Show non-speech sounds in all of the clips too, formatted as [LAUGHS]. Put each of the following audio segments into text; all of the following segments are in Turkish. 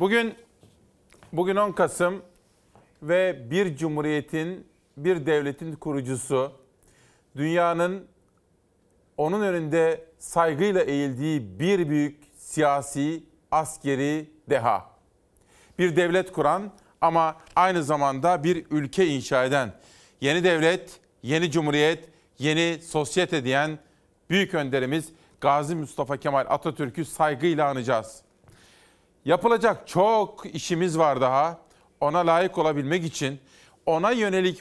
Bugün bugün 10 Kasım ve bir cumhuriyetin, bir devletin kurucusu, dünyanın onun önünde saygıyla eğildiği bir büyük siyasi, askeri deha. Bir devlet kuran ama aynı zamanda bir ülke inşa eden, yeni devlet, yeni cumhuriyet, yeni sosyete diyen büyük önderimiz Gazi Mustafa Kemal Atatürk'ü saygıyla anacağız. Yapılacak çok işimiz var daha. Ona layık olabilmek için, ona yönelik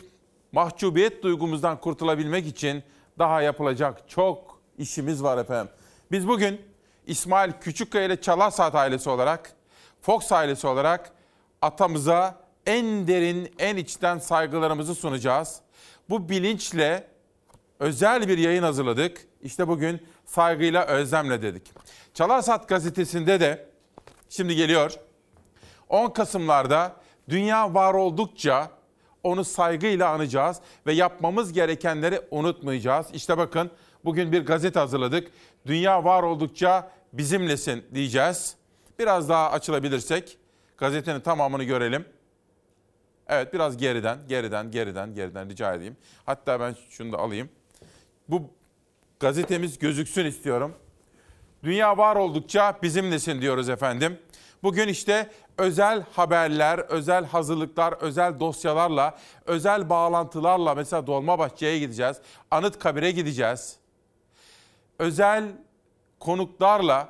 mahcubiyet duygumuzdan kurtulabilmek için daha yapılacak çok işimiz var efendim. Biz bugün İsmail Küçükkaya ile Çalasat ailesi olarak, Fox ailesi olarak atamıza en derin, en içten saygılarımızı sunacağız. Bu bilinçle özel bir yayın hazırladık. İşte bugün saygıyla, özlemle dedik. Çalarsat gazetesinde de şimdi geliyor. 10 Kasımlarda dünya var oldukça onu saygıyla anacağız ve yapmamız gerekenleri unutmayacağız. İşte bakın bugün bir gazete hazırladık. Dünya var oldukça bizimlesin diyeceğiz. Biraz daha açılabilirsek gazetenin tamamını görelim. Evet biraz geriden, geriden, geriden, geriden rica edeyim. Hatta ben şunu da alayım. Bu gazetemiz gözüksün istiyorum. Dünya var oldukça bizimlesin diyoruz efendim. Bugün işte özel haberler, özel hazırlıklar, özel dosyalarla, özel bağlantılarla mesela Dolmabahçe'ye gideceğiz. Anıtkabir'e gideceğiz. Özel konuklarla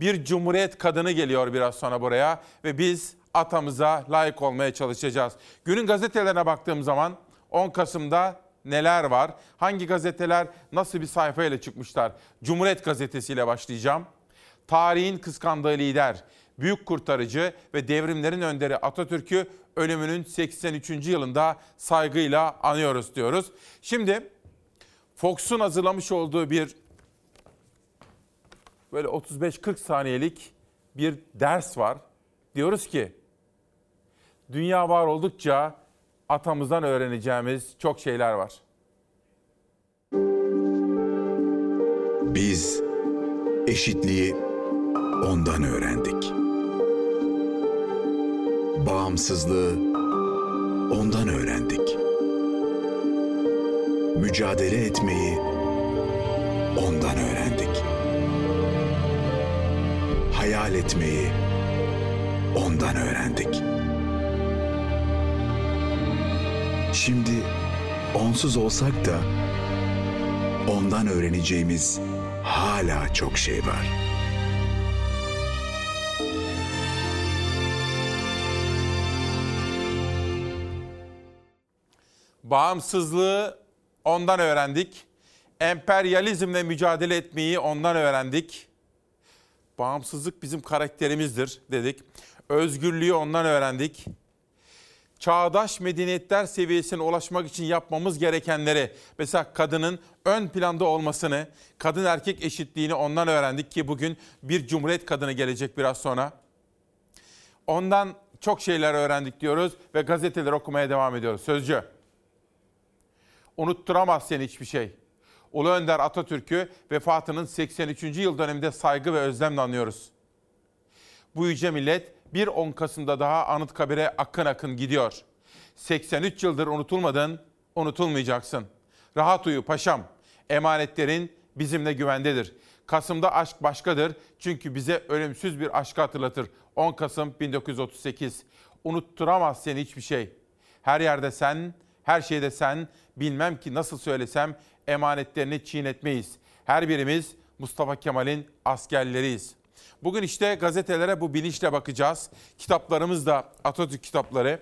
bir cumhuriyet kadını geliyor biraz sonra buraya ve biz atamıza layık olmaya çalışacağız. Günün gazetelerine baktığım zaman 10 Kasım'da neler var? Hangi gazeteler nasıl bir sayfayla çıkmışlar? Cumhuriyet gazetesiyle başlayacağım. Tarihin kıskandığı lider, büyük kurtarıcı ve devrimlerin önderi Atatürk'ü ölümünün 83. yılında saygıyla anıyoruz diyoruz. Şimdi Fox'un hazırlamış olduğu bir böyle 35-40 saniyelik bir ders var. Diyoruz ki dünya var oldukça atamızdan öğreneceğimiz çok şeyler var. Biz eşitliği ondan öğrendik. Bağımsızlığı ondan öğrendik. Mücadele etmeyi ondan öğrendik. Hayal etmeyi ondan öğrendik. Şimdi onsuz olsak da ondan öğreneceğimiz hala çok şey var. Bağımsızlığı ondan öğrendik. Emperyalizmle mücadele etmeyi ondan öğrendik. Bağımsızlık bizim karakterimizdir dedik. Özgürlüğü ondan öğrendik çağdaş medeniyetler seviyesine ulaşmak için yapmamız gerekenleri, mesela kadının ön planda olmasını, kadın erkek eşitliğini ondan öğrendik ki bugün bir cumhuriyet kadını gelecek biraz sonra. Ondan çok şeyler öğrendik diyoruz ve gazeteleri okumaya devam ediyoruz. Sözcü. Unutturamaz seni hiçbir şey. Ulu Önder Atatürk'ü vefatının 83. yıl döneminde saygı ve özlemle anıyoruz. Bu yüce millet bir 10 Kasım'da daha Anıtkabir'e akın akın gidiyor. 83 yıldır unutulmadın, unutulmayacaksın. Rahat uyu paşam. Emanetlerin bizimle güvendedir. Kasım'da aşk başkadır çünkü bize ölümsüz bir aşkı hatırlatır. 10 Kasım 1938. Unutturamaz seni hiçbir şey. Her yerde sen, her şeyde sen, bilmem ki nasıl söylesem emanetlerini çiğnetmeyiz. Her birimiz Mustafa Kemal'in askerleriyiz.'' Bugün işte gazetelere bu bilinçle bakacağız. Kitaplarımız da Atatürk kitapları.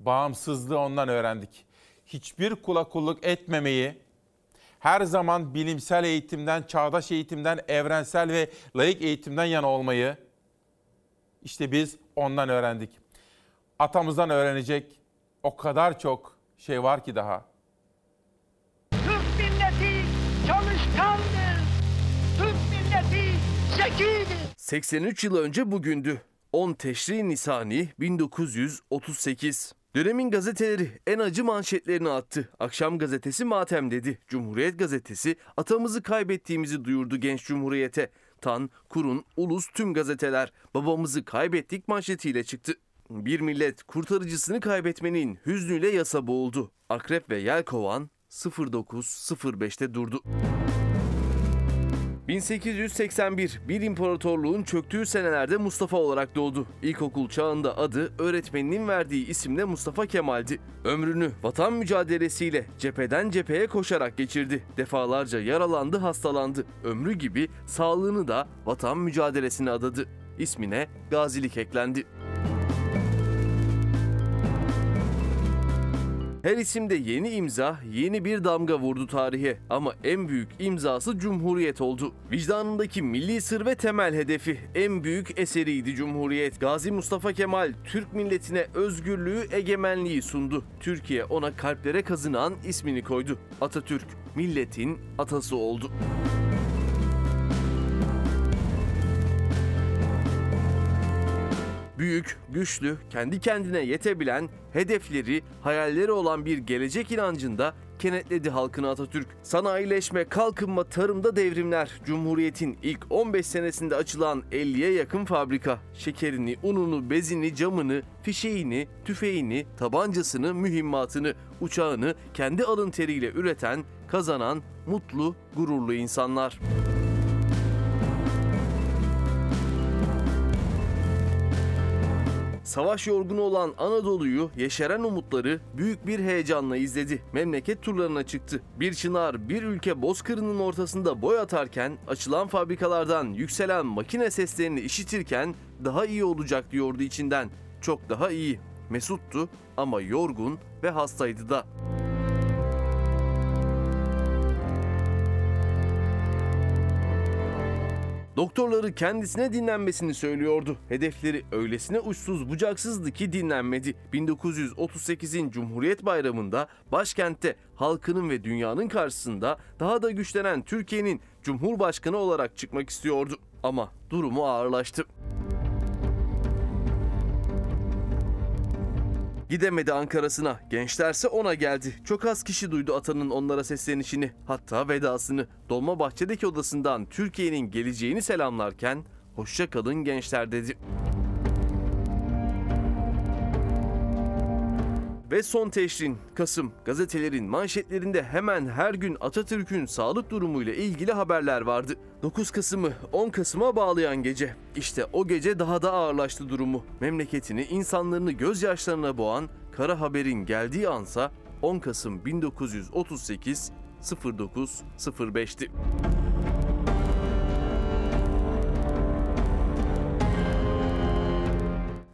Bağımsızlığı ondan öğrendik. Hiçbir kula kulluk etmemeyi, her zaman bilimsel eğitimden, çağdaş eğitimden, evrensel ve layık eğitimden yana olmayı işte biz ondan öğrendik. Atamızdan öğrenecek o kadar çok şey var ki daha. 83 yıl önce bugündü. 10 Teşri Nisani 1938. Dönemin gazeteleri en acı manşetlerini attı. Akşam gazetesi matem dedi. Cumhuriyet gazetesi atamızı kaybettiğimizi duyurdu genç cumhuriyete. Tan, Kurun, Ulus tüm gazeteler babamızı kaybettik manşetiyle çıktı. Bir millet kurtarıcısını kaybetmenin hüznüyle yasa boğuldu. Akrep ve Yelkovan 09.05'te durdu. 1881 bir imparatorluğun çöktüğü senelerde Mustafa olarak doğdu. İlkokul çağında adı öğretmeninin verdiği isimle Mustafa Kemal'di. Ömrünü vatan mücadelesiyle cepheden cepheye koşarak geçirdi. Defalarca yaralandı, hastalandı. Ömrü gibi sağlığını da vatan mücadelesine adadı. İsmine gazilik eklendi. Her isimde yeni imza, yeni bir damga vurdu tarihe. Ama en büyük imzası Cumhuriyet oldu. Vicdanındaki milli sır ve temel hedefi en büyük eseriydi Cumhuriyet. Gazi Mustafa Kemal Türk milletine özgürlüğü, egemenliği sundu. Türkiye ona kalplere kazınan ismini koydu. Atatürk milletin atası oldu. Büyük, güçlü, kendi kendine yetebilen, hedefleri, hayalleri olan bir gelecek inancında kenetledi halkını Atatürk. Sanayileşme, kalkınma, tarımda devrimler, Cumhuriyet'in ilk 15 senesinde açılan 50'ye yakın fabrika, şekerini, ununu, bezini, camını, fişeğini, tüfeğini, tabancasını, mühimmatını, uçağını kendi alın teriyle üreten, kazanan, mutlu, gururlu insanlar. Savaş yorgunu olan Anadolu'yu yeşeren umutları büyük bir heyecanla izledi. Memleket turlarına çıktı. Bir çınar bir ülke bozkırının ortasında boy atarken açılan fabrikalardan yükselen makine seslerini işitirken daha iyi olacak diyordu içinden. Çok daha iyi. Mesuttu ama yorgun ve hastaydı da. Doktorları kendisine dinlenmesini söylüyordu. Hedefleri öylesine uçsuz bucaksızdı ki dinlenmedi. 1938'in Cumhuriyet Bayramı'nda başkentte halkının ve dünyanın karşısında daha da güçlenen Türkiye'nin Cumhurbaşkanı olarak çıkmak istiyordu. Ama durumu ağırlaştı. Gidemedi Ankara'sına. Gençlerse ona geldi. Çok az kişi duydu atanın onlara seslenişini. Hatta vedasını. Dolmabahçe'deki odasından Türkiye'nin geleceğini selamlarken hoşça kalın gençler dedi. Ve son teşrin Kasım gazetelerin manşetlerinde hemen her gün Atatürk'ün sağlık durumuyla ilgili haberler vardı. 9 Kasım'ı 10 Kasım'a bağlayan gece. İşte o gece daha da ağırlaştı durumu. Memleketini, insanlarını gözyaşlarına boğan kara haberin geldiği ansa 10 Kasım 1938 09.05'ti.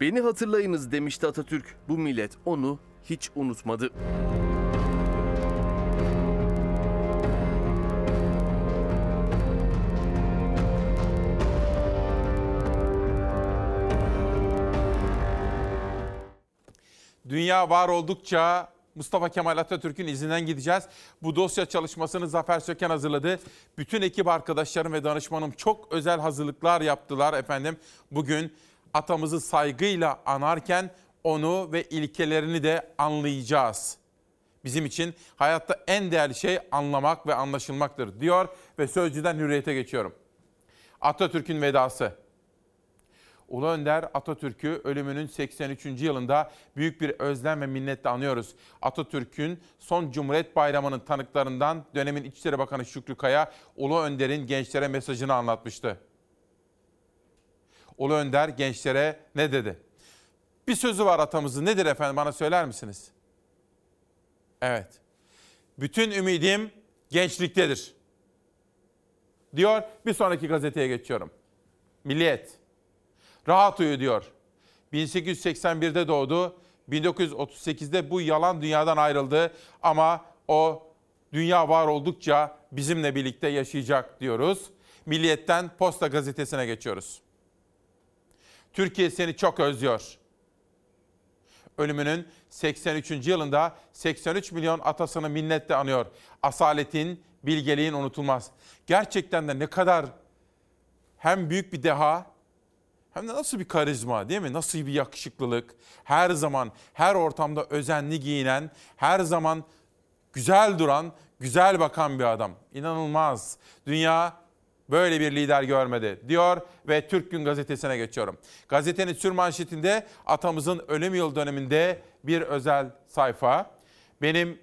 Beni hatırlayınız demişti Atatürk. Bu millet onu hiç unutmadı. Dünya var oldukça Mustafa Kemal Atatürk'ün izinden gideceğiz. Bu dosya çalışmasını Zafer Söken hazırladı. Bütün ekip arkadaşlarım ve danışmanım çok özel hazırlıklar yaptılar efendim. Bugün atamızı saygıyla anarken onu ve ilkelerini de anlayacağız. Bizim için hayatta en değerli şey anlamak ve anlaşılmaktır diyor ve sözcüden hürriyete geçiyorum. Atatürk'ün vedası. Ulu Önder Atatürk'ü ölümünün 83. yılında büyük bir özlem ve minnetle anıyoruz. Atatürk'ün son Cumhuriyet Bayramı'nın tanıklarından dönemin İçişleri Bakanı Şükrü Kaya, Ulu Önder'in gençlere mesajını anlatmıştı. Ulu Önder gençlere ne dedi? Bir sözü var atamızın. Nedir efendim bana söyler misiniz? Evet. Bütün ümidim gençliktedir. Diyor. Bir sonraki gazeteye geçiyorum. Milliyet. Rahat uyu diyor. 1881'de doğdu. 1938'de bu yalan dünyadan ayrıldı ama o dünya var oldukça bizimle birlikte yaşayacak diyoruz. Milliyet'ten Posta gazetesine geçiyoruz. Türkiye seni çok özlüyor. Ölümünün 83. yılında 83 milyon atasını minnetle anıyor. Asaletin, bilgeliğin unutulmaz. Gerçekten de ne kadar hem büyük bir deha hem de nasıl bir karizma değil mi? Nasıl bir yakışıklılık. Her zaman, her ortamda özenli giyinen, her zaman güzel duran, güzel bakan bir adam. İnanılmaz. Dünya böyle bir lider görmedi diyor ve Türk Gün Gazetesi'ne geçiyorum. Gazetenin sürmanşetinde atamızın ölüm yıl döneminde bir özel sayfa. Benim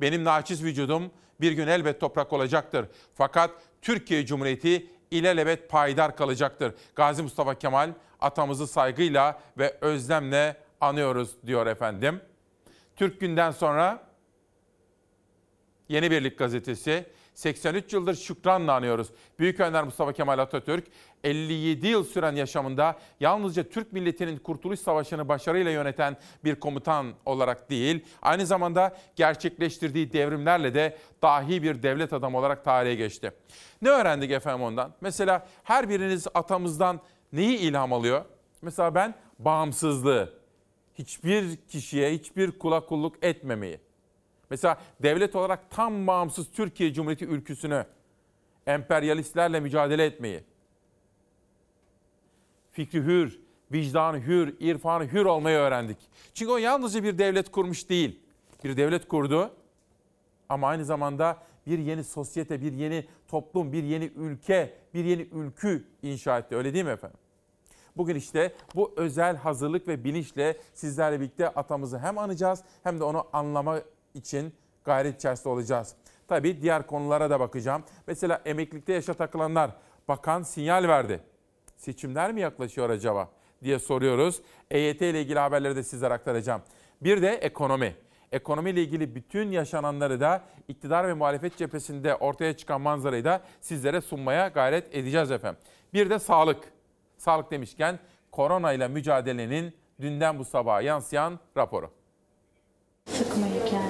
benim naçiz vücudum bir gün elbet toprak olacaktır. Fakat Türkiye Cumhuriyeti ilelebet payidar kalacaktır. Gazi Mustafa Kemal atamızı saygıyla ve özlemle anıyoruz diyor efendim. Türk Gün'den sonra Yeni Birlik Gazetesi 83 yıldır şükranla anıyoruz. Büyük Önder Mustafa Kemal Atatürk 57 yıl süren yaşamında yalnızca Türk milletinin Kurtuluş Savaşı'nı başarıyla yöneten bir komutan olarak değil, aynı zamanda gerçekleştirdiği devrimlerle de dahi bir devlet adamı olarak tarihe geçti. Ne öğrendik efendim ondan? Mesela her biriniz atamızdan neyi ilham alıyor? Mesela ben bağımsızlığı, hiçbir kişiye, hiçbir kula kulluk etmemeyi. Mesela devlet olarak tam bağımsız Türkiye Cumhuriyeti ülküsünü emperyalistlerle mücadele etmeyi. Fikri hür, vicdanı hür, irfanı hür olmayı öğrendik. Çünkü o yalnızca bir devlet kurmuş değil. Bir devlet kurdu ama aynı zamanda bir yeni sosyete, bir yeni toplum, bir yeni ülke, bir yeni ülkü inşa etti. Öyle değil mi efendim? Bugün işte bu özel hazırlık ve bilinçle sizlerle birlikte atamızı hem anacağız hem de onu anlama için gayret içerisinde olacağız. Tabii diğer konulara da bakacağım. Mesela emeklilikte yaşa takılanlar bakan sinyal verdi. Seçimler mi yaklaşıyor acaba diye soruyoruz. EYT ile ilgili haberleri de sizlere aktaracağım. Bir de ekonomi. Ekonomiyle ilgili bütün yaşananları da iktidar ve muhalefet cephesinde ortaya çıkan manzarayı da sizlere sunmaya gayret edeceğiz efendim. Bir de sağlık. Sağlık demişken korona ile mücadelenin dünden bu sabaha yansıyan raporu. Sıkmayın kendinizi.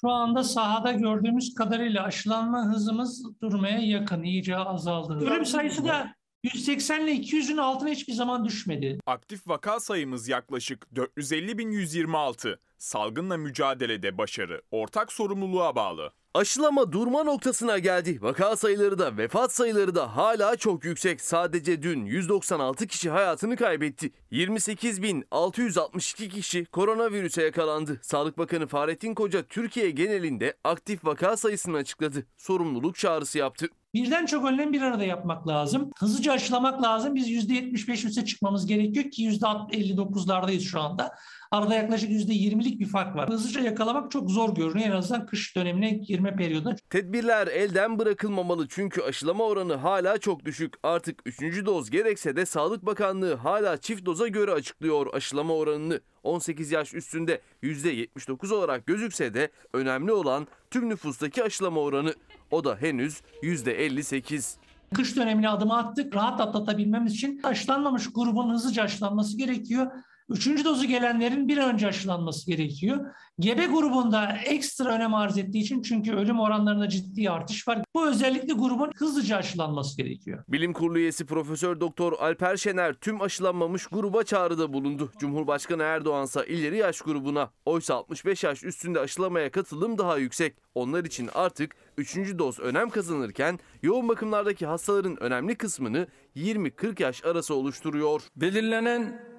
Şu anda sahada gördüğümüz kadarıyla aşılanma hızımız durmaya yakın, iyice azaldı. Ölüm sayısı da 180 ile 200'ün altına hiçbir zaman düşmedi. Aktif vaka sayımız yaklaşık 450.126. Salgınla mücadelede başarı ortak sorumluluğa bağlı. Aşılama durma noktasına geldi. Vaka sayıları da vefat sayıları da hala çok yüksek. Sadece dün 196 kişi hayatını kaybetti. 28.662 kişi koronavirüse yakalandı. Sağlık Bakanı Fahrettin Koca Türkiye genelinde aktif vaka sayısını açıkladı. Sorumluluk çağrısı yaptı. Birden çok önlem bir arada yapmak lazım. Hızlıca aşılamak lazım. Biz %75 üste çıkmamız gerekiyor ki %59'lardayız şu anda. Arada yaklaşık %20'lik bir fark var. Hızlıca yakalamak çok zor görünüyor en azından kış dönemine girme periyodunda. Tedbirler elden bırakılmamalı çünkü aşılama oranı hala çok düşük. Artık 3. doz gerekse de Sağlık Bakanlığı hala çift doza göre açıklıyor aşılama oranını. 18 yaş üstünde %79 olarak gözükse de önemli olan tüm nüfustaki aşılama oranı. O da henüz %58. Kış dönemine adım attık. Rahat atlatabilmemiz için aşılanmamış grubun hızlıca aşılanması gerekiyor. Üçüncü dozu gelenlerin bir önce aşılanması gerekiyor. Gebe grubunda ekstra önem arz ettiği için çünkü ölüm oranlarında ciddi artış var. Bu özellikle grubun hızlıca aşılanması gerekiyor. Bilim Kurulu üyesi Profesör Doktor Alper Şener tüm aşılanmamış gruba çağrıda bulundu. Cumhurbaşkanı Erdoğan ise ileri yaş grubuna. Oysa 65 yaş üstünde aşılamaya katılım daha yüksek. Onlar için artık 3. doz önem kazanırken yoğun bakımlardaki hastaların önemli kısmını 20-40 yaş arası oluşturuyor. belirlenen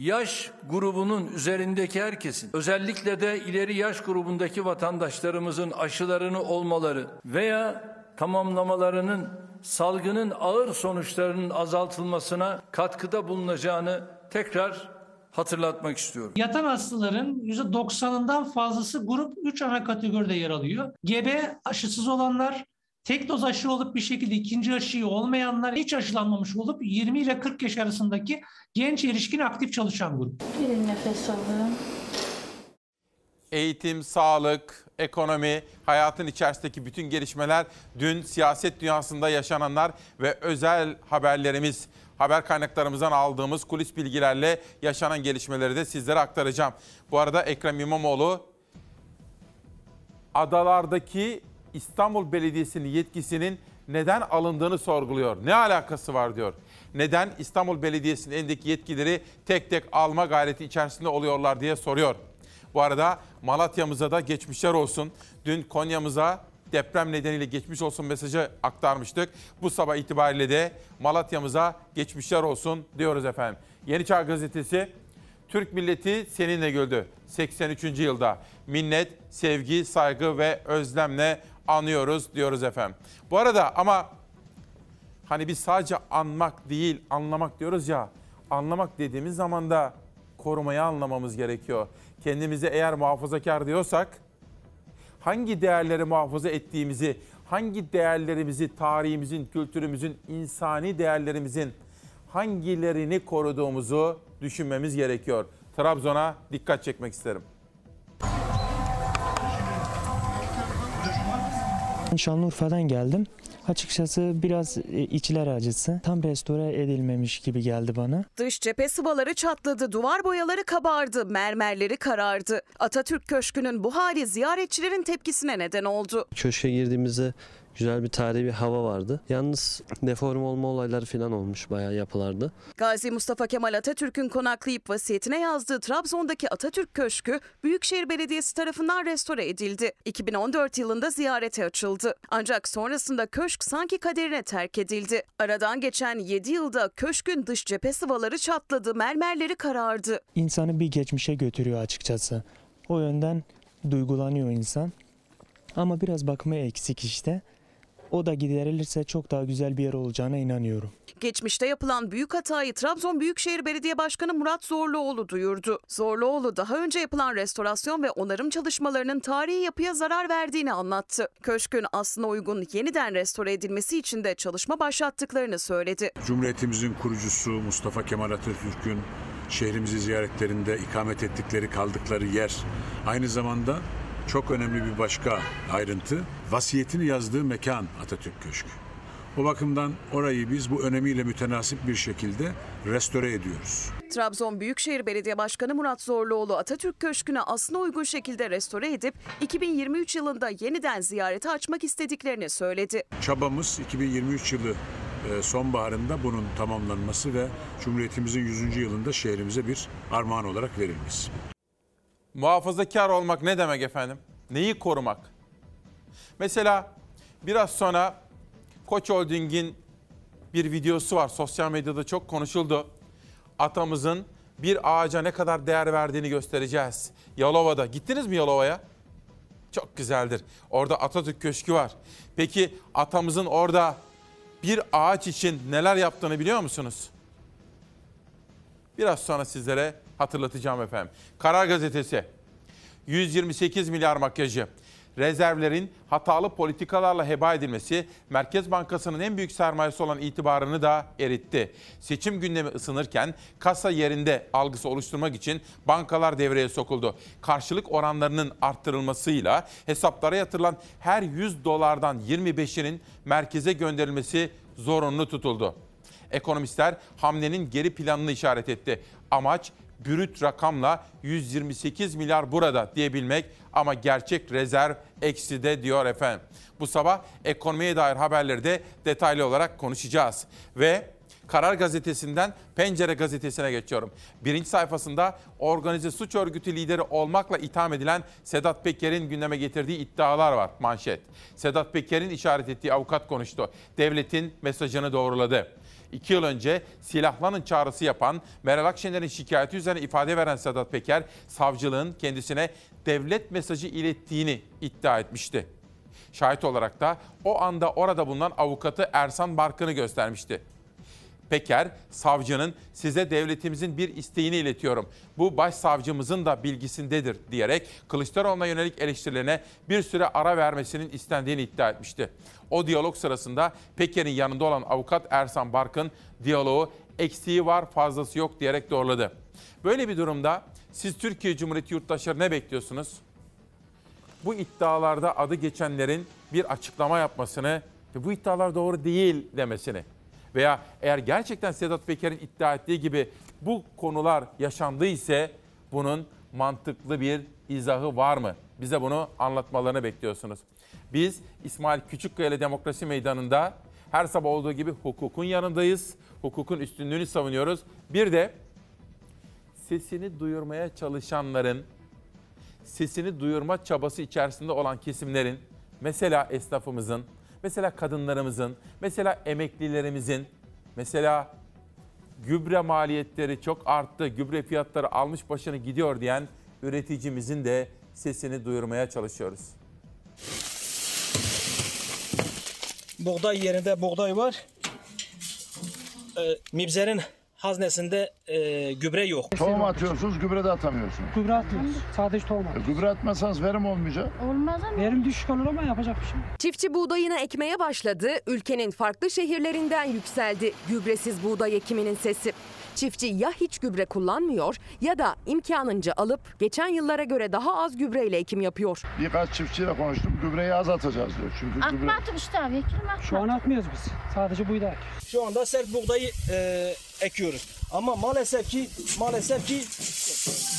yaş grubunun üzerindeki herkesin özellikle de ileri yaş grubundaki vatandaşlarımızın aşılarını olmaları veya tamamlamalarının salgının ağır sonuçlarının azaltılmasına katkıda bulunacağını tekrar hatırlatmak istiyorum. Yatan hastaların %90'ından fazlası grup 3 ana kategoride yer alıyor. Gebe aşısız olanlar, tek doz aşı olup bir şekilde ikinci aşıyı olmayanlar, hiç aşılanmamış olup 20 ile 40 yaş arasındaki genç erişkin aktif çalışan grup. Derin nefes alın. Eğitim, sağlık, ekonomi, hayatın içerisindeki bütün gelişmeler, dün siyaset dünyasında yaşananlar ve özel haberlerimiz, haber kaynaklarımızdan aldığımız kulis bilgilerle yaşanan gelişmeleri de sizlere aktaracağım. Bu arada Ekrem İmamoğlu adalardaki İstanbul Belediyesi'nin yetkisinin neden alındığını sorguluyor. Ne alakası var diyor. Neden İstanbul Belediyesi'nin elindeki yetkileri tek tek alma gayreti içerisinde oluyorlar diye soruyor. Bu arada Malatya'mıza da geçmişler olsun. Dün Konya'mıza deprem nedeniyle geçmiş olsun mesajı aktarmıştık. Bu sabah itibariyle de Malatya'mıza geçmişler olsun diyoruz efendim. Yeni Çağ Gazetesi Türk milleti seninle güldü. 83. yılda minnet, sevgi, saygı ve özlemle anıyoruz diyoruz efendim. Bu arada ama Hani biz sadece anmak değil, anlamak diyoruz ya. Anlamak dediğimiz zaman da korumayı anlamamız gerekiyor. Kendimize eğer muhafazakar diyorsak hangi değerleri muhafaza ettiğimizi, hangi değerlerimizi, tarihimizin, kültürümüzün, insani değerlerimizin hangilerini koruduğumuzu düşünmemiz gerekiyor. Trabzon'a dikkat çekmek isterim. Şanlıurfa'dan geldim. Açıkçası biraz e, içler acısı. Tam restore edilmemiş gibi geldi bana. Dış cephe sıvaları çatladı, duvar boyaları kabardı, mermerleri karardı. Atatürk Köşkü'nün bu hali ziyaretçilerin tepkisine neden oldu. Köşke girdiğimizde güzel bir tarihi bir hava vardı. Yalnız deform olma olayları falan olmuş bayağı yapılardı. Gazi Mustafa Kemal Atatürk'ün konaklayıp vasiyetine yazdığı Trabzon'daki Atatürk Köşkü Büyükşehir Belediyesi tarafından restore edildi. 2014 yılında ziyarete açıldı. Ancak sonrasında köşk sanki kaderine terk edildi. Aradan geçen 7 yılda köşkün dış cephe sıvaları çatladı, mermerleri karardı. İnsanı bir geçmişe götürüyor açıkçası. O yönden duygulanıyor insan. Ama biraz bakımı eksik işte. O da giderilirse çok daha güzel bir yer olacağına inanıyorum. Geçmişte yapılan büyük hatayı Trabzon Büyükşehir Belediye Başkanı Murat Zorluoğlu duyurdu. Zorluoğlu daha önce yapılan restorasyon ve onarım çalışmalarının tarihi yapıya zarar verdiğini anlattı. Köşkün aslına uygun yeniden restore edilmesi için de çalışma başlattıklarını söyledi. Cumhuriyetimizin kurucusu Mustafa Kemal Atatürk'ün şehrimizi ziyaretlerinde ikamet ettikleri kaldıkları yer aynı zamanda çok önemli bir başka ayrıntı vasiyetini yazdığı mekan Atatürk Köşkü. O bakımdan orayı biz bu önemiyle mütenasip bir şekilde restore ediyoruz. Trabzon Büyükşehir Belediye Başkanı Murat Zorluoğlu Atatürk Köşkü'nü aslına uygun şekilde restore edip 2023 yılında yeniden ziyarete açmak istediklerini söyledi. Çabamız 2023 yılı e, sonbaharında bunun tamamlanması ve Cumhuriyetimizin 100. yılında şehrimize bir armağan olarak verilmesi. Muhafazakar olmak ne demek efendim? Neyi korumak? Mesela biraz sonra Koç Holding'in bir videosu var. Sosyal medyada çok konuşuldu. Atamızın bir ağaca ne kadar değer verdiğini göstereceğiz. Yalova'da. Gittiniz mi Yalova'ya? Çok güzeldir. Orada Atatürk Köşkü var. Peki atamızın orada bir ağaç için neler yaptığını biliyor musunuz? Biraz sonra sizlere hatırlatacağım efendim. Karar Gazetesi 128 milyar makyajı. Rezervlerin hatalı politikalarla heba edilmesi Merkez Bankası'nın en büyük sermayesi olan itibarını da eritti. Seçim gündemi ısınırken kasa yerinde algısı oluşturmak için bankalar devreye sokuldu. Karşılık oranlarının arttırılmasıyla hesaplara yatırılan her 100 dolardan 25'inin merkeze gönderilmesi zorunlu tutuldu. Ekonomistler hamlenin geri planını işaret etti. Amaç brüt rakamla 128 milyar burada diyebilmek ama gerçek rezerv ekside diyor efendim. Bu sabah ekonomiye dair haberleri de detaylı olarak konuşacağız. Ve Karar Gazetesi'nden Pencere Gazetesi'ne geçiyorum. Birinci sayfasında organize suç örgütü lideri olmakla itham edilen Sedat Peker'in gündeme getirdiği iddialar var manşet. Sedat Peker'in işaret ettiği avukat konuştu. Devletin mesajını doğruladı. İki yıl önce silahlanın çağrısı yapan Meral Akşener'in şikayeti üzerine ifade veren Sedat Peker, savcılığın kendisine devlet mesajı ilettiğini iddia etmişti. Şahit olarak da o anda orada bulunan avukatı Ersan Barkın'ı göstermişti. Peker, savcının size devletimizin bir isteğini iletiyorum. Bu başsavcımızın da bilgisindedir diyerek Kılıçdaroğlu'na yönelik eleştirilerine bir süre ara vermesinin istendiğini iddia etmişti. O diyalog sırasında Peker'in yanında olan avukat Ersan Barkın diyaloğu eksiği var fazlası yok diyerek doğruladı. Böyle bir durumda siz Türkiye Cumhuriyeti yurttaşları ne bekliyorsunuz? Bu iddialarda adı geçenlerin bir açıklama yapmasını ve bu iddialar doğru değil demesini veya eğer gerçekten Sedat Peker'in iddia ettiği gibi bu konular yaşandı ise bunun mantıklı bir izahı var mı? Bize bunu anlatmalarını bekliyorsunuz. Biz İsmail Küçükkaya ile Demokrasi Meydanı'nda her sabah olduğu gibi hukukun yanındayız. Hukukun üstünlüğünü savunuyoruz. Bir de sesini duyurmaya çalışanların, sesini duyurma çabası içerisinde olan kesimlerin, mesela esnafımızın, mesela kadınlarımızın, mesela emeklilerimizin, mesela gübre maliyetleri çok arttı, gübre fiyatları almış başını gidiyor diyen üreticimizin de sesini duyurmaya çalışıyoruz. Buğday yerinde buğday var. e, Mibzer'in haznesinde e, gübre yok. Tohum atıyorsunuz, gübre de atamıyorsunuz. Gübre atmıyoruz. Sadece tohum E, gübre atmazsanız verim olmayacak. Olmaz ama. Verim düşük olur ama yapacak bir şey. Çiftçi buğdayına ekmeye başladı, ülkenin farklı şehirlerinden yükseldi gübresiz buğday ekiminin sesi. Çiftçi ya hiç gübre kullanmıyor ya da imkanınca alıp geçen yıllara göre daha az gübreyle ekim yapıyor. Birkaç çiftçiyle konuştum, gübreyi az atacağız diyor. Çünkü gübre... attık işte abi. Ekim atma. Şu an atmıyoruz biz. Sadece buğday ekiyoruz. Şu anda sert buğdayı e, ekiyoruz. Ama maalesef ki maalesef ki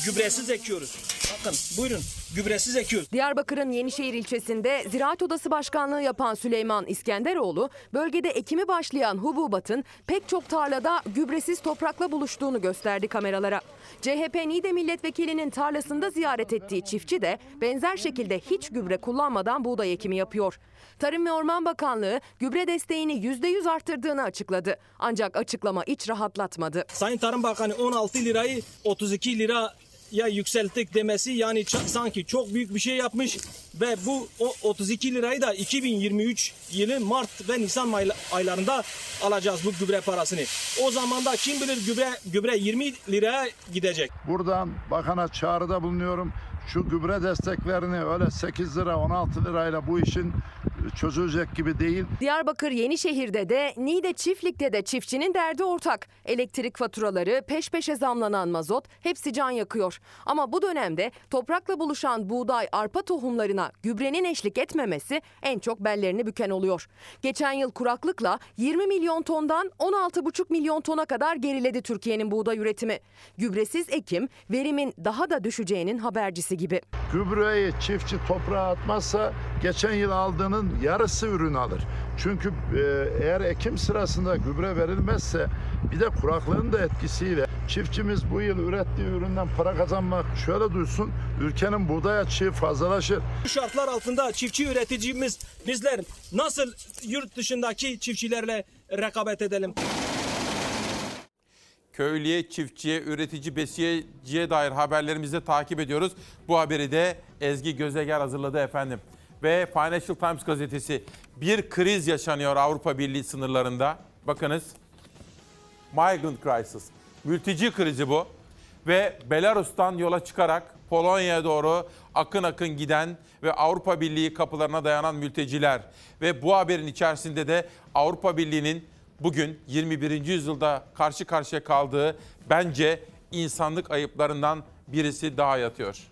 gübresiz ekiyoruz. Bakın buyurun gübresiz ekiyoruz. Diyarbakır'ın Yenişehir ilçesinde Ziraat Odası Başkanlığı yapan Süleyman İskenderoğlu, bölgede ekimi başlayan hububatın pek çok tarlada gübresiz toprakla buluştuğunu gösterdi kameralara. CHP Niğde milletvekilinin tarlasında ziyaret ettiği çiftçi de benzer şekilde hiç gübre kullanmadan buğday ekimi yapıyor. Tarım ve Orman Bakanlığı gübre desteğini %100 arttırdığını açıkladı. Ancak açıklama iç rahatlatmadı. Sayın Tarım Bakanı 16 lirayı 32 lira ya yükselttik demesi yani sanki çok büyük bir şey yapmış ve bu o 32 lirayı da 2023 yılı Mart ve Nisan ayla- aylarında alacağız bu gübre parasını. O zaman da kim bilir gübre gübre 20 liraya gidecek. Buradan bakana çağrıda bulunuyorum. Şu gübre desteklerini öyle 8 lira 16 lirayla bu işin çözülecek gibi değil. Diyarbakır Yenişehir'de de Niğde Çiftlik'te de çiftçinin derdi ortak. Elektrik faturaları, peş peşe zamlanan mazot hepsi can yakıyor. Ama bu dönemde toprakla buluşan buğday, arpa tohumlarına gübrenin eşlik etmemesi en çok bellerini büken oluyor. Geçen yıl kuraklıkla 20 milyon tondan 16,5 milyon tona kadar geriledi Türkiye'nin buğday üretimi. Gübresiz ekim verimin daha da düşeceğinin habercisi gibi. Gübreyi çiftçi toprağa atmazsa geçen yıl aldığının yarısı ürün alır. Çünkü e, eğer ekim sırasında gübre verilmezse bir de kuraklığın da etkisiyle çiftçimiz bu yıl ürettiği üründen para kazanmak şöyle duysun ülkenin buğday açığı fazlalaşır. Bu şartlar altında çiftçi üreticimiz bizler nasıl yurt dışındaki çiftçilerle rekabet edelim? Köylüye, çiftçiye, üretici, besiyeciye dair haberlerimizi de takip ediyoruz. Bu haberi de Ezgi Gözeger hazırladı efendim. Ve Financial Times gazetesi bir kriz yaşanıyor Avrupa Birliği sınırlarında. Bakınız Migrant Crisis. Mülteci krizi bu. Ve Belarus'tan yola çıkarak Polonya'ya doğru akın akın giden ve Avrupa Birliği kapılarına dayanan mülteciler. Ve bu haberin içerisinde de Avrupa Birliği'nin bugün 21. yüzyılda karşı karşıya kaldığı bence insanlık ayıplarından birisi daha yatıyor.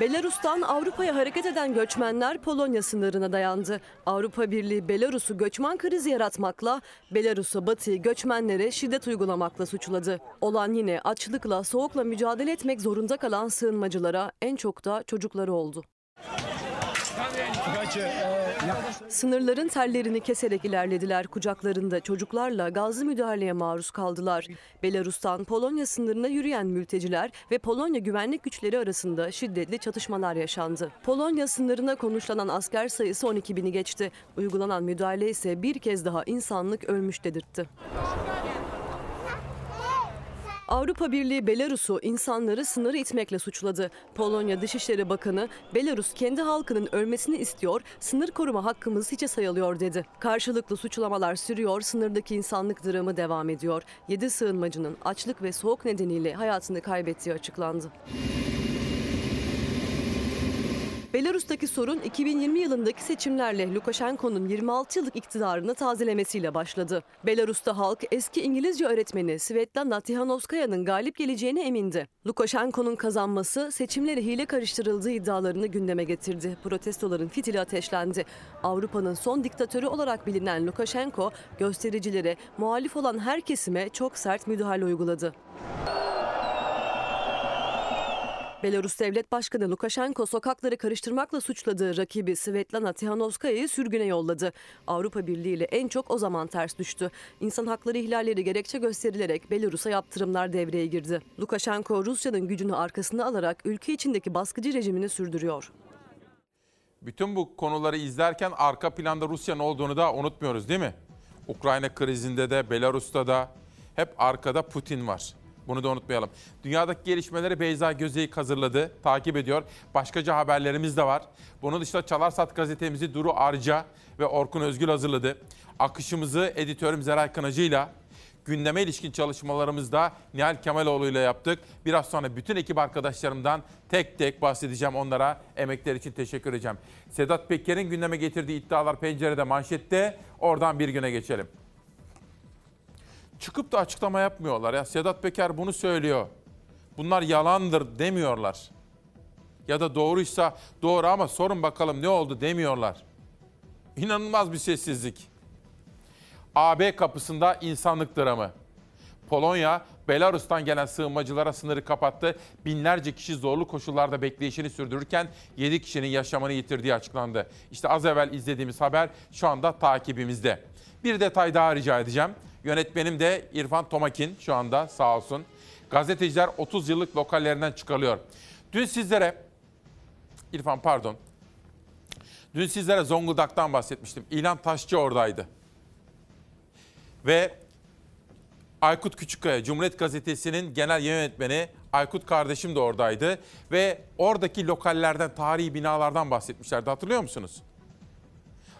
Belarus'tan Avrupa'ya hareket eden göçmenler Polonya sınırına dayandı. Avrupa Birliği Belarus'u göçmen krizi yaratmakla, Belarus'a Batı'yı göçmenlere şiddet uygulamakla suçladı. Olan yine açlıkla, soğukla mücadele etmek zorunda kalan sığınmacılara en çok da çocukları oldu. Sınırların tellerini keserek ilerlediler. Kucaklarında çocuklarla gazlı müdahaleye maruz kaldılar. Belarus'tan Polonya sınırına yürüyen mülteciler ve Polonya güvenlik güçleri arasında şiddetli çatışmalar yaşandı. Polonya sınırına konuşlanan asker sayısı 12 bini geçti. Uygulanan müdahale ise bir kez daha insanlık ölmüş dedirtti. Avrupa Birliği Belarus'u insanları sınırı itmekle suçladı. Polonya Dışişleri Bakanı Belarus kendi halkının ölmesini istiyor, sınır koruma hakkımız hiçe sayılıyor dedi. Karşılıklı suçlamalar sürüyor, sınırdaki insanlık dramı devam ediyor. 7 sığınmacının açlık ve soğuk nedeniyle hayatını kaybettiği açıklandı. Belarus'taki sorun 2020 yılındaki seçimlerle Lukashenko'nun 26 yıllık iktidarını tazelemesiyle başladı. Belarus'ta halk eski İngilizce öğretmeni Svetlana Tihanovskaya'nın galip geleceğine emindi. Lukashenko'nun kazanması seçimlere hile karıştırıldığı iddialarını gündeme getirdi. Protestoların fitili ateşlendi. Avrupa'nın son diktatörü olarak bilinen Lukashenko göstericilere, muhalif olan her kesime çok sert müdahale uyguladı. Belarus Devlet Başkanı Lukashenko sokakları karıştırmakla suçladığı rakibi Svetlana Tihanovskaya'yı sürgüne yolladı. Avrupa Birliği ile en çok o zaman ters düştü. İnsan hakları ihlalleri gerekçe gösterilerek Belarus'a yaptırımlar devreye girdi. Lukashenko Rusya'nın gücünü arkasına alarak ülke içindeki baskıcı rejimini sürdürüyor. Bütün bu konuları izlerken arka planda Rusya'nın olduğunu da unutmuyoruz değil mi? Ukrayna krizinde de Belarus'ta da hep arkada Putin var. Bunu da unutmayalım. Dünyadaki gelişmeleri Beyza Gözeyik hazırladı, takip ediyor. Başkaca haberlerimiz de var. Bunun dışında Çalarsat gazetemizi Duru Arca ve Orkun Özgül hazırladı. Akışımızı editörüm Zeray Kınacı'yla gündeme ilişkin çalışmalarımızda Nihal Kemaloğlu ile yaptık. Biraz sonra bütün ekip arkadaşlarımdan tek tek bahsedeceğim onlara. Emekler için teşekkür edeceğim. Sedat Peker'in gündeme getirdiği iddialar pencerede manşette. Oradan bir güne geçelim. Çıkıp da açıklama yapmıyorlar ya. Sedat Peker bunu söylüyor. Bunlar yalandır demiyorlar. Ya da doğruysa doğru ama sorun bakalım ne oldu demiyorlar. İnanılmaz bir sessizlik. AB kapısında insanlık dramı. Polonya, Belarus'tan gelen sığınmacılara sınırı kapattı. Binlerce kişi zorlu koşullarda bekleyişini sürdürürken 7 kişinin yaşamını yitirdiği açıklandı. İşte az evvel izlediğimiz haber şu anda takibimizde. Bir detay daha rica edeceğim. Yönetmenim de İrfan Tomakin şu anda sağ olsun. Gazeteciler 30 yıllık lokallerinden çıkarılıyor. Dün sizlere, İrfan pardon, dün sizlere Zonguldak'tan bahsetmiştim. İlhan Taşçı oradaydı. Ve Aykut Küçükkaya, Cumhuriyet Gazetesi'nin genel yönetmeni Aykut kardeşim de oradaydı. Ve oradaki lokallerden, tarihi binalardan bahsetmişlerdi. Hatırlıyor musunuz?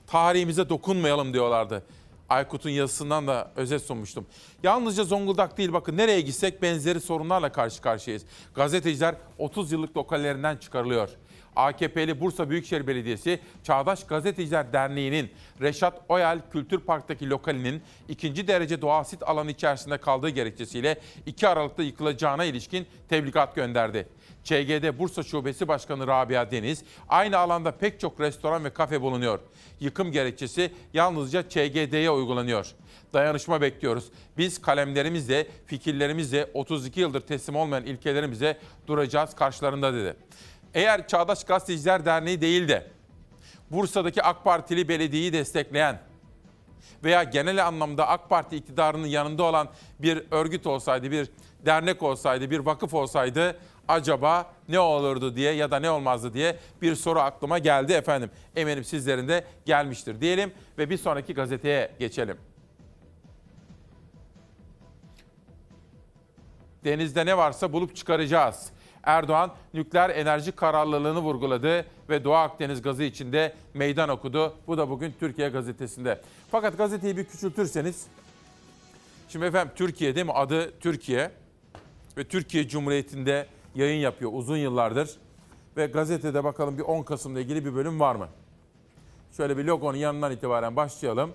Tarihimize dokunmayalım diyorlardı. Aykut'un yazısından da özet sunmuştum. Yalnızca Zonguldak değil bakın nereye gitsek benzeri sorunlarla karşı karşıyayız. Gazeteciler 30 yıllık lokallerinden çıkarılıyor. AKP'li Bursa Büyükşehir Belediyesi Çağdaş Gazeteciler Derneği'nin Reşat Oyal Kültür Park'taki lokalinin ikinci derece doğal sit alanı içerisinde kaldığı gerekçesiyle 2 Aralık'ta yıkılacağına ilişkin tebligat gönderdi. ÇGD Bursa Şubesi Başkanı Rabia Deniz, aynı alanda pek çok restoran ve kafe bulunuyor. Yıkım gerekçesi yalnızca ÇGD'ye uygulanıyor. Dayanışma bekliyoruz. Biz kalemlerimizle, fikirlerimizle 32 yıldır teslim olmayan ilkelerimize duracağız karşılarında dedi. Eğer Çağdaş Gazeteciler Derneği değil de Bursa'daki AK Partili belediyeyi destekleyen veya genel anlamda AK Parti iktidarının yanında olan bir örgüt olsaydı, bir dernek olsaydı, bir vakıf olsaydı acaba ne olurdu diye ya da ne olmazdı diye bir soru aklıma geldi efendim. Eminim sizlerin de gelmiştir diyelim ve bir sonraki gazeteye geçelim. Denizde ne varsa bulup çıkaracağız. Erdoğan nükleer enerji kararlılığını vurguladı ve Doğu Akdeniz gazı içinde meydan okudu. Bu da bugün Türkiye gazetesinde. Fakat gazeteyi bir küçültürseniz, şimdi efendim Türkiye değil mi? Adı Türkiye ve Türkiye Cumhuriyeti'nde yayın yapıyor uzun yıllardır. Ve gazetede bakalım bir 10 Kasım'la ilgili bir bölüm var mı? Şöyle bir logonun yanından itibaren başlayalım.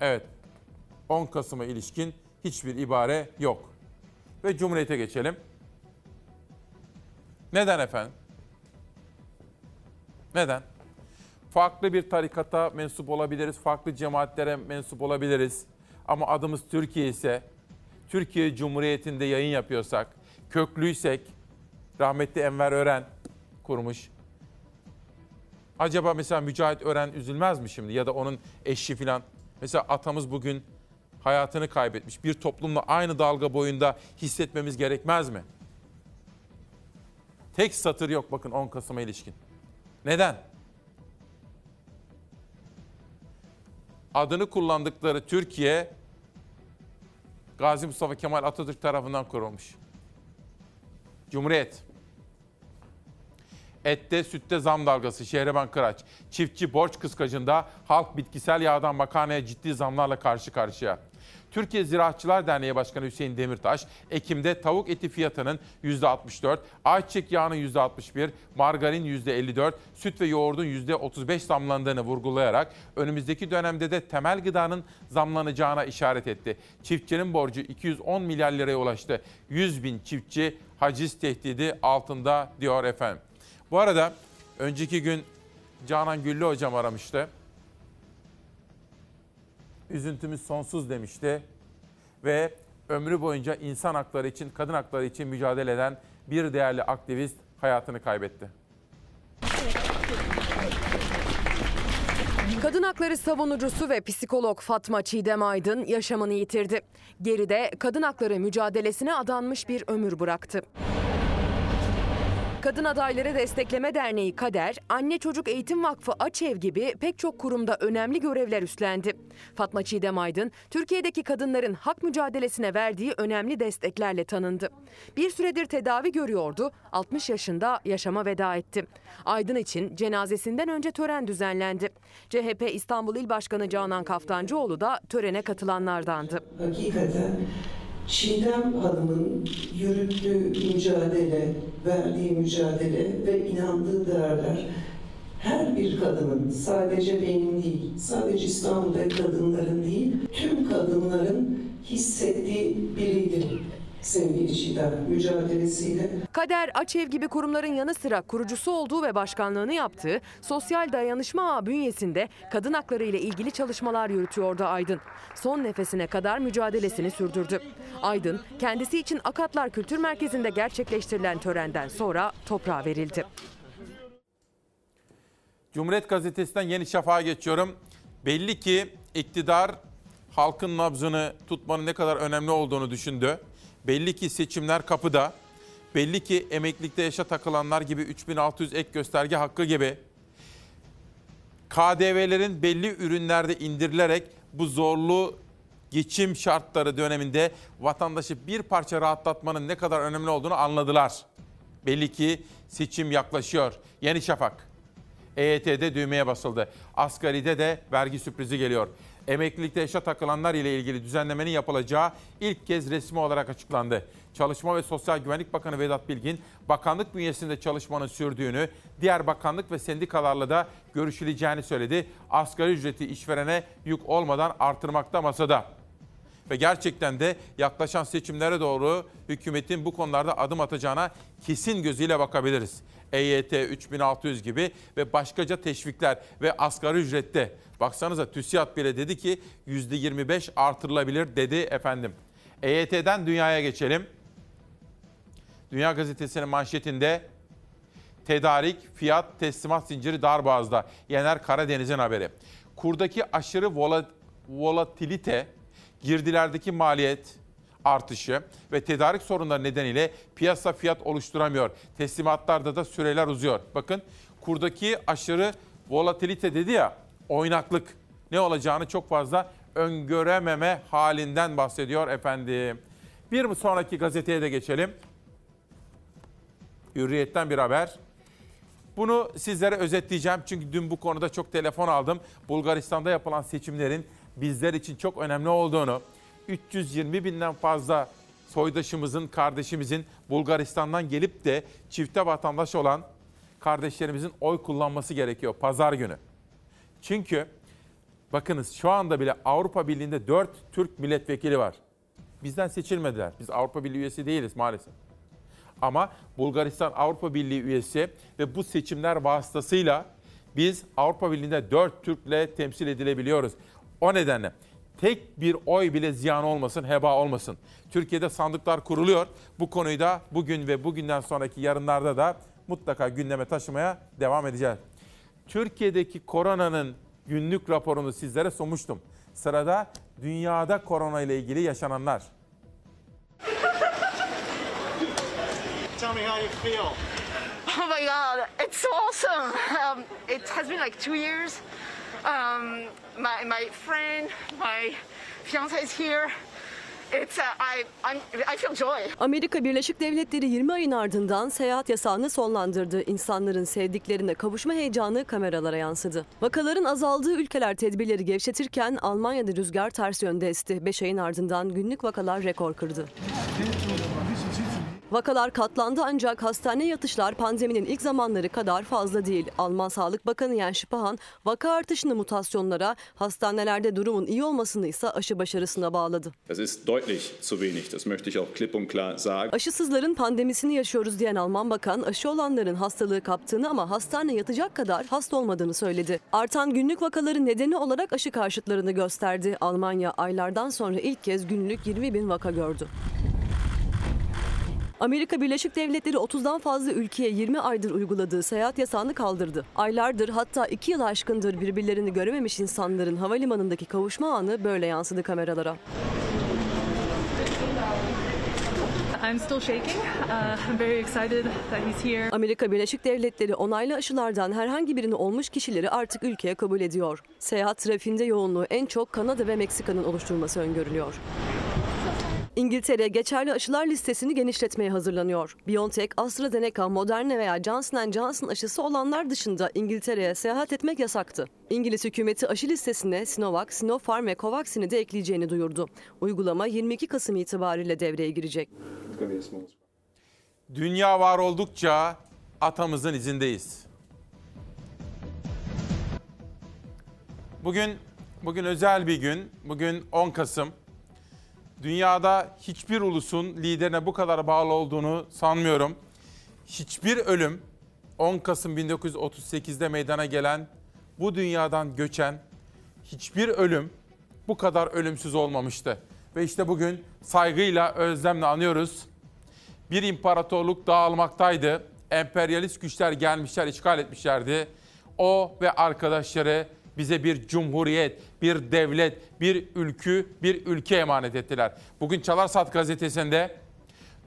Evet, 10 Kasım'a ilişkin hiçbir ibare yok. Ve Cumhuriyet'e geçelim. Neden efendim? Neden? Farklı bir tarikata mensup olabiliriz, farklı cemaatlere mensup olabiliriz. Ama adımız Türkiye ise, Türkiye Cumhuriyeti'nde yayın yapıyorsak, köklüysek, rahmetli Enver Ören kurmuş. Acaba mesela Mücahit Ören üzülmez mi şimdi ya da onun eşi filan? Mesela atamız bugün hayatını kaybetmiş. Bir toplumla aynı dalga boyunda hissetmemiz gerekmez mi? Tek satır yok bakın 10 Kasım'a ilişkin. Neden? Adını kullandıkları Türkiye Gazi Mustafa Kemal Atatürk tarafından kurulmuş. Cumhuriyet. Ette sütte zam dalgası Şehreban Kıraç. Çiftçi borç kıskacında halk bitkisel yağdan makarnaya ciddi zamlarla karşı karşıya. Türkiye Ziraatçılar Derneği Başkanı Hüseyin Demirtaş, Ekim'de tavuk eti fiyatının %64, ayçiçek yağının %61, margarin %54, süt ve yoğurdun %35 zamlandığını vurgulayarak önümüzdeki dönemde de temel gıdanın zamlanacağına işaret etti. Çiftçinin borcu 210 milyar liraya ulaştı. 100 bin çiftçi haciz tehdidi altında diyor efendim. Bu arada önceki gün Canan Güllü hocam aramıştı üzüntümüz sonsuz demişti. Ve ömrü boyunca insan hakları için, kadın hakları için mücadele eden bir değerli aktivist hayatını kaybetti. Kadın hakları savunucusu ve psikolog Fatma Çiğdem Aydın yaşamını yitirdi. Geride kadın hakları mücadelesine adanmış bir ömür bıraktı. Kadın Adayları Destekleme Derneği Kader, Anne Çocuk Eğitim Vakfı Açev gibi pek çok kurumda önemli görevler üstlendi. Fatma Çiğdem Aydın, Türkiye'deki kadınların hak mücadelesine verdiği önemli desteklerle tanındı. Bir süredir tedavi görüyordu, 60 yaşında yaşama veda etti. Aydın için cenazesinden önce tören düzenlendi. CHP İstanbul İl Başkanı Canan Kaftancıoğlu da törene katılanlardandı. Hakikaten Çiğdem Hanım'ın yürüttüğü mücadele, verdiği mücadele ve inandığı değerler her bir kadının, sadece benim değil, sadece İstanbul'da kadınların değil, tüm kadınların hissettiği biriydi sevgili Çiğdem mücadelesiyle. Kader Açev gibi kurumların yanı sıra kurucusu olduğu ve başkanlığını yaptığı Sosyal Dayanışma Ağı bünyesinde kadın hakları ile ilgili çalışmalar yürütüyordu Aydın. Son nefesine kadar mücadelesini sürdürdü. Aydın kendisi için Akatlar Kültür Merkezi'nde gerçekleştirilen törenden sonra toprağa verildi. Cumhuriyet Gazetesi'nden Yeni Şafak'a geçiyorum. Belli ki iktidar halkın nabzını tutmanın ne kadar önemli olduğunu düşündü. Belli ki seçimler kapıda. Belli ki emeklilikte yaşa takılanlar gibi 3600 ek gösterge hakkı gibi KDV'lerin belli ürünlerde indirilerek bu zorlu geçim şartları döneminde vatandaşı bir parça rahatlatmanın ne kadar önemli olduğunu anladılar. Belli ki seçim yaklaşıyor. Yeni Şafak. EYT'de düğmeye basıldı. Asgari'de de vergi sürprizi geliyor. Emeklilikte yaşa takılanlar ile ilgili düzenlemenin yapılacağı ilk kez resmi olarak açıklandı. Çalışma ve Sosyal Güvenlik Bakanı Vedat Bilgin, bakanlık bünyesinde çalışmanın sürdüğünü, diğer bakanlık ve sendikalarla da görüşüleceğini söyledi. Asgari ücreti işverene yük olmadan artırmakta masada. Ve gerçekten de yaklaşan seçimlere doğru hükümetin bu konularda adım atacağına kesin gözüyle bakabiliriz. EYT 3600 gibi ve başkaca teşvikler ve asgari ücrette. Baksanıza TÜSİAD bile dedi ki %25 artırılabilir dedi efendim. EYT'den dünyaya geçelim. Dünya Gazetesi'nin manşetinde tedarik, fiyat, teslimat zinciri darboğazda. Yener Karadeniz'in haberi. Kurdaki aşırı vola, volatilite, girdilerdeki maliyet artışı ve tedarik sorunları nedeniyle piyasa fiyat oluşturamıyor. Teslimatlarda da süreler uzuyor. Bakın kurdaki aşırı volatilite dedi ya oynaklık ne olacağını çok fazla öngörememe halinden bahsediyor efendim. Bir sonraki gazeteye de geçelim. Hürriyet'ten bir haber. Bunu sizlere özetleyeceğim çünkü dün bu konuda çok telefon aldım. Bulgaristan'da yapılan seçimlerin bizler için çok önemli olduğunu, 320 binden fazla soydaşımızın, kardeşimizin Bulgaristan'dan gelip de çifte vatandaş olan kardeşlerimizin oy kullanması gerekiyor pazar günü. Çünkü bakınız şu anda bile Avrupa Birliği'nde 4 Türk milletvekili var. Bizden seçilmediler. Biz Avrupa Birliği üyesi değiliz maalesef. Ama Bulgaristan Avrupa Birliği üyesi ve bu seçimler vasıtasıyla biz Avrupa Birliği'nde 4 Türk'le temsil edilebiliyoruz. O nedenle tek bir oy bile ziyan olmasın, heba olmasın. Türkiye'de sandıklar kuruluyor. Bu konuyu da bugün ve bugünden sonraki yarınlarda da mutlaka gündeme taşımaya devam edeceğiz. Türkiye'deki koronanın günlük raporunu sizlere sunmuştum. Sırada dünyada korona ile ilgili yaşananlar. Tell me how you feel. Oh my God, it's awesome. Um, it has been like two years. Um, my, my friend, my fiance is here. It's, uh, I, I'm, I feel joy. Amerika Birleşik Devletleri 20 ayın ardından seyahat yasağını sonlandırdı. İnsanların sevdiklerine kavuşma heyecanı kameralara yansıdı. Vakaların azaldığı ülkeler tedbirleri gevşetirken Almanya'da rüzgar ters yönde esti. 5 ayın ardından günlük vakalar rekor kırdı. Vakalar katlandı ancak hastane yatışlar pandeminin ilk zamanları kadar fazla değil. Alman Sağlık Bakanı Jens Spahn vaka artışını mutasyonlara, hastanelerde durumun iyi olmasını ise aşı başarısına bağladı. Aşısızların pandemisini yaşıyoruz diyen Alman Bakan aşı olanların hastalığı kaptığını ama hastane yatacak kadar hasta olmadığını söyledi. Artan günlük vakaların nedeni olarak aşı karşıtlarını gösterdi. Almanya aylardan sonra ilk kez günlük 20 bin vaka gördü. Amerika Birleşik Devletleri 30'dan fazla ülkeye 20 aydır uyguladığı seyahat yasağını kaldırdı. Aylardır hatta 2 yıl aşkındır birbirlerini görememiş insanların havalimanındaki kavuşma anı böyle yansıdı kameralara. I'm still shaking. Uh, I'm very excited that he's here. Amerika Birleşik Devletleri onaylı aşılardan herhangi birini olmuş kişileri artık ülkeye kabul ediyor. Seyahat trafiğinde yoğunluğu en çok Kanada ve Meksika'nın oluşturması öngörülüyor. İngiltere geçerli aşılar listesini genişletmeye hazırlanıyor. BioNTech, AstraZeneca, Moderna veya Johnson Johnson aşısı olanlar dışında İngiltere'ye seyahat etmek yasaktı. İngiliz hükümeti aşı listesine Sinovac, Sinopharm ve Covax'ini de ekleyeceğini duyurdu. Uygulama 22 Kasım itibariyle devreye girecek. Dünya var oldukça atamızın izindeyiz. Bugün bugün özel bir gün. Bugün 10 Kasım. Dünyada hiçbir ulusun liderine bu kadar bağlı olduğunu sanmıyorum. Hiçbir ölüm 10 Kasım 1938'de meydana gelen bu dünyadan göçen hiçbir ölüm bu kadar ölümsüz olmamıştı. Ve işte bugün saygıyla, özlemle anıyoruz. Bir imparatorluk dağılmaktaydı. Emperyalist güçler gelmişler, işgal etmişlerdi. O ve arkadaşları bize bir cumhuriyet, bir devlet, bir ülkü, bir ülke emanet ettiler. Bugün Çalarsat gazetesinde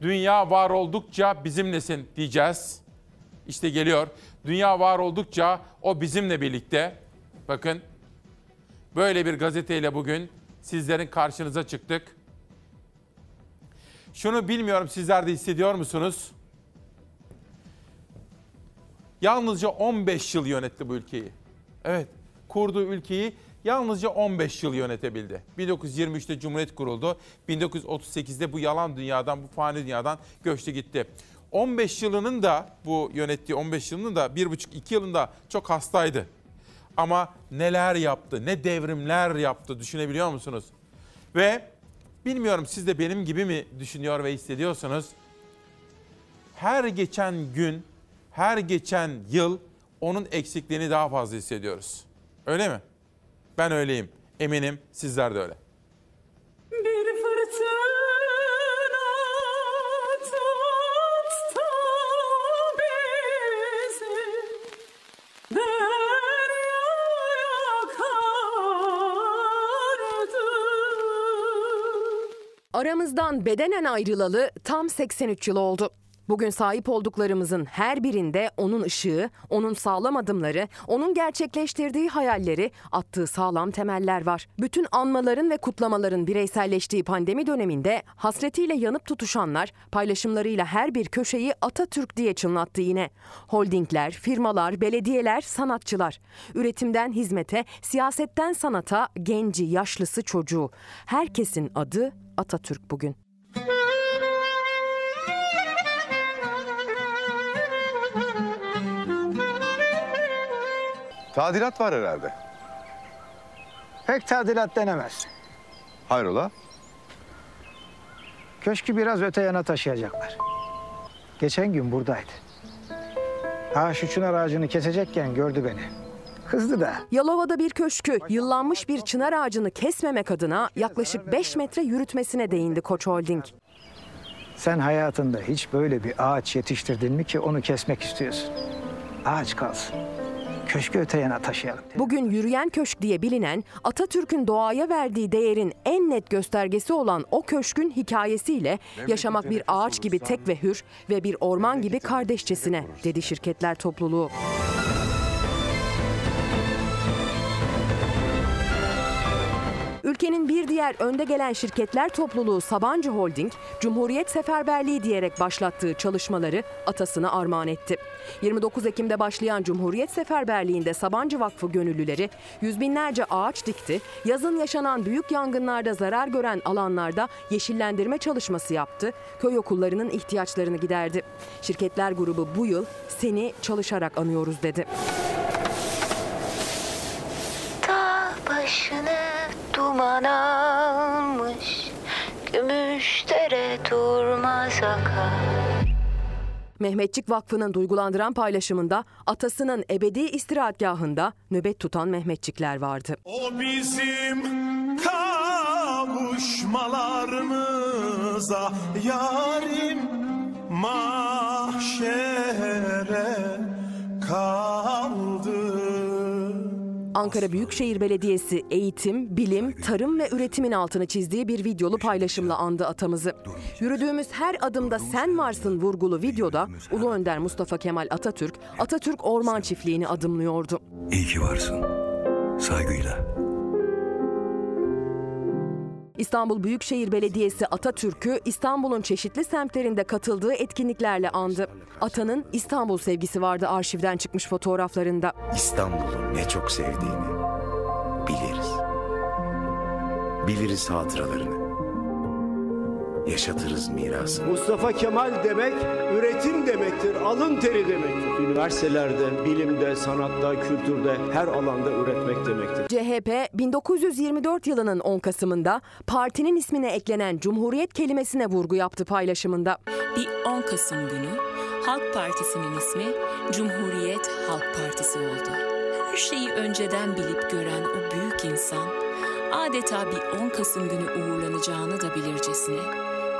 dünya var oldukça bizimlesin diyeceğiz. İşte geliyor. Dünya var oldukça o bizimle birlikte. Bakın böyle bir gazeteyle bugün sizlerin karşınıza çıktık. Şunu bilmiyorum sizler de hissediyor musunuz? Yalnızca 15 yıl yönetti bu ülkeyi. Evet, kurduğu ülkeyi yalnızca 15 yıl yönetebildi. 1923'te Cumhuriyet kuruldu. 1938'de bu yalan dünyadan, bu fani dünyadan göçtü gitti. 15 yılının da bu yönettiği 15 yılının da 1,5-2 yılında çok hastaydı. Ama neler yaptı, ne devrimler yaptı düşünebiliyor musunuz? Ve bilmiyorum siz de benim gibi mi düşünüyor ve hissediyorsunuz? Her geçen gün, her geçen yıl onun eksikliğini daha fazla hissediyoruz. Öyle mi? Ben öyleyim. Eminim sizler de öyle. Bir fırtına tuttu bizi. Deryaya kardı. Aramızdan bedenen ayrılalı tam 83 yıl oldu. Bugün sahip olduklarımızın her birinde onun ışığı, onun sağlam adımları, onun gerçekleştirdiği hayalleri, attığı sağlam temeller var. Bütün anmaların ve kutlamaların bireyselleştiği pandemi döneminde hasretiyle yanıp tutuşanlar paylaşımlarıyla her bir köşeyi Atatürk diye çınlattı yine. Holdingler, firmalar, belediyeler, sanatçılar. Üretimden hizmete, siyasetten sanata, genci, yaşlısı, çocuğu. Herkesin adı Atatürk bugün. Tadilat var herhalde. Pek tadilat denemez. Hayrola? Köşkü biraz öte yana taşıyacaklar. Geçen gün buradaydı. Ha şu çınar ağacını kesecekken gördü beni. Kızdı da. Yalova'da bir köşkü yıllanmış bir çınar ağacını kesmemek adına yaklaşık 5 metre yürütmesine değindi Koç Holding. Sen hayatında hiç böyle bir ağaç yetiştirdin mi ki onu kesmek istiyorsun? Ağaç kalsın. Köşkü öte yana taşıyalım. Bugün yürüyen köşk diye bilinen Atatürk'ün doğaya verdiği değerin en net göstergesi olan o köşkün hikayesiyle yaşamak bir ağaç gibi tek ve hür ve bir orman gibi kardeşçesine dedi şirketler topluluğu. Ülkenin bir diğer önde gelen şirketler topluluğu Sabancı Holding, Cumhuriyet Seferberliği diyerek başlattığı çalışmaları atasına armağan etti. 29 Ekim'de başlayan Cumhuriyet Seferberliği'nde Sabancı Vakfı gönüllüleri yüz binlerce ağaç dikti, yazın yaşanan büyük yangınlarda zarar gören alanlarda yeşillendirme çalışması yaptı, köy okullarının ihtiyaçlarını giderdi. Şirketler grubu bu yıl seni çalışarak anıyoruz dedi. Başını duman almış Gümüşdere durmaz akar Mehmetçik Vakfı'nın duygulandıran paylaşımında atasının ebedi istirahatgahında nöbet tutan Mehmetçikler vardı. O bizim kavuşmalarımıza yarim mahşere kaldı. Ankara Büyükşehir Belediyesi eğitim, bilim, tarım ve üretimin altını çizdiği bir videolu paylaşımla andı atamızı. Yürüdüğümüz her adımda sen varsın vurgulu videoda Ulu Önder Mustafa Kemal Atatürk, Atatürk Orman Çiftliği'ni adımlıyordu. İyi ki varsın. Saygıyla. İstanbul Büyükşehir Belediyesi Atatürk'ü İstanbul'un çeşitli semtlerinde katıldığı etkinliklerle andı. Atanın İstanbul sevgisi vardı arşivden çıkmış fotoğraflarında. İstanbul'u ne çok sevdiğini biliriz. Biliriz hatıralarını. Yaşatırız mirasını. Mustafa Kemal demek üretim demektir, alın teri demektir. Üniversitelerde, bilimde, sanatta, kültürde her alanda üretmek demektir. CHP 1924 yılının 10 Kasım'ında partinin ismine eklenen Cumhuriyet kelimesine vurgu yaptı paylaşımında. Bir 10 Kasım günü Halk Partisi'nin ismi Cumhuriyet Halk Partisi oldu. Her şeyi önceden bilip gören o büyük insan adeta bir 10 Kasım günü uğurlanacağını da bilircesine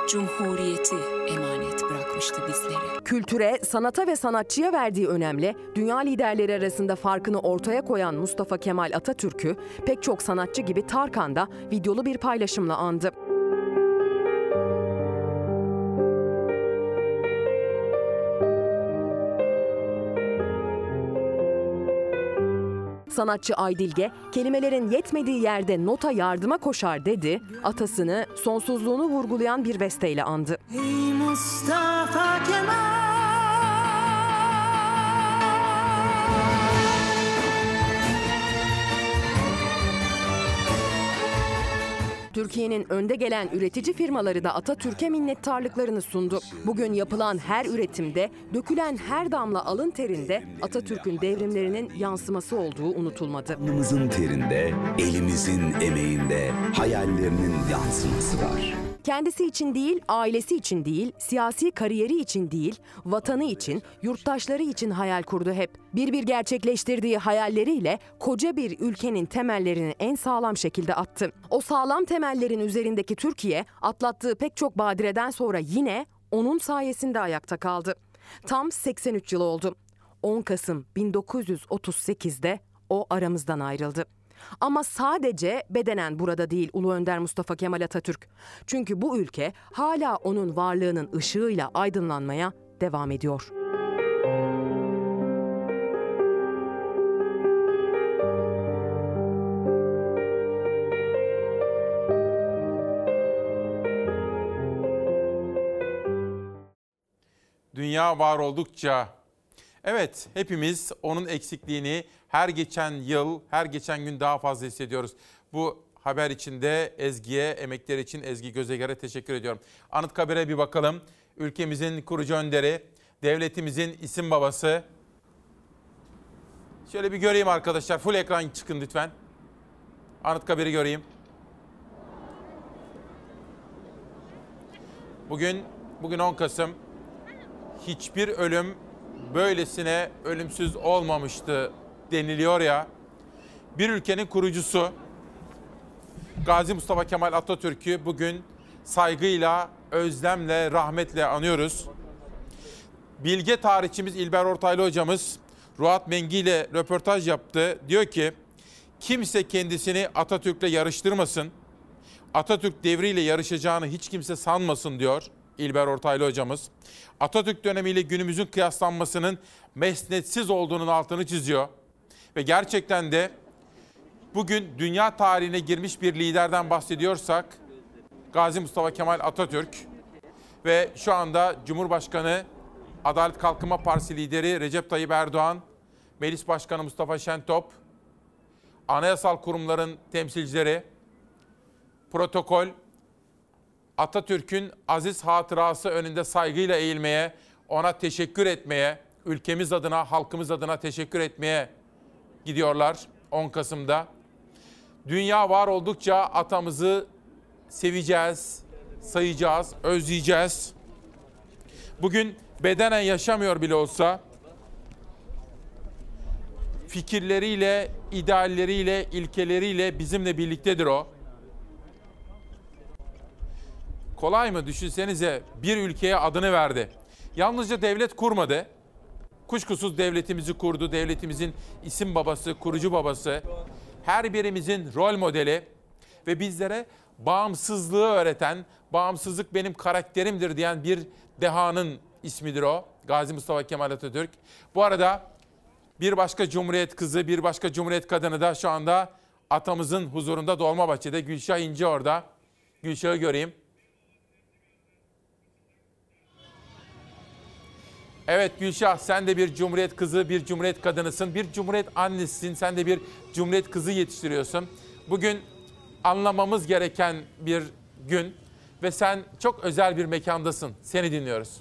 Cumhuriyeti emanet bırakmıştı bizlere. Kültüre, sanata ve sanatçıya verdiği önemle dünya liderleri arasında farkını ortaya koyan Mustafa Kemal Atatürk'ü pek çok sanatçı gibi Tarkan da videolu bir paylaşımla andı. Sanatçı Aydilge, kelimelerin yetmediği yerde nota yardıma koşar dedi, atasını sonsuzluğunu vurgulayan bir besteyle andı. Ey Mustafa Kemal Türkiye'nin önde gelen üretici firmaları da Atatürk'e minnettarlıklarını sundu. Bugün yapılan her üretimde, dökülen her damla alın terinde Atatürk'ün devrimlerinin yansıması olduğu unutulmadı. Alnımızın terinde, elimizin emeğinde hayallerinin yansıması var. Kendisi için değil, ailesi için değil, siyasi kariyeri için değil, vatanı için, yurttaşları için hayal kurdu hep. Bir bir gerçekleştirdiği hayalleriyle koca bir ülkenin temellerini en sağlam şekilde attı. O sağlam temellerin üzerindeki Türkiye atlattığı pek çok badireden sonra yine onun sayesinde ayakta kaldı. Tam 83 yıl oldu. 10 Kasım 1938'de o aramızdan ayrıldı. Ama sadece bedenen burada değil Ulu Önder Mustafa Kemal Atatürk. Çünkü bu ülke hala onun varlığının ışığıyla aydınlanmaya devam ediyor. Dünya var oldukça Evet, hepimiz onun eksikliğini her geçen yıl, her geçen gün daha fazla hissediyoruz. Bu haber içinde Ezgi'ye, emekler için Ezgi Gözeger'e teşekkür ediyorum. Anıtkabir'e bir bakalım. Ülkemizin kurucu önderi, devletimizin isim babası. Şöyle bir göreyim arkadaşlar. Full ekran çıkın lütfen. Anıtkabir'i göreyim. Bugün, bugün 10 Kasım. Hiçbir ölüm böylesine ölümsüz olmamıştı deniliyor ya. Bir ülkenin kurucusu Gazi Mustafa Kemal Atatürk'ü bugün saygıyla, özlemle, rahmetle anıyoruz. Bilge tarihçimiz İlber Ortaylı hocamız Ruat Mengi ile röportaj yaptı. Diyor ki kimse kendisini Atatürk'le yarıştırmasın. Atatürk devriyle yarışacağını hiç kimse sanmasın diyor İlber Ortaylı hocamız. Atatürk dönemiyle günümüzün kıyaslanmasının mesnetsiz olduğunun altını çiziyor. Ve gerçekten de bugün dünya tarihine girmiş bir liderden bahsediyorsak Gazi Mustafa Kemal Atatürk ve şu anda Cumhurbaşkanı Adalet Kalkınma Partisi lideri Recep Tayyip Erdoğan, Meclis Başkanı Mustafa Şentop, anayasal kurumların temsilcileri, protokol, Atatürk'ün aziz hatırası önünde saygıyla eğilmeye, ona teşekkür etmeye, ülkemiz adına, halkımız adına teşekkür etmeye gidiyorlar 10 Kasım'da. Dünya var oldukça atamızı seveceğiz, sayacağız, özleyeceğiz. Bugün bedenen yaşamıyor bile olsa fikirleriyle, idealleriyle, ilkeleriyle bizimle birliktedir o. Kolay mı? Düşünsenize bir ülkeye adını verdi. Yalnızca devlet kurmadı. Kuşkusuz devletimizi kurdu. Devletimizin isim babası, kurucu babası. Her birimizin rol modeli ve bizlere bağımsızlığı öğreten, bağımsızlık benim karakterimdir diyen bir dehanın ismidir o. Gazi Mustafa Kemal Atatürk. Bu arada bir başka Cumhuriyet kızı, bir başka Cumhuriyet kadını da şu anda atamızın huzurunda Dolmabahçe'de. Gülşah İnci orada. Gülşah'ı göreyim. Evet Gülşah sen de bir Cumhuriyet kızı, bir Cumhuriyet kadınısın, bir Cumhuriyet annesisin. Sen de bir Cumhuriyet kızı yetiştiriyorsun. Bugün anlamamız gereken bir gün ve sen çok özel bir mekandasın. Seni dinliyoruz.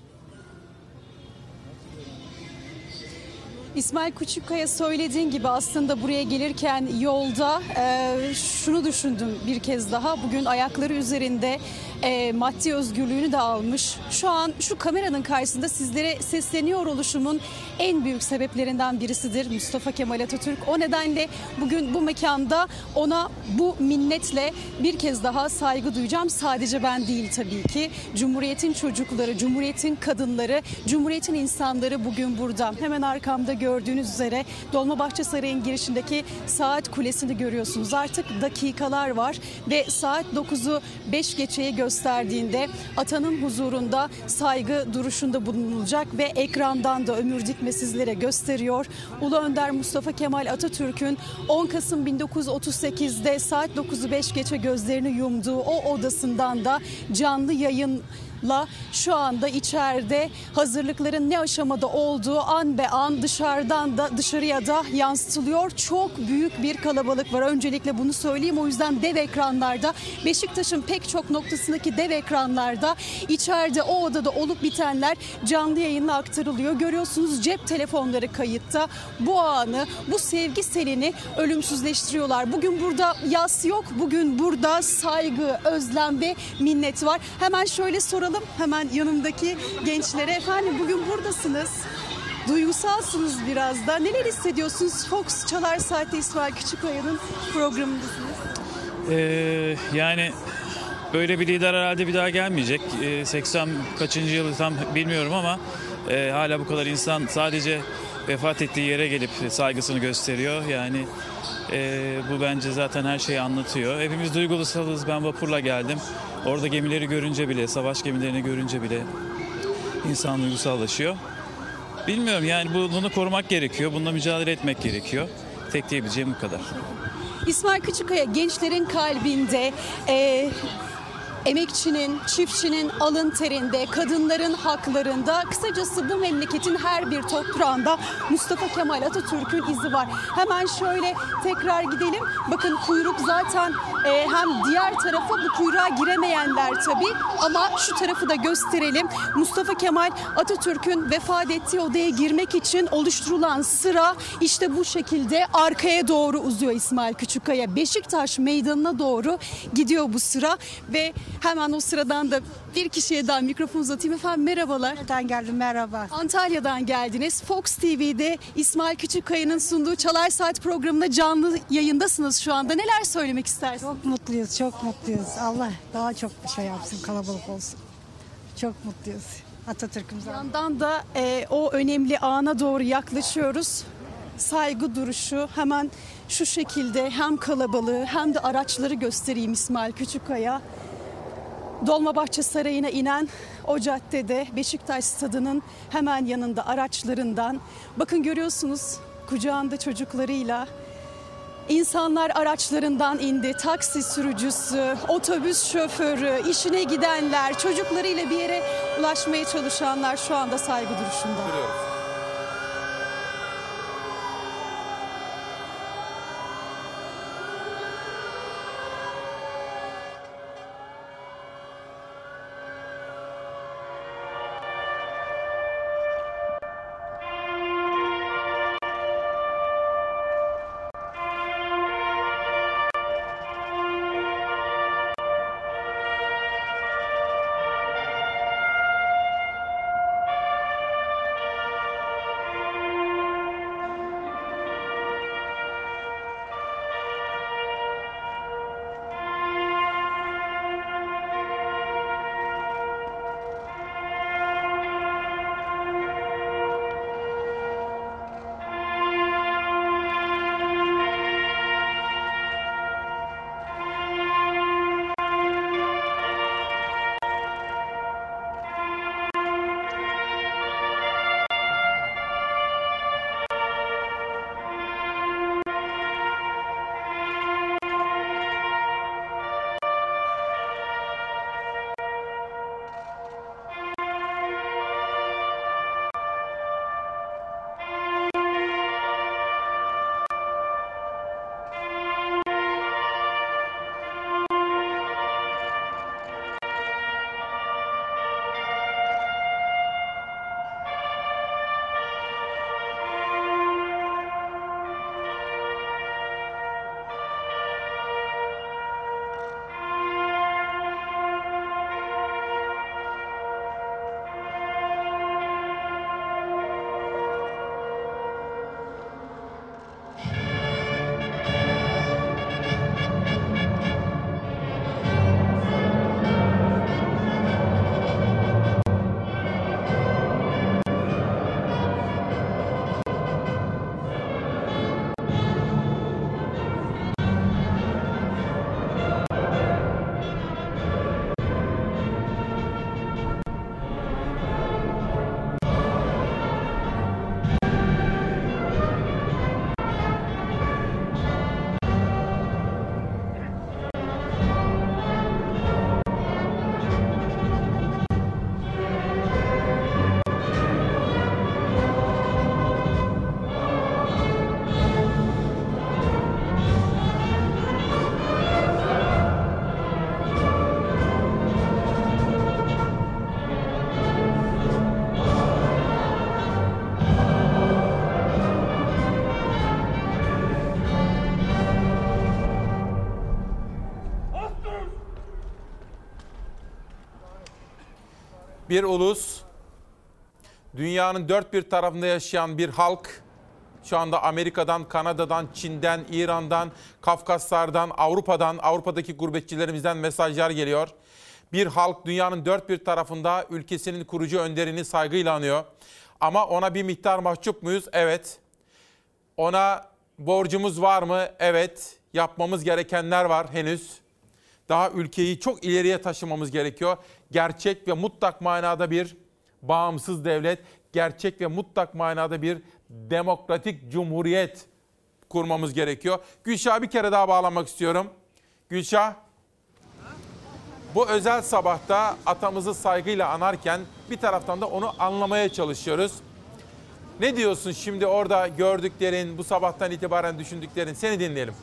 İsmail Küçükkaya söylediğin gibi aslında buraya gelirken yolda e, şunu düşündüm bir kez daha. Bugün ayakları üzerinde e, maddi özgürlüğünü de almış. Şu an şu kameranın karşısında sizlere sesleniyor oluşumun en büyük sebeplerinden birisidir Mustafa Kemal Atatürk. O nedenle bugün bu mekanda ona bu minnetle bir kez daha saygı duyacağım. Sadece ben değil tabii ki. Cumhuriyetin çocukları, Cumhuriyetin kadınları, Cumhuriyetin insanları bugün burada. Hemen arkamda gördüğünüz üzere Dolmabahçe Sarayı'nın girişindeki saat kulesini görüyorsunuz. Artık dakikalar var ve saat 9'u 5 geçeye gösterdiğinde atanın huzurunda saygı duruşunda bulunulacak ve ekrandan da ömür dikme sizlere gösteriyor. Ulu Önder Mustafa Kemal Atatürk'ün 10 Kasım 1938'de saat 9'u 5 geçe gözlerini yumduğu o odasından da canlı yayın la şu anda içeride hazırlıkların ne aşamada olduğu an be an dışarıdan da dışarıya da yansıtılıyor. Çok büyük bir kalabalık var. Öncelikle bunu söyleyeyim. O yüzden dev ekranlarda Beşiktaş'ın pek çok noktasındaki dev ekranlarda içeride o odada olup bitenler canlı yayınla aktarılıyor. Görüyorsunuz cep telefonları kayıtta. Bu anı, bu sevgi selini ölümsüzleştiriyorlar. Bugün burada yas yok. Bugün burada saygı, özlem ve minnet var. Hemen şöyle soralım hemen yanımdaki gençlere. Efendim bugün buradasınız. Duygusalsınız biraz da. Neler hissediyorsunuz? Fox Çalar Saat'te İsmail Küçükaya'nın programındasınız. Ee, yani böyle bir lider herhalde bir daha gelmeyecek. Ee, 80 kaçıncı yılı tam bilmiyorum ama e, hala bu kadar insan sadece vefat ettiği yere gelip saygısını gösteriyor. Yani e, bu bence zaten her şeyi anlatıyor. Hepimiz duygusalız. Ben vapurla geldim. Orada gemileri görünce bile, savaş gemilerini görünce bile insan duygusallaşıyor. Bilmiyorum yani bu, bunu korumak gerekiyor. Bununla mücadele etmek gerekiyor. Tek diyebileceğim bu kadar. İsmail Küçükkaya gençlerin kalbinde e, emekçinin, çiftçinin alın terinde, kadınların haklarında, kısacası bu memleketin her bir toprağında Mustafa Kemal Atatürk'ün izi var. Hemen şöyle tekrar gidelim. Bakın kuyruk zaten e, hem diğer tarafa bu kuyruğa giremeyenler tabii ama şu tarafı da gösterelim. Mustafa Kemal Atatürk'ün vefat ettiği odaya girmek için oluşturulan sıra işte bu şekilde arkaya doğru uzuyor İsmail Küçükkaya. Beşiktaş meydanına doğru gidiyor bu sıra ve Hemen o sıradan da bir kişiye daha mikrofon uzatayım efendim. Merhabalar. Nereden geldim merhaba. Antalya'dan geldiniz. Fox TV'de İsmail Küçükkaya'nın sunduğu Çalar Saat programında canlı yayındasınız şu anda. Neler söylemek istersiniz? Çok mutluyuz, çok mutluyuz. Allah daha çok bir şey yapsın, kalabalık olsun. Çok mutluyuz. Atatürk'ümüz. Bir yandan da e, o önemli ana doğru yaklaşıyoruz. Saygı duruşu hemen şu şekilde hem kalabalığı hem de araçları göstereyim İsmail Küçükkaya. Dolmabahçe Sarayı'na inen o caddede Beşiktaş Stadı'nın hemen yanında araçlarından bakın görüyorsunuz kucağında çocuklarıyla insanlar araçlarından indi. Taksi sürücüsü, otobüs şoförü, işine gidenler, çocuklarıyla bir yere ulaşmaya çalışanlar şu anda saygı duruşunda. Görüyoruz. Bir ulus, dünyanın dört bir tarafında yaşayan bir halk, şu anda Amerika'dan, Kanada'dan, Çin'den, İran'dan, Kafkaslardan, Avrupa'dan, Avrupa'daki gurbetçilerimizden mesajlar geliyor. Bir halk dünyanın dört bir tarafında ülkesinin kurucu önderini saygıyla anıyor. Ama ona bir miktar mahcup muyuz? Evet. Ona borcumuz var mı? Evet. Yapmamız gerekenler var henüz. Daha ülkeyi çok ileriye taşımamız gerekiyor. Gerçek ve mutlak manada bir bağımsız devlet, gerçek ve mutlak manada bir demokratik cumhuriyet kurmamız gerekiyor. Gülşah'a bir kere daha bağlanmak istiyorum. Gülşah, bu özel sabahta atamızı saygıyla anarken bir taraftan da onu anlamaya çalışıyoruz. Ne diyorsun şimdi orada gördüklerin, bu sabahtan itibaren düşündüklerin? Seni dinleyelim.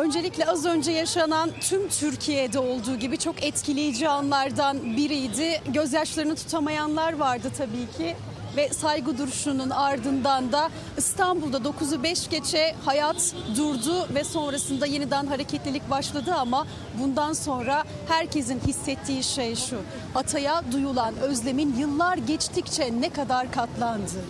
Öncelikle az önce yaşanan tüm Türkiye'de olduğu gibi çok etkileyici anlardan biriydi. Gözyaşlarını tutamayanlar vardı tabii ki ve saygı duruşunun ardından da İstanbul'da 9'u 5 geçe hayat durdu ve sonrasında yeniden hareketlilik başladı ama bundan sonra herkesin hissettiği şey şu. Ataya duyulan özlemin yıllar geçtikçe ne kadar katlandı.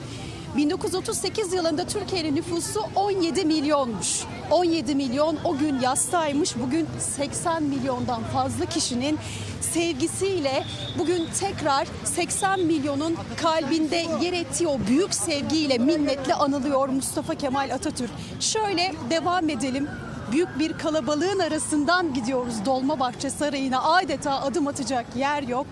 1938 yılında Türkiye'nin nüfusu 17 milyonmuş. 17 milyon o gün yastaymış. Bugün 80 milyondan fazla kişinin sevgisiyle bugün tekrar 80 milyonun kalbinde yer ettiği o büyük sevgiyle minnetle anılıyor Mustafa Kemal Atatürk. Şöyle devam edelim. Büyük bir kalabalığın arasından gidiyoruz Dolmabahçe Sarayı'na adeta adım atacak yer yok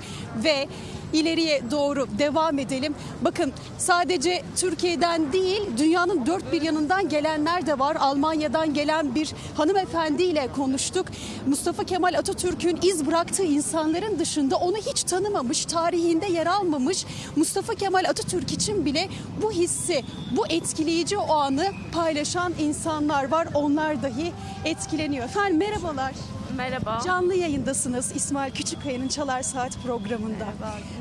ve ileriye doğru devam edelim. Bakın sadece Türkiye'den değil dünyanın dört bir yanından gelenler de var. Almanya'dan gelen bir hanımefendiyle konuştuk. Mustafa Kemal Atatürk'ün iz bıraktığı insanların dışında onu hiç tanımamış, tarihinde yer almamış. Mustafa Kemal Atatürk için bile bu hissi, bu etkileyici o anı paylaşan insanlar var. Onlar dahi etkileniyor. Efendim merhabalar. Merhaba. Canlı yayındasınız İsmail Küçükkaya'nın Çalar Saat programında.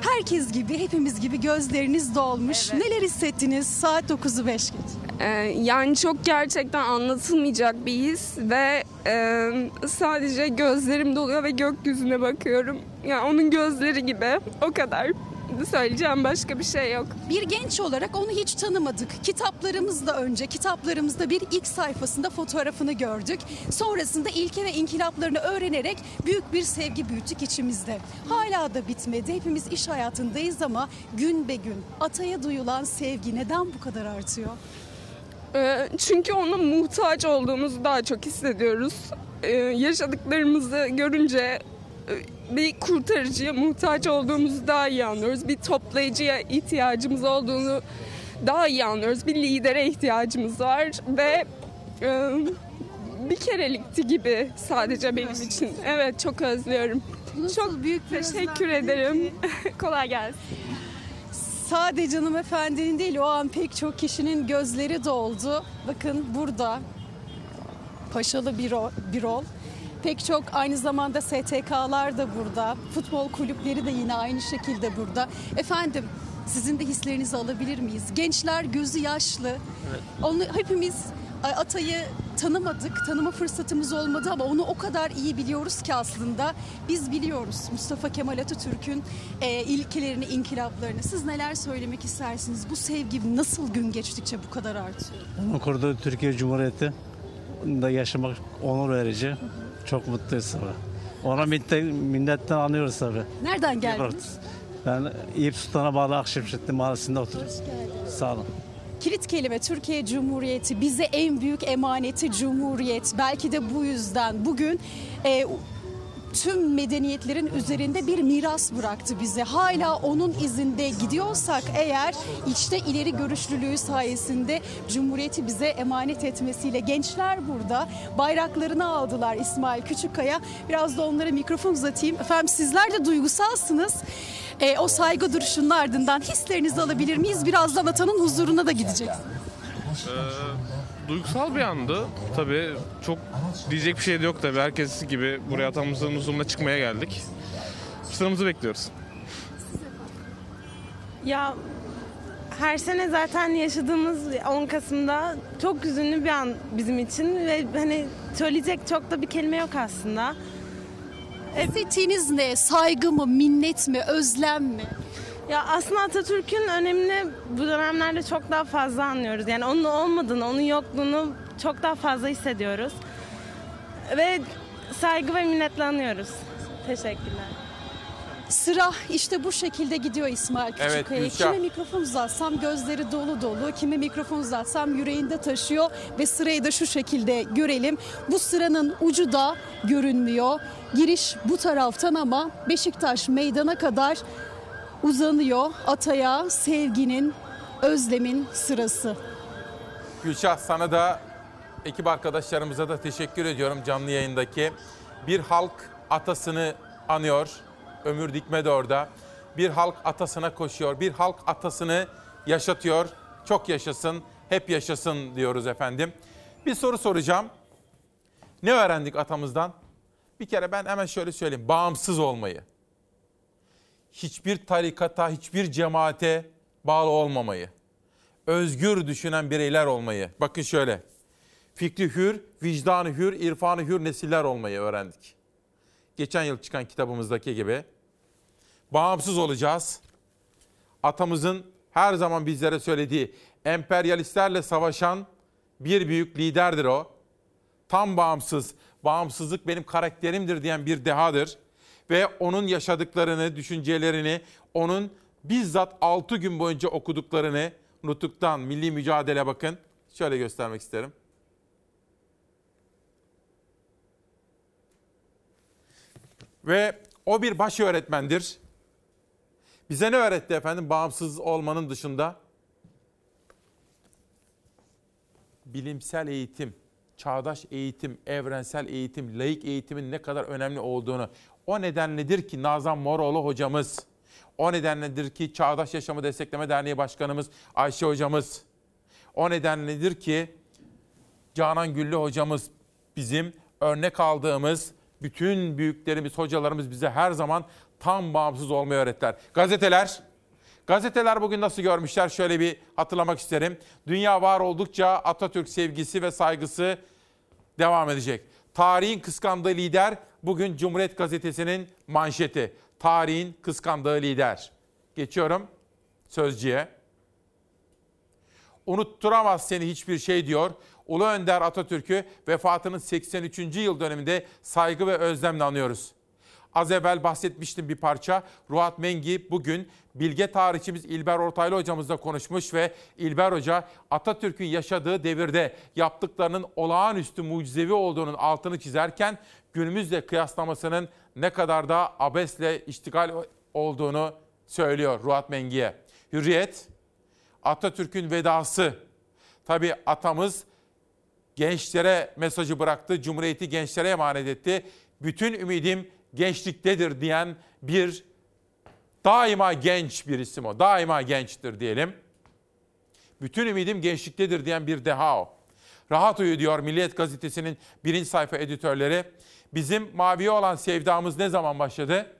Herkes gibi, hepimiz gibi gözleriniz dolmuş. Neler hissettiniz saat 9'u 5 geç? Ee, yani çok gerçekten anlatılmayacak bir his ve e, sadece gözlerim doluyor ve gökyüzüne bakıyorum. Yani onun gözleri gibi o kadar. [LAUGHS] Söyleyeceğim başka bir şey yok. Bir genç olarak onu hiç tanımadık. Kitaplarımızda önce, kitaplarımızda bir ilk sayfasında fotoğrafını gördük. Sonrasında ilke ve inkılaplarını öğrenerek büyük bir sevgi büyüttük içimizde. Hala da bitmedi. Hepimiz iş hayatındayız ama gün be gün ataya duyulan sevgi neden bu kadar artıyor? Ee, çünkü ona muhtaç olduğumuzu daha çok hissediyoruz. Ee, yaşadıklarımızı görünce bir kurtarıcıya muhtaç olduğumuzu daha iyi anlıyoruz. Bir toplayıcıya ihtiyacımız olduğunu daha iyi anlıyoruz. Bir lidere ihtiyacımız var ve e, bir kerelikti gibi sadece benim için. Evet çok özlüyorum. çok büyük teşekkür ederim. [LAUGHS] Kolay gelsin. Sadece hanımefendinin değil o an pek çok kişinin gözleri doldu. Bakın burada paşalı bir, bir rol. Pek çok aynı zamanda STK'lar da burada. Futbol kulüpleri de yine aynı şekilde burada. Efendim sizin de hislerinizi alabilir miyiz? Gençler gözü yaşlı. Onu hepimiz Atay'ı tanımadık, tanıma fırsatımız olmadı ama onu o kadar iyi biliyoruz ki aslında. Biz biliyoruz Mustafa Kemal Atatürk'ün e, ilkelerini, inkılaplarını. Siz neler söylemek istersiniz? Bu sevgi nasıl gün geçtikçe bu kadar artıyor? Onun kurduğu Türkiye Cumhuriyeti da yaşamak onur verici. Çok mutluyuz tabii. Ona minnetten, minnetten anıyoruz tabii. Nereden geldiniz? Ben Eyüp Sultan'a bağlı Akşemşetli Mahallesi'nde oturuyorum. Sağ olun. Kilit kelime Türkiye Cumhuriyeti bize en büyük emaneti Cumhuriyet. Belki de bu yüzden bugün e, tüm medeniyetlerin üzerinde bir miras bıraktı bize. Hala onun izinde gidiyorsak eğer içte ileri görüşlülüğü sayesinde Cumhuriyeti bize emanet etmesiyle gençler burada bayraklarını aldılar İsmail Küçükkaya. Biraz da onlara mikrofon uzatayım. Efendim sizler de duygusalsınız. E, o saygı duruşunun ardından hislerinizi alabilir miyiz? Birazdan atanın huzuruna da gideceksiniz. Ee, duygusal bir andı. Tabii çok diyecek bir şey de yok tabii. Herkes gibi buraya atamızın huzuruna çıkmaya geldik. Sıramızı bekliyoruz. Ya her sene zaten yaşadığımız 10 Kasım'da çok hüzünlü bir an bizim için ve hani söyleyecek çok da bir kelime yok aslında. Hissettiğiniz ne? Saygı mı, minnet mi, özlem mi? Ya aslında Atatürk'ün önemini bu dönemlerde çok daha fazla anlıyoruz. Yani onun olmadığını, onun yokluğunu çok daha fazla hissediyoruz. Ve saygı ve minnetle anıyoruz. Teşekkürler. Sıra işte bu şekilde gidiyor İsmail Evet, Küçükkaya. Gülşah. Kime mikrofon uzatsam gözleri dolu dolu, kime mikrofon uzatsam yüreğinde taşıyor ve sırayı da şu şekilde görelim. Bu sıranın ucu da görünmüyor. Giriş bu taraftan ama Beşiktaş meydana kadar uzanıyor. Ataya sevginin, özlemin sırası. Gülşah sana da ekip arkadaşlarımıza da teşekkür ediyorum canlı yayındaki. Bir halk atasını anıyor. Ömür Dikme de orada. Bir halk atasına koşuyor. Bir halk atasını yaşatıyor. Çok yaşasın, hep yaşasın diyoruz efendim. Bir soru soracağım. Ne öğrendik atamızdan? Bir kere ben hemen şöyle söyleyeyim. Bağımsız olmayı. Hiçbir tarikata, hiçbir cemaate bağlı olmamayı özgür düşünen bireyler olmayı. Bakın şöyle. Fikri hür, vicdanı hür, irfanı hür nesiller olmayı öğrendik. Geçen yıl çıkan kitabımızdaki gibi. Bağımsız olacağız. Atamızın her zaman bizlere söylediği emperyalistlerle savaşan bir büyük liderdir o. Tam bağımsız, bağımsızlık benim karakterimdir diyen bir dehadır. Ve onun yaşadıklarını, düşüncelerini, onun bizzat 6 gün boyunca okuduklarını, Nutuk'tan Milli Mücadele bakın. Şöyle göstermek isterim. Ve o bir baş öğretmendir. Bize ne öğretti efendim bağımsız olmanın dışında? Bilimsel eğitim, çağdaş eğitim, evrensel eğitim, laik eğitimin ne kadar önemli olduğunu. O nedenledir ki Nazan Moroğlu hocamız, o nedenledir ki Çağdaş Yaşamı Destekleme Derneği Başkanımız Ayşe hocamız, o nedenledir ki Canan Güllü hocamız bizim örnek aldığımız bütün büyüklerimiz, hocalarımız bize her zaman tam bağımsız olmayı öğrettiler. Gazeteler, gazeteler bugün nasıl görmüşler? Şöyle bir hatırlamak isterim. Dünya var oldukça Atatürk sevgisi ve saygısı devam edecek. Tarihin kıskandığı lider bugün Cumhuriyet Gazetesi'nin manşeti. Tarihin kıskandığı lider. Geçiyorum sözcüye. Unutturamaz seni hiçbir şey diyor. Ulu Önder Atatürk'ü vefatının 83. yıl döneminde saygı ve özlemle anıyoruz. Az evvel bahsetmiştim bir parça. Ruat Mengi bugün bilge tarihçimiz İlber Ortaylı hocamızla konuşmuş ve İlber Hoca Atatürk'ün yaşadığı devirde yaptıklarının olağanüstü mucizevi olduğunun altını çizerken günümüzle kıyaslamasının ne kadar da abesle iştigal olduğunu söylüyor Ruat Mengi'ye. Hürriyet, Atatürk'ün vedası. Tabi atamız gençlere mesajı bıraktı, Cumhuriyeti gençlere emanet etti. Bütün ümidim gençliktedir diyen bir daima genç bir isim o. Daima gençtir diyelim. Bütün ümidim gençliktedir diyen bir deha o. Rahat uyu diyor Milliyet Gazetesi'nin birinci sayfa editörleri. Bizim maviye olan sevdamız ne zaman başladı?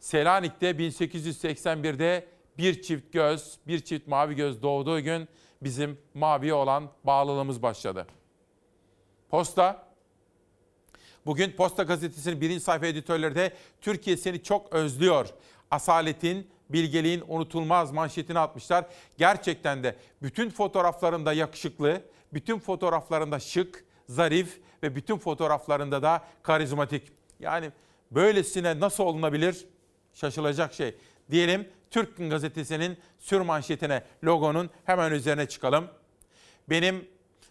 Selanik'te 1881'de bir çift göz, bir çift mavi göz doğduğu gün bizim maviye olan bağlılığımız başladı. Posta, bugün Posta Gazetesi'nin birinci sayfa editörleri de Türkiye seni çok özlüyor. Asaletin, bilgeliğin unutulmaz manşetini atmışlar. Gerçekten de bütün fotoğraflarında yakışıklı, bütün fotoğraflarında şık, zarif ve bütün fotoğraflarında da karizmatik. Yani böylesine nasıl olunabilir? Şaşılacak şey. Diyelim Türk Gazetesi'nin sür manşetine, logonun hemen üzerine çıkalım. Benim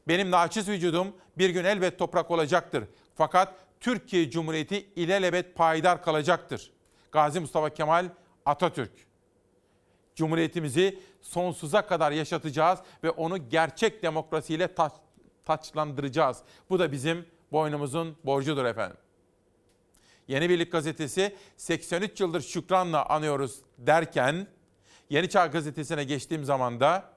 benim naçiz vücudum bir gün elbet toprak olacaktır. Fakat Türkiye Cumhuriyeti ilelebet payidar kalacaktır. Gazi Mustafa Kemal Atatürk. Cumhuriyetimizi sonsuza kadar yaşatacağız ve onu gerçek demokrasiyle taç, taçlandıracağız. Bu da bizim boynumuzun borcudur efendim. Yeni Birlik Gazetesi 83 yıldır şükranla anıyoruz derken Yeni Çağ Gazetesi'ne geçtiğim zaman da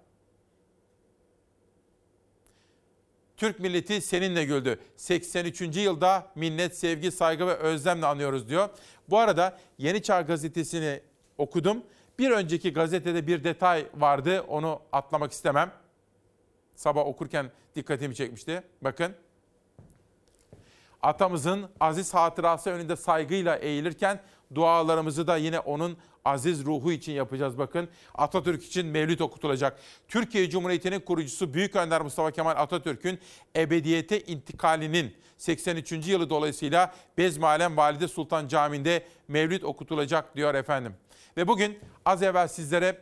Türk milleti seninle güldü. 83. yılda minnet, sevgi, saygı ve özlemle anıyoruz diyor. Bu arada Yeni Çağ Gazetesi'ni okudum. Bir önceki gazetede bir detay vardı. Onu atlamak istemem. Sabah okurken dikkatimi çekmişti. Bakın. Atamızın aziz hatırası önünde saygıyla eğilirken dualarımızı da yine onun aziz ruhu için yapacağız bakın. Atatürk için mevlüt okutulacak. Türkiye Cumhuriyeti'nin kurucusu Büyük Önder Mustafa Kemal Atatürk'ün ebediyete intikalinin 83. yılı dolayısıyla Bezmialem Valide Sultan Camii'nde mevlüt okutulacak diyor efendim. Ve bugün az evvel sizlere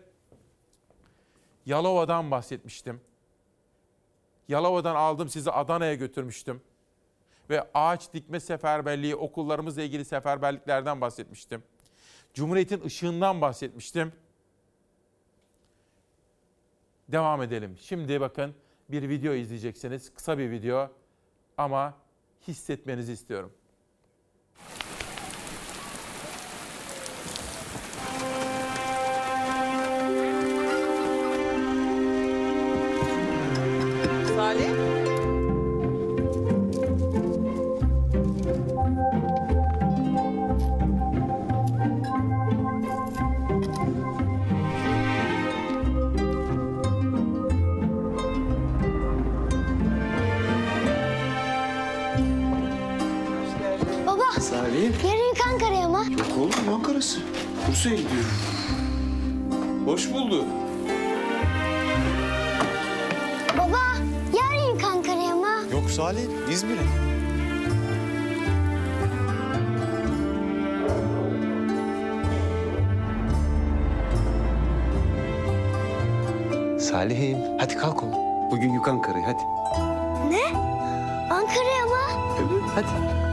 Yalova'dan bahsetmiştim. Yalova'dan aldım sizi Adana'ya götürmüştüm. Ve ağaç dikme seferberliği, okullarımızla ilgili seferberliklerden bahsetmiştim. Cumhuriyet'in ışığından bahsetmiştim. Devam edelim. Şimdi bakın bir video izleyeceksiniz. Kısa bir video ama hissetmenizi istiyorum. Salih. Oğlum Ankara'sı. Bursa'ya gidiyor. Hoş bulduk. Baba. Yarın Ankara'ya mı? Yok Salih, İzmir'e. Salih'im hadi kalk oğlum. Bugün yük Ankara'ya hadi. Ne? Ankara'ya mı? Evet. Hadi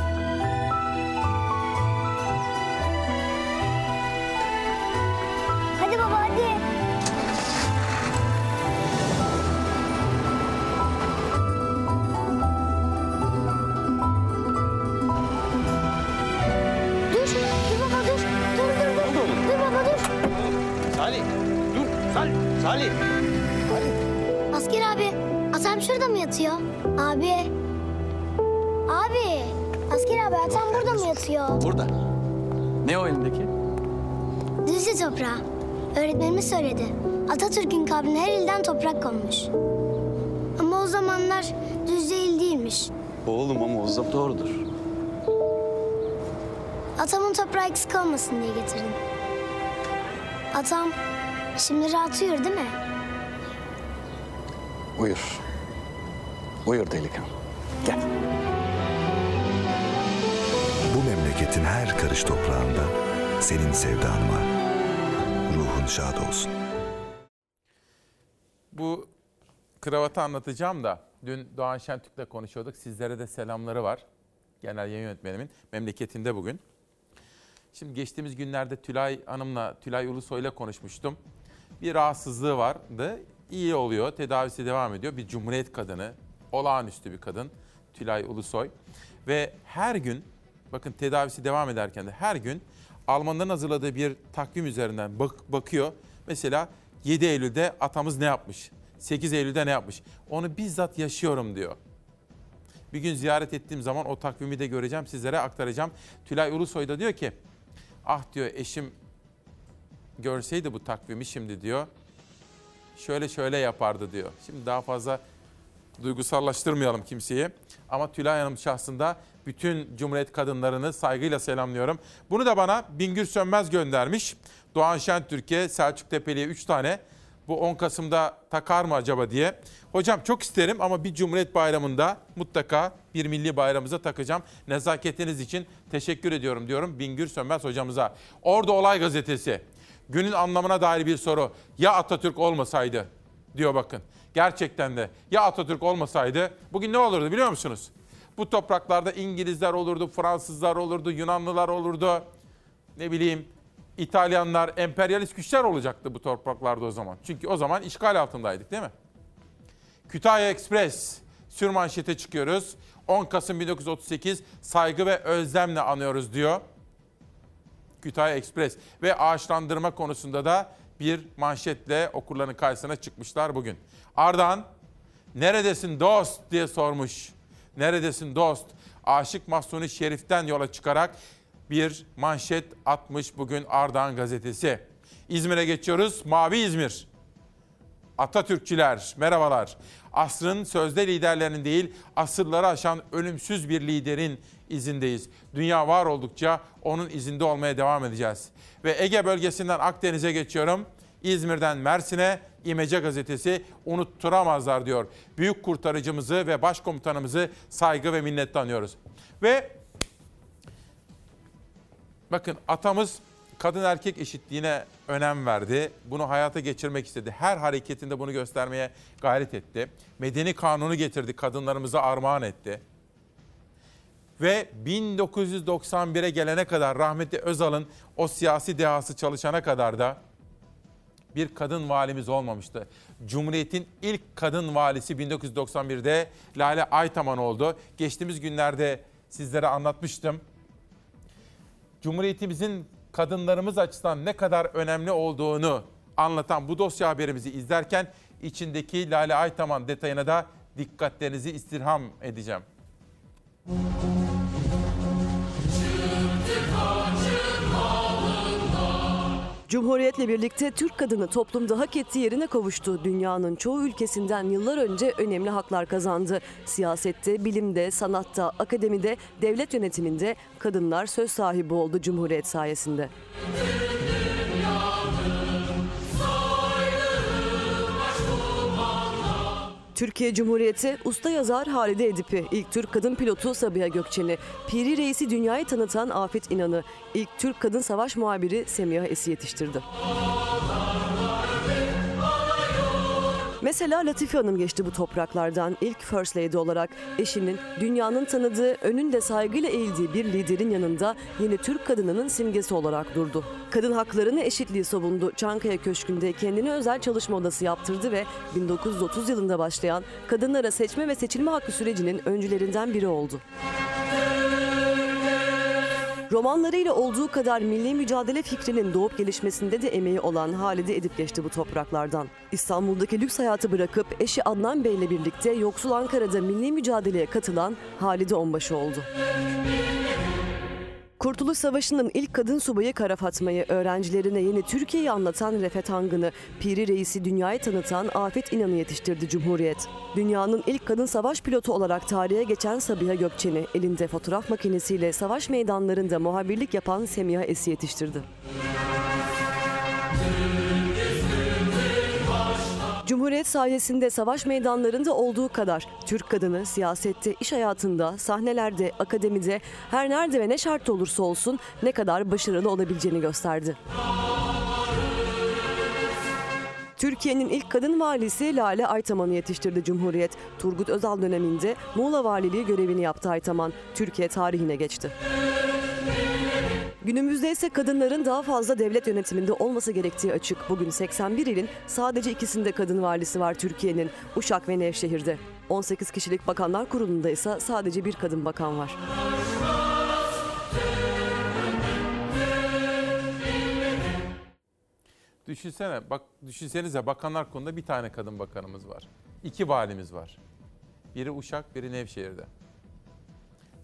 söyledi. Atatürk'ün kabrine her ilden toprak konmuş. Ama o zamanlar Düzce il değilmiş. Oğlum ama o zaman doğrudur. Atamın toprağı eksik olmasın diye getirdim. Atam şimdi rahat uyur değil mi? Buyur. Buyur delikanlı. Gel. Bu memleketin her karış toprağında senin sevdan var. Ruhun şad olsun. Bu kravatı anlatacağım da dün Doğan Şentürk'le konuşuyorduk. Sizlere de selamları var. Genel yayın yönetmenimin memleketinde bugün. Şimdi geçtiğimiz günlerde Tülay Hanım'la, Tülay Ulusoy'la konuşmuştum. Bir rahatsızlığı vardı. İyi oluyor, tedavisi devam ediyor. Bir cumhuriyet kadını, olağanüstü bir kadın Tülay Ulusoy. Ve her gün, bakın tedavisi devam ederken de her gün Almanların hazırladığı bir takvim üzerinden bak- bakıyor. Mesela 7 Eylül'de atamız ne yapmış? 8 Eylül'de ne yapmış? Onu bizzat yaşıyorum diyor. Bir gün ziyaret ettiğim zaman o takvimi de göreceğim, sizlere aktaracağım. Tülay Ulusoy da diyor ki, ah diyor eşim görseydi bu takvimi şimdi diyor, şöyle şöyle yapardı diyor. Şimdi daha fazla duygusallaştırmayalım kimseyi. Ama Tülay Hanım şahsında bütün Cumhuriyet kadınlarını saygıyla selamlıyorum. Bunu da bana Bingür Sönmez göndermiş. Doğan Şentürk'e, Selçuk Tepeli'ye 3 tane. Bu 10 Kasım'da takar mı acaba diye. Hocam çok isterim ama bir Cumhuriyet Bayramı'nda mutlaka bir milli bayramımıza takacağım. Nezaketiniz için teşekkür ediyorum diyorum Bingür Sönmez hocamıza. Orada Olay Gazetesi. Günün anlamına dair bir soru. Ya Atatürk olmasaydı diyor bakın. Gerçekten de ya Atatürk olmasaydı bugün ne olurdu biliyor musunuz? Bu topraklarda İngilizler olurdu, Fransızlar olurdu, Yunanlılar olurdu. Ne bileyim İtalyanlar, emperyalist güçler olacaktı bu topraklarda o zaman. Çünkü o zaman işgal altındaydık değil mi? Kütahya Express sürmanşete çıkıyoruz. 10 Kasım 1938 saygı ve özlemle anıyoruz diyor. Kütahya Express ve ağaçlandırma konusunda da bir manşetle okurların karşısına çıkmışlar bugün. Ardahan, neredesin dost diye sormuş. Neredesin dost? Aşık Mahsuni Şerif'ten yola çıkarak bir manşet atmış bugün Ardahan gazetesi. İzmir'e geçiyoruz. Mavi İzmir. Atatürkçüler, merhabalar. Asrın sözde liderlerinin değil, asırları aşan ölümsüz bir liderin izindeyiz. Dünya var oldukça onun izinde olmaya devam edeceğiz. Ve Ege bölgesinden Akdeniz'e geçiyorum. İzmir'den Mersin'e İmece gazetesi unutturamazlar diyor. Büyük kurtarıcımızı ve başkomutanımızı saygı ve minnetle anıyoruz. Ve bakın atamız kadın erkek eşitliğine önem verdi. Bunu hayata geçirmek istedi. Her hareketinde bunu göstermeye gayret etti. Medeni kanunu getirdi, kadınlarımıza armağan etti. Ve 1991'e gelene kadar rahmetli Özal'ın o siyasi dehası çalışana kadar da bir kadın valimiz olmamıştı. Cumhuriyet'in ilk kadın valisi 1991'de Lale Aytaman oldu. Geçtiğimiz günlerde sizlere anlatmıştım. Cumhuriyetimizin kadınlarımız açısından ne kadar önemli olduğunu anlatan bu dosya haberimizi izlerken içindeki Lale Aytaman detayına da dikkatlerinizi istirham edeceğim. Cumhuriyetle birlikte Türk kadını toplumda hak ettiği yerine kavuştu. Dünyanın çoğu ülkesinden yıllar önce önemli haklar kazandı. Siyasette, bilimde, sanatta, akademide, devlet yönetiminde kadınlar söz sahibi oldu Cumhuriyet sayesinde. Türkiye Cumhuriyeti usta yazar Halide Edip'i, ilk Türk kadın pilotu Sabiha Gökçen'i, Piri Reis'i dünyayı tanıtan Afet İnan'ı, ilk Türk kadın savaş muhabiri Semiha Es'i yetiştirdi. Mesela Latife Hanım geçti bu topraklardan ilk First Lady olarak eşinin dünyanın tanıdığı, önünde saygıyla eğildiği bir liderin yanında yeni Türk kadınının simgesi olarak durdu. Kadın haklarını eşitliği savundu. Çankaya Köşkü'nde kendine özel çalışma odası yaptırdı ve 1930 yılında başlayan kadınlara seçme ve seçilme hakkı sürecinin öncülerinden biri oldu. Romanlarıyla olduğu kadar milli mücadele fikrinin doğup gelişmesinde de emeği olan Halide Edip geçti bu topraklardan. İstanbul'daki lüks hayatı bırakıp eşi Adnan Bey'le birlikte yoksul Ankara'da milli mücadeleye katılan Halide Onbaşı oldu. Kurtuluş Savaşı'nın ilk kadın subayı Kara Fatma'yı, öğrencilerine yeni Türkiye'yi anlatan Refet Hangın'ı, Piri Reis'i dünyaya tanıtan Afet İnan'ı yetiştirdi Cumhuriyet. Dünyanın ilk kadın savaş pilotu olarak tarihe geçen Sabiha Gökçen'i, elinde fotoğraf makinesiyle savaş meydanlarında muhabirlik yapan Semiha Es'i yetiştirdi. Cumhuriyet sayesinde savaş meydanlarında olduğu kadar Türk kadını siyasette, iş hayatında, sahnelerde, akademide her nerede ve ne şart olursa olsun ne kadar başarılı olabileceğini gösterdi. Türkiye'nin ilk kadın valisi Lale Aytaman'ı yetiştirdi Cumhuriyet. Turgut Özal döneminde Muğla Valiliği görevini yaptı Aytaman. Türkiye tarihine geçti. Günümüzde ise kadınların daha fazla devlet yönetiminde olması gerektiği açık. Bugün 81 ilin sadece ikisinde kadın valisi var Türkiye'nin. Uşak ve Nevşehir'de. 18 kişilik bakanlar kurulunda ise sadece bir kadın bakan var. Düşünsene, bak düşünsenize bakanlar konusunda bir tane kadın bakanımız var. İki valimiz var. Biri Uşak, biri Nevşehir'de.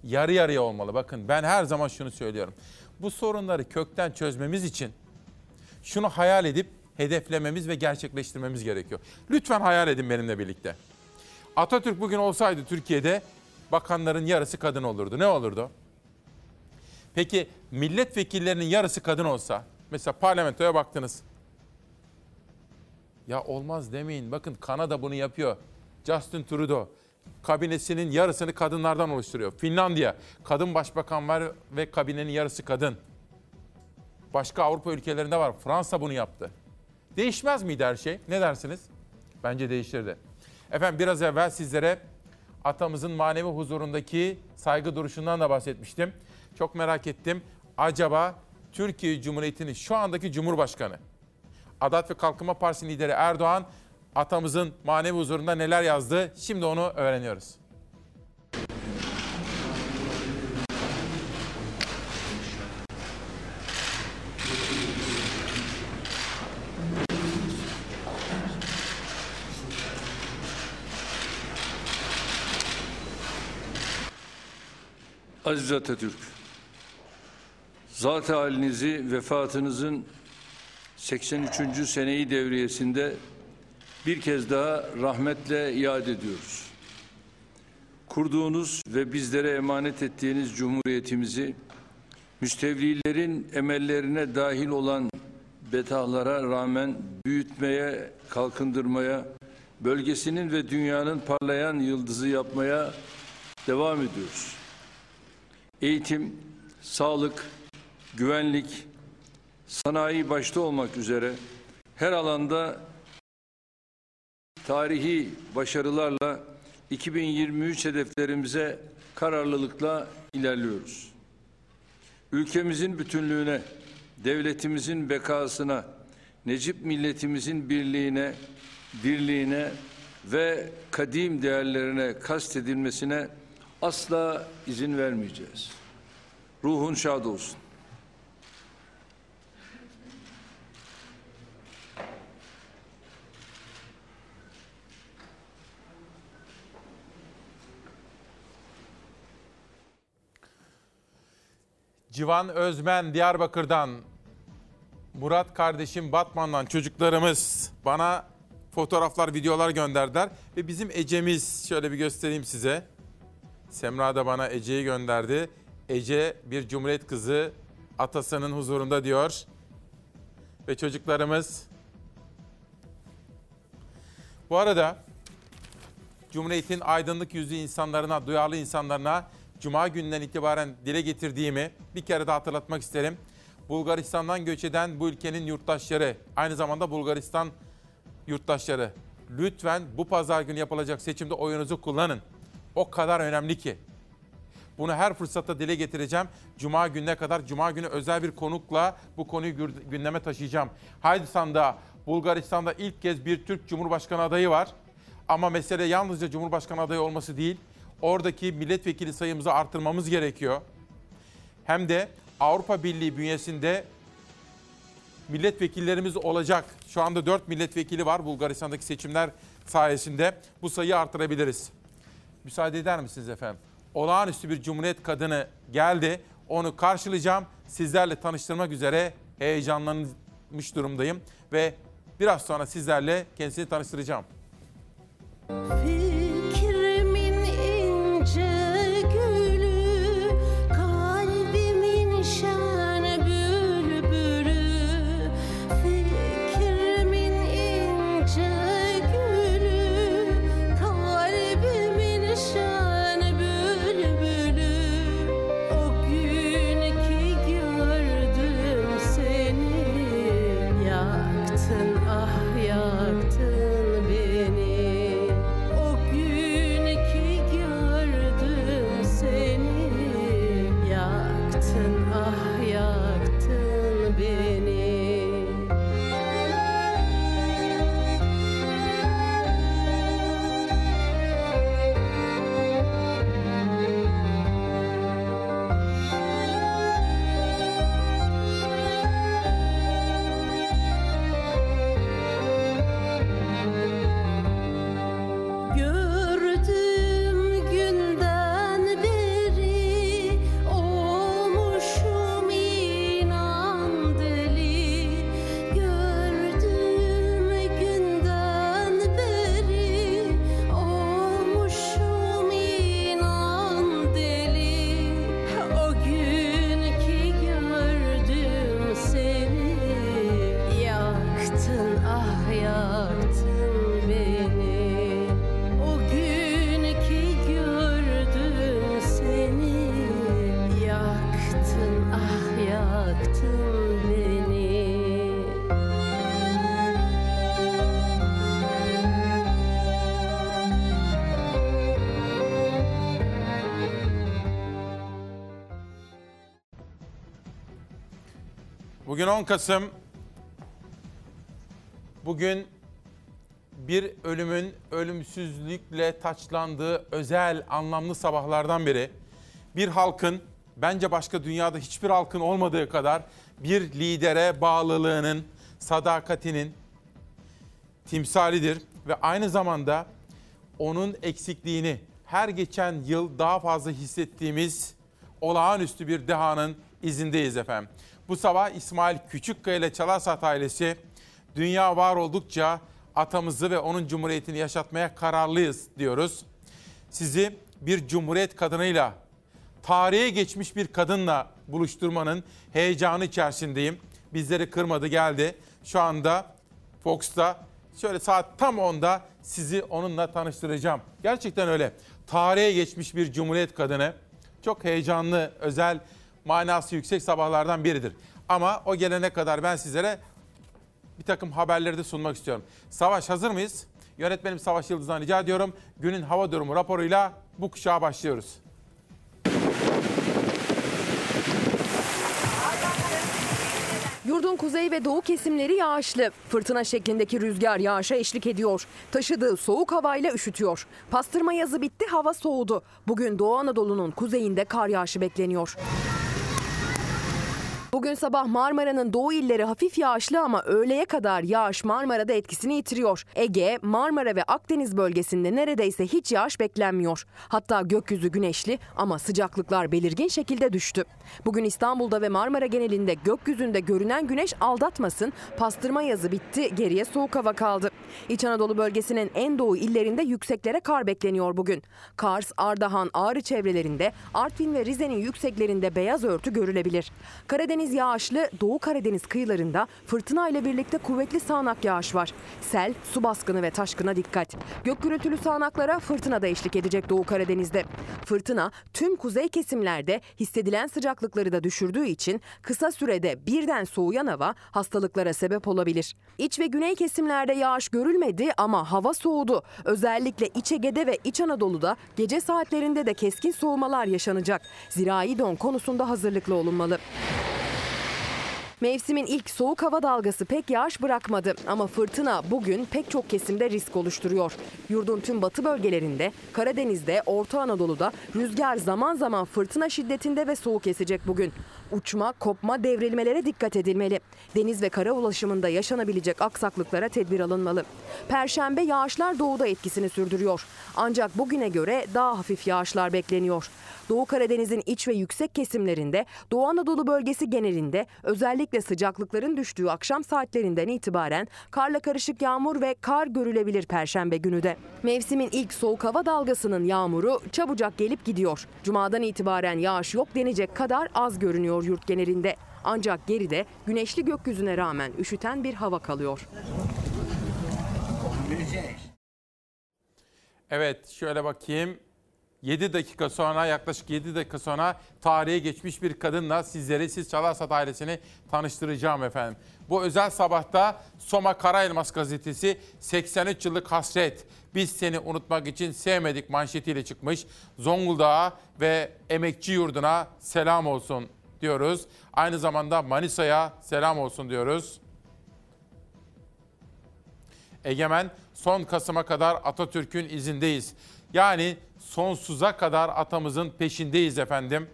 Yarı yarıya olmalı. Bakın ben her zaman şunu söylüyorum. Bu sorunları kökten çözmemiz için şunu hayal edip hedeflememiz ve gerçekleştirmemiz gerekiyor. Lütfen hayal edin benimle birlikte. Atatürk bugün olsaydı Türkiye'de bakanların yarısı kadın olurdu. Ne olurdu? Peki milletvekillerinin yarısı kadın olsa, mesela parlamentoya baktınız. Ya olmaz demeyin. Bakın Kanada bunu yapıyor. Justin Trudeau kabinesinin yarısını kadınlardan oluşturuyor. Finlandiya kadın başbakan var ve kabinenin yarısı kadın. Başka Avrupa ülkelerinde var. Fransa bunu yaptı. Değişmez miydi her şey? Ne dersiniz? Bence değiştirdi. Efendim biraz evvel sizlere atamızın manevi huzurundaki saygı duruşundan da bahsetmiştim. Çok merak ettim. Acaba Türkiye Cumhuriyeti'nin şu andaki Cumhurbaşkanı, Adalet ve Kalkınma Partisi lideri Erdoğan atamızın manevi huzurunda neler yazdı? Şimdi onu öğreniyoruz. Aziz Atatürk, zat halinizi vefatınızın 83. seneyi devriyesinde bir kez daha rahmetle iade ediyoruz. Kurduğunuz ve bizlere emanet ettiğiniz cumhuriyetimizi müstevlilerin emellerine dahil olan betahlara rağmen büyütmeye, kalkındırmaya, bölgesinin ve dünyanın parlayan yıldızı yapmaya devam ediyoruz. Eğitim, sağlık, güvenlik, sanayi başta olmak üzere her alanda tarihi başarılarla 2023 hedeflerimize kararlılıkla ilerliyoruz. Ülkemizin bütünlüğüne, devletimizin bekasına, Necip milletimizin birliğine, dirliğine ve kadim değerlerine kastedilmesine asla izin vermeyeceğiz. Ruhun şad olsun. Civan Özmen Diyarbakır'dan, Murat kardeşim Batman'dan çocuklarımız bana fotoğraflar, videolar gönderdiler. Ve bizim Ece'miz, şöyle bir göstereyim size. Semra da bana Ece'yi gönderdi. Ece bir cumhuriyet kızı atasının huzurunda diyor. Ve çocuklarımız. Bu arada Cumhuriyet'in aydınlık yüzlü insanlarına, duyarlı insanlarına Cuma günden itibaren dile getirdiğimi bir kere daha hatırlatmak isterim. Bulgaristan'dan göç eden bu ülkenin yurttaşları, aynı zamanda Bulgaristan yurttaşları lütfen bu pazar günü yapılacak seçimde oyunuzu kullanın. O kadar önemli ki. Bunu her fırsatta dile getireceğim. Cuma gününe kadar, Cuma günü özel bir konukla bu konuyu gündeme taşıyacağım. Haydi sandığa Bulgaristan'da ilk kez bir Türk Cumhurbaşkanı adayı var. Ama mesele yalnızca Cumhurbaşkanı adayı olması değil. Oradaki milletvekili sayımızı artırmamız gerekiyor. Hem de Avrupa Birliği bünyesinde milletvekillerimiz olacak. Şu anda 4 milletvekili var Bulgaristan'daki seçimler sayesinde. Bu sayıyı artırabiliriz. Müsaade eder misiniz efendim? Olağanüstü bir cumhuriyet kadını geldi. Onu karşılayacağım. Sizlerle tanıştırmak üzere heyecanlanmış durumdayım. Ve biraz sonra sizlerle kendisini tanıştıracağım. Fikrimin Bugün 10 Kasım. Bugün bir ölümün ölümsüzlükle taçlandığı özel, anlamlı sabahlardan biri. Bir halkın, bence başka dünyada hiçbir halkın olmadığı kadar bir lidere bağlılığının, sadakatinin timsalidir ve aynı zamanda onun eksikliğini her geçen yıl daha fazla hissettiğimiz olağanüstü bir dehanın izindeyiz efendim. Bu sabah İsmail Küçükkaya ile Çalarsat ailesi dünya var oldukça atamızı ve onun cumhuriyetini yaşatmaya kararlıyız diyoruz. Sizi bir cumhuriyet kadınıyla, tarihe geçmiş bir kadınla buluşturmanın heyecanı içerisindeyim. Bizleri kırmadı geldi. Şu anda Fox'ta şöyle saat tam 10'da sizi onunla tanıştıracağım. Gerçekten öyle. Tarihe geçmiş bir cumhuriyet kadını. Çok heyecanlı, özel, manası yüksek sabahlardan biridir. Ama o gelene kadar ben sizlere bir takım haberleri de sunmak istiyorum. Savaş hazır mıyız? Yönetmenim Savaş Yıldız'dan rica ediyorum. Günün hava durumu raporuyla bu kuşağa başlıyoruz. Yurdun kuzey ve doğu kesimleri yağışlı. Fırtına şeklindeki rüzgar yağışa eşlik ediyor. Taşıdığı soğuk havayla üşütüyor. Pastırma yazı bitti, hava soğudu. Bugün Doğu Anadolu'nun kuzeyinde kar yağışı bekleniyor. Bugün sabah Marmara'nın doğu illeri hafif yağışlı ama öğleye kadar yağış Marmara'da etkisini yitiriyor. Ege, Marmara ve Akdeniz bölgesinde neredeyse hiç yağış beklenmiyor. Hatta gökyüzü güneşli ama sıcaklıklar belirgin şekilde düştü. Bugün İstanbul'da ve Marmara genelinde gökyüzünde görünen güneş aldatmasın. Pastırma yazı bitti, geriye soğuk hava kaldı. İç Anadolu bölgesinin en doğu illerinde yükseklere kar bekleniyor bugün. Kars, Ardahan, Ağrı çevrelerinde, Artvin ve Rize'nin yükseklerinde beyaz örtü görülebilir. Karadeniz yağışlı, Doğu Karadeniz kıyılarında fırtına ile birlikte kuvvetli sağanak yağış var. Sel, su baskını ve taşkına dikkat. Gök gürültülü sağanaklara fırtına da eşlik edecek Doğu Karadeniz'de. Fırtına tüm kuzey kesimlerde hissedilen sıcaklıkları da düşürdüğü için kısa sürede birden soğuyan hava hastalıklara sebep olabilir. İç ve güney kesimlerde yağış görülmedi ama hava soğudu. Özellikle İç Ege'de ve İç Anadolu'da gece saatlerinde de keskin soğumalar yaşanacak. Zirai don konusunda hazırlıklı olunmalı. Mevsimin ilk soğuk hava dalgası pek yağış bırakmadı ama fırtına bugün pek çok kesimde risk oluşturuyor. Yurdun tüm batı bölgelerinde, Karadeniz'de, Orta Anadolu'da rüzgar zaman zaman fırtına şiddetinde ve soğuk esecek bugün. Uçma, kopma, devrilmelere dikkat edilmeli. Deniz ve kara ulaşımında yaşanabilecek aksaklıklara tedbir alınmalı. Perşembe yağışlar doğuda etkisini sürdürüyor. Ancak bugüne göre daha hafif yağışlar bekleniyor. Doğu Karadeniz'in iç ve yüksek kesimlerinde, Doğu Anadolu bölgesi genelinde özellikle sıcaklıkların düştüğü akşam saatlerinden itibaren karla karışık yağmur ve kar görülebilir perşembe günü de. Mevsimin ilk soğuk hava dalgasının yağmuru çabucak gelip gidiyor. Cumadan itibaren yağış yok denecek kadar az görünüyor yurt genelinde. Ancak geride güneşli gökyüzüne rağmen üşüten bir hava kalıyor. Evet şöyle bakayım. 7 dakika sonra yaklaşık 7 dakika sonra tarihe geçmiş bir kadınla sizleri siz Çalarsat ailesini tanıştıracağım efendim. Bu özel sabahta Soma Karaelmas gazetesi 83 yıllık hasret biz seni unutmak için sevmedik manşetiyle çıkmış. Zonguldak'a ve emekçi yurduna selam olsun diyoruz. Aynı zamanda Manisa'ya selam olsun diyoruz. Egemen son Kasım'a kadar Atatürk'ün izindeyiz. Yani sonsuza kadar atamızın peşindeyiz efendim.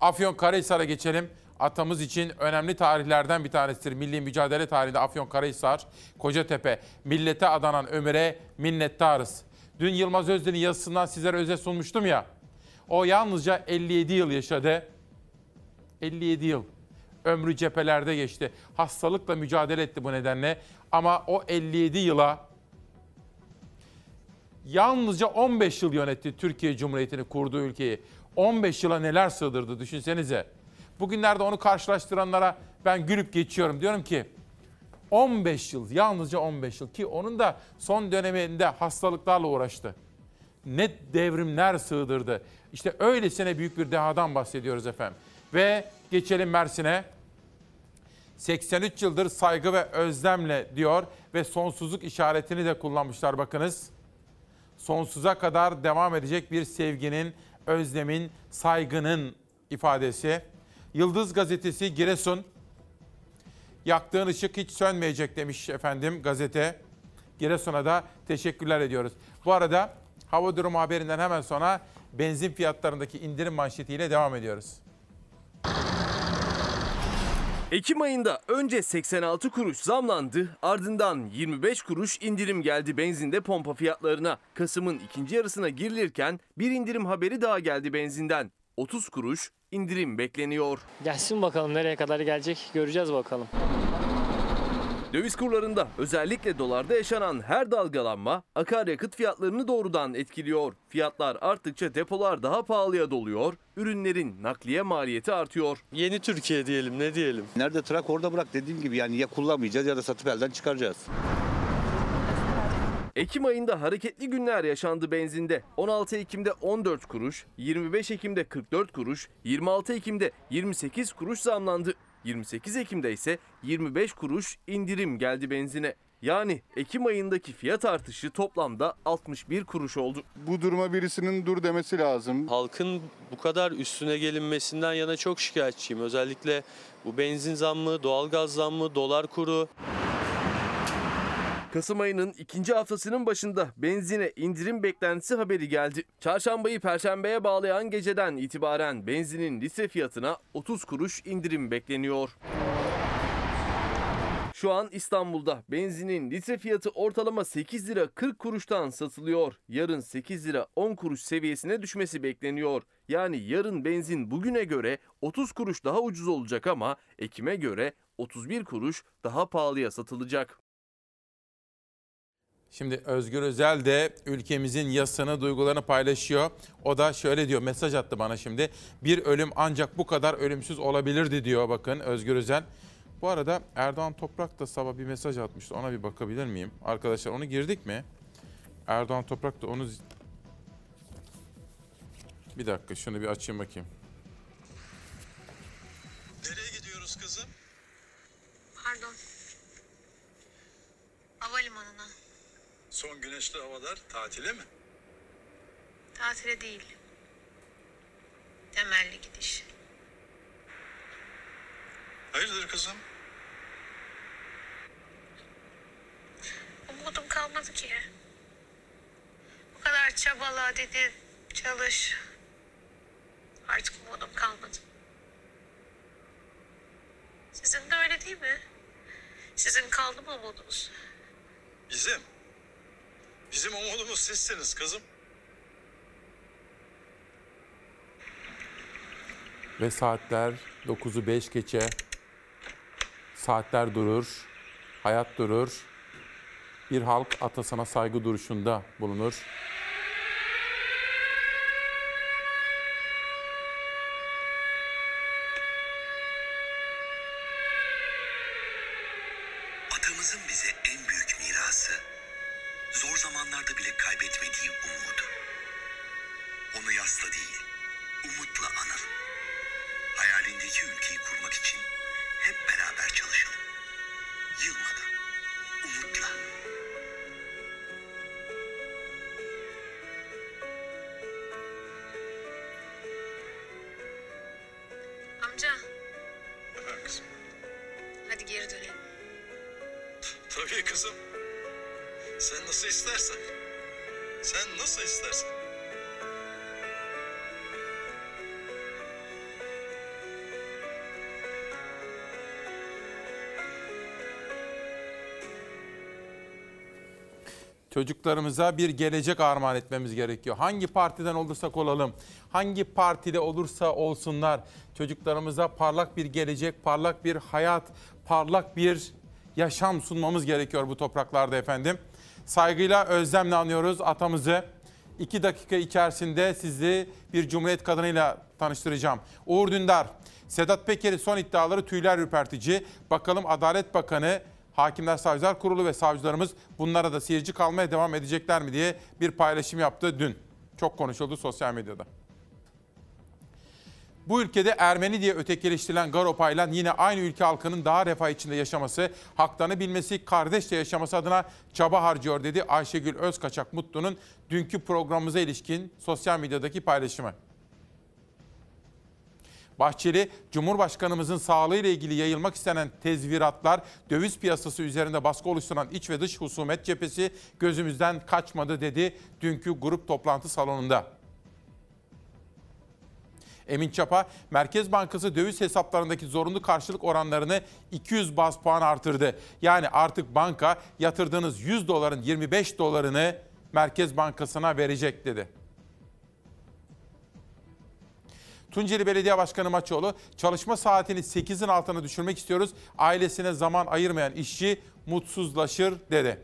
Afyonkarahisar'a geçelim. Atamız için önemli tarihlerden bir tanesidir. Milli mücadele tarihinde Afyonkarahisar, Kocatepe, millete adanan ömüre minnettarız. Dün Yılmaz Özdil'in yazısından sizlere özet sunmuştum ya. O yalnızca 57 yıl yaşadı. 57 yıl. Ömrü cephelerde geçti. Hastalıkla mücadele etti bu nedenle. Ama o 57 yıla yalnızca 15 yıl yönetti Türkiye Cumhuriyeti'ni kurduğu ülkeyi. 15 yıla neler sığdırdı düşünsenize. Bugünlerde onu karşılaştıranlara ben gülüp geçiyorum. Diyorum ki 15 yıl, yalnızca 15 yıl ki onun da son döneminde hastalıklarla uğraştı. Ne devrimler sığdırdı. İşte öylesine büyük bir dehadan bahsediyoruz efendim. Ve geçelim Mersin'e. 83 yıldır saygı ve özlemle diyor ve sonsuzluk işaretini de kullanmışlar bakınız. Sonsuza kadar devam edecek bir sevginin, özlemin, saygının ifadesi. Yıldız gazetesi Giresun. Yaktığın ışık hiç sönmeyecek demiş efendim gazete. Giresun'a da teşekkürler ediyoruz. Bu arada hava durumu haberinden hemen sonra benzin fiyatlarındaki indirim manşetiyle devam ediyoruz. Ekim ayında önce 86 kuruş zamlandı, ardından 25 kuruş indirim geldi benzinde pompa fiyatlarına. Kasım'ın ikinci yarısına girilirken bir indirim haberi daha geldi benzinden. 30 kuruş indirim bekleniyor. Gelsin bakalım nereye kadar gelecek göreceğiz bakalım. Döviz kurlarında özellikle dolarda yaşanan her dalgalanma akaryakıt fiyatlarını doğrudan etkiliyor. Fiyatlar arttıkça depolar daha pahalıya doluyor, ürünlerin nakliye maliyeti artıyor. Yeni Türkiye diyelim ne diyelim. Nerede trak orada bırak dediğim gibi yani ya kullanmayacağız ya da satıp elden çıkaracağız. Ekim ayında hareketli günler yaşandı benzinde. 16 Ekim'de 14 kuruş, 25 Ekim'de 44 kuruş, 26 Ekim'de 28 kuruş zamlandı. 28 Ekim'de ise 25 kuruş indirim geldi benzine. Yani Ekim ayındaki fiyat artışı toplamda 61 kuruş oldu. Bu duruma birisinin dur demesi lazım. Halkın bu kadar üstüne gelinmesinden yana çok şikayetçiyim. Özellikle bu benzin zammı, doğalgaz zammı, dolar kuru. Kasım ayının ikinci haftasının başında benzine indirim beklentisi haberi geldi. Çarşambayı perşembeye bağlayan geceden itibaren benzinin litre fiyatına 30 kuruş indirim bekleniyor. Şu an İstanbul'da benzinin litre fiyatı ortalama 8 lira 40 kuruştan satılıyor. Yarın 8 lira 10 kuruş seviyesine düşmesi bekleniyor. Yani yarın benzin bugüne göre 30 kuruş daha ucuz olacak ama Ekim'e göre 31 kuruş daha pahalıya satılacak. Şimdi Özgür Özel de ülkemizin yasını, duygularını paylaşıyor. O da şöyle diyor, mesaj attı bana şimdi. Bir ölüm ancak bu kadar ölümsüz olabilirdi diyor bakın Özgür Özel. Bu arada Erdoğan Toprak da sabah bir mesaj atmıştı. Ona bir bakabilir miyim? Arkadaşlar onu girdik mi? Erdoğan Toprak da onu... Bir dakika şunu bir açayım bakayım. Nereye gidiyoruz kızım? Pardon. Havalimanına. Son güneşli havalar tatile mi? Tatile değil. Temelli gidiş. Hayırdır kızım? Umudum kalmadı ki. Bu kadar çabala dedi, çalış. Artık umudum kalmadı. Sizin de öyle değil mi? Sizin kaldı mı umudunuz? Bizim. Bizim umudumuz sizsiniz kızım. Ve saatler 9'u 5 geçe. Saatler durur, hayat durur. Bir halk atasına saygı duruşunda bulunur. Çocuklarımıza bir gelecek armağan etmemiz gerekiyor. Hangi partiden olursak olalım, hangi partide olursa olsunlar çocuklarımıza parlak bir gelecek, parlak bir hayat, parlak bir yaşam sunmamız gerekiyor bu topraklarda efendim. Saygıyla, özlemle anıyoruz atamızı. İki dakika içerisinde sizi bir Cumhuriyet kadınıyla tanıştıracağım. Uğur Dündar, Sedat Peker'in son iddiaları tüyler ürpertici. Bakalım Adalet Bakanı Hakimler Savcılar Kurulu ve savcılarımız bunlara da seyirci kalmaya devam edecekler mi diye bir paylaşım yaptı dün. Çok konuşuldu sosyal medyada. Bu ülkede Ermeni diye ötekileştirilen Garopaylan yine aynı ülke halkının daha refah içinde yaşaması, haklarını bilmesi, kardeşçe yaşaması adına çaba harcıyor dedi Ayşegül Özkaçak Mutlu'nun dünkü programımıza ilişkin sosyal medyadaki paylaşımı. Bahçeli, Cumhurbaşkanımızın sağlığıyla ilgili yayılmak istenen tezviratlar, döviz piyasası üzerinde baskı oluşturan iç ve dış husumet cephesi gözümüzden kaçmadı dedi dünkü grup toplantı salonunda. Emin Çapa, Merkez Bankası döviz hesaplarındaki zorunlu karşılık oranlarını 200 baz puan artırdı. Yani artık banka yatırdığınız 100 doların 25 dolarını Merkez Bankası'na verecek dedi. Tunceli Belediye Başkanı Maçoğlu çalışma saatini 8'in altına düşürmek istiyoruz. Ailesine zaman ayırmayan işçi mutsuzlaşır dedi.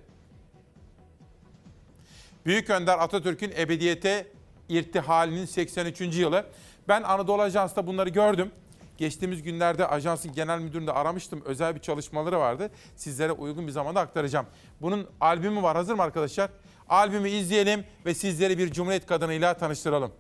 Büyük Önder Atatürk'ün ebediyete irtihalinin 83. yılı. Ben Anadolu Ajans'ta bunları gördüm. Geçtiğimiz günlerde ajansın genel müdürünü de aramıştım. Özel bir çalışmaları vardı. Sizlere uygun bir zamanda aktaracağım. Bunun albümü var. Hazır mı arkadaşlar? Albümü izleyelim ve sizleri bir Cumhuriyet kadınıyla tanıştıralım.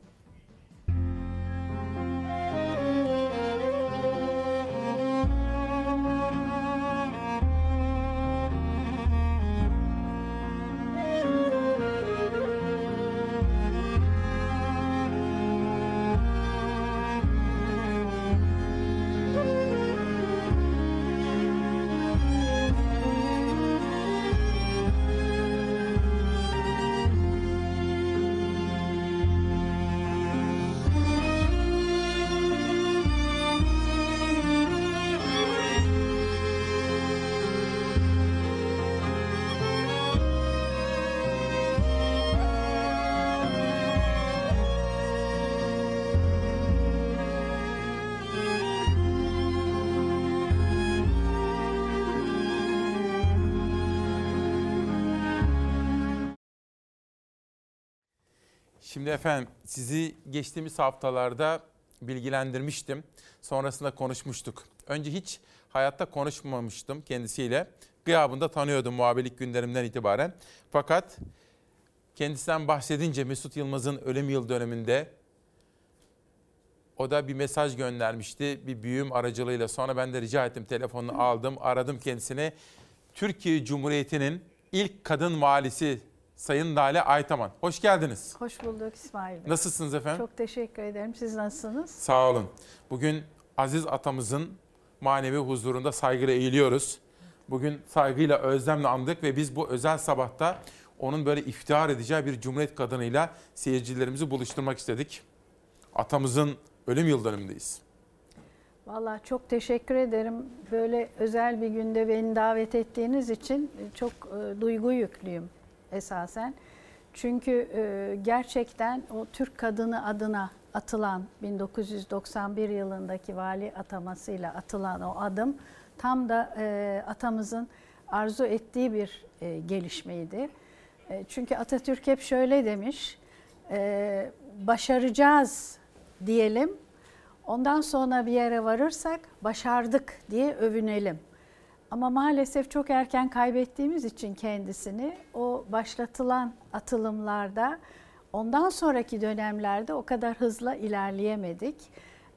Şimdi efendim sizi geçtiğimiz haftalarda bilgilendirmiştim. Sonrasında konuşmuştuk. Önce hiç hayatta konuşmamıştım kendisiyle. Gıyabında tanıyordum muhabirlik günlerimden itibaren. Fakat kendisinden bahsedince Mesut Yılmaz'ın ölüm yıl döneminde o da bir mesaj göndermişti bir büyüğüm aracılığıyla. Sonra ben de rica ettim telefonunu aldım aradım kendisini. Türkiye Cumhuriyeti'nin ilk kadın valisi Sayın Lale Aytaman. Hoş geldiniz. Hoş bulduk İsmail Bey. Nasılsınız efendim? Çok teşekkür ederim. Siz nasılsınız? Sağ olun. Bugün aziz atamızın manevi huzurunda saygıyla eğiliyoruz. Bugün saygıyla, özlemle andık ve biz bu özel sabahta onun böyle iftihar edeceği bir cumhuriyet kadınıyla seyircilerimizi buluşturmak istedik. Atamızın ölüm yıl dönümündeyiz. Vallahi çok teşekkür ederim. Böyle özel bir günde beni davet ettiğiniz için çok e, duygu yüklüyüm esasen. Çünkü e, gerçekten o Türk kadını adına atılan 1991 yılındaki vali atamasıyla atılan o adım tam da e, atamızın arzu ettiği bir e, gelişmeydi. E, çünkü Atatürk hep şöyle demiş, e, başaracağız diyelim, ondan sonra bir yere varırsak başardık diye övünelim. Ama maalesef çok erken kaybettiğimiz için kendisini o başlatılan atılımlarda ondan sonraki dönemlerde o kadar hızla ilerleyemedik.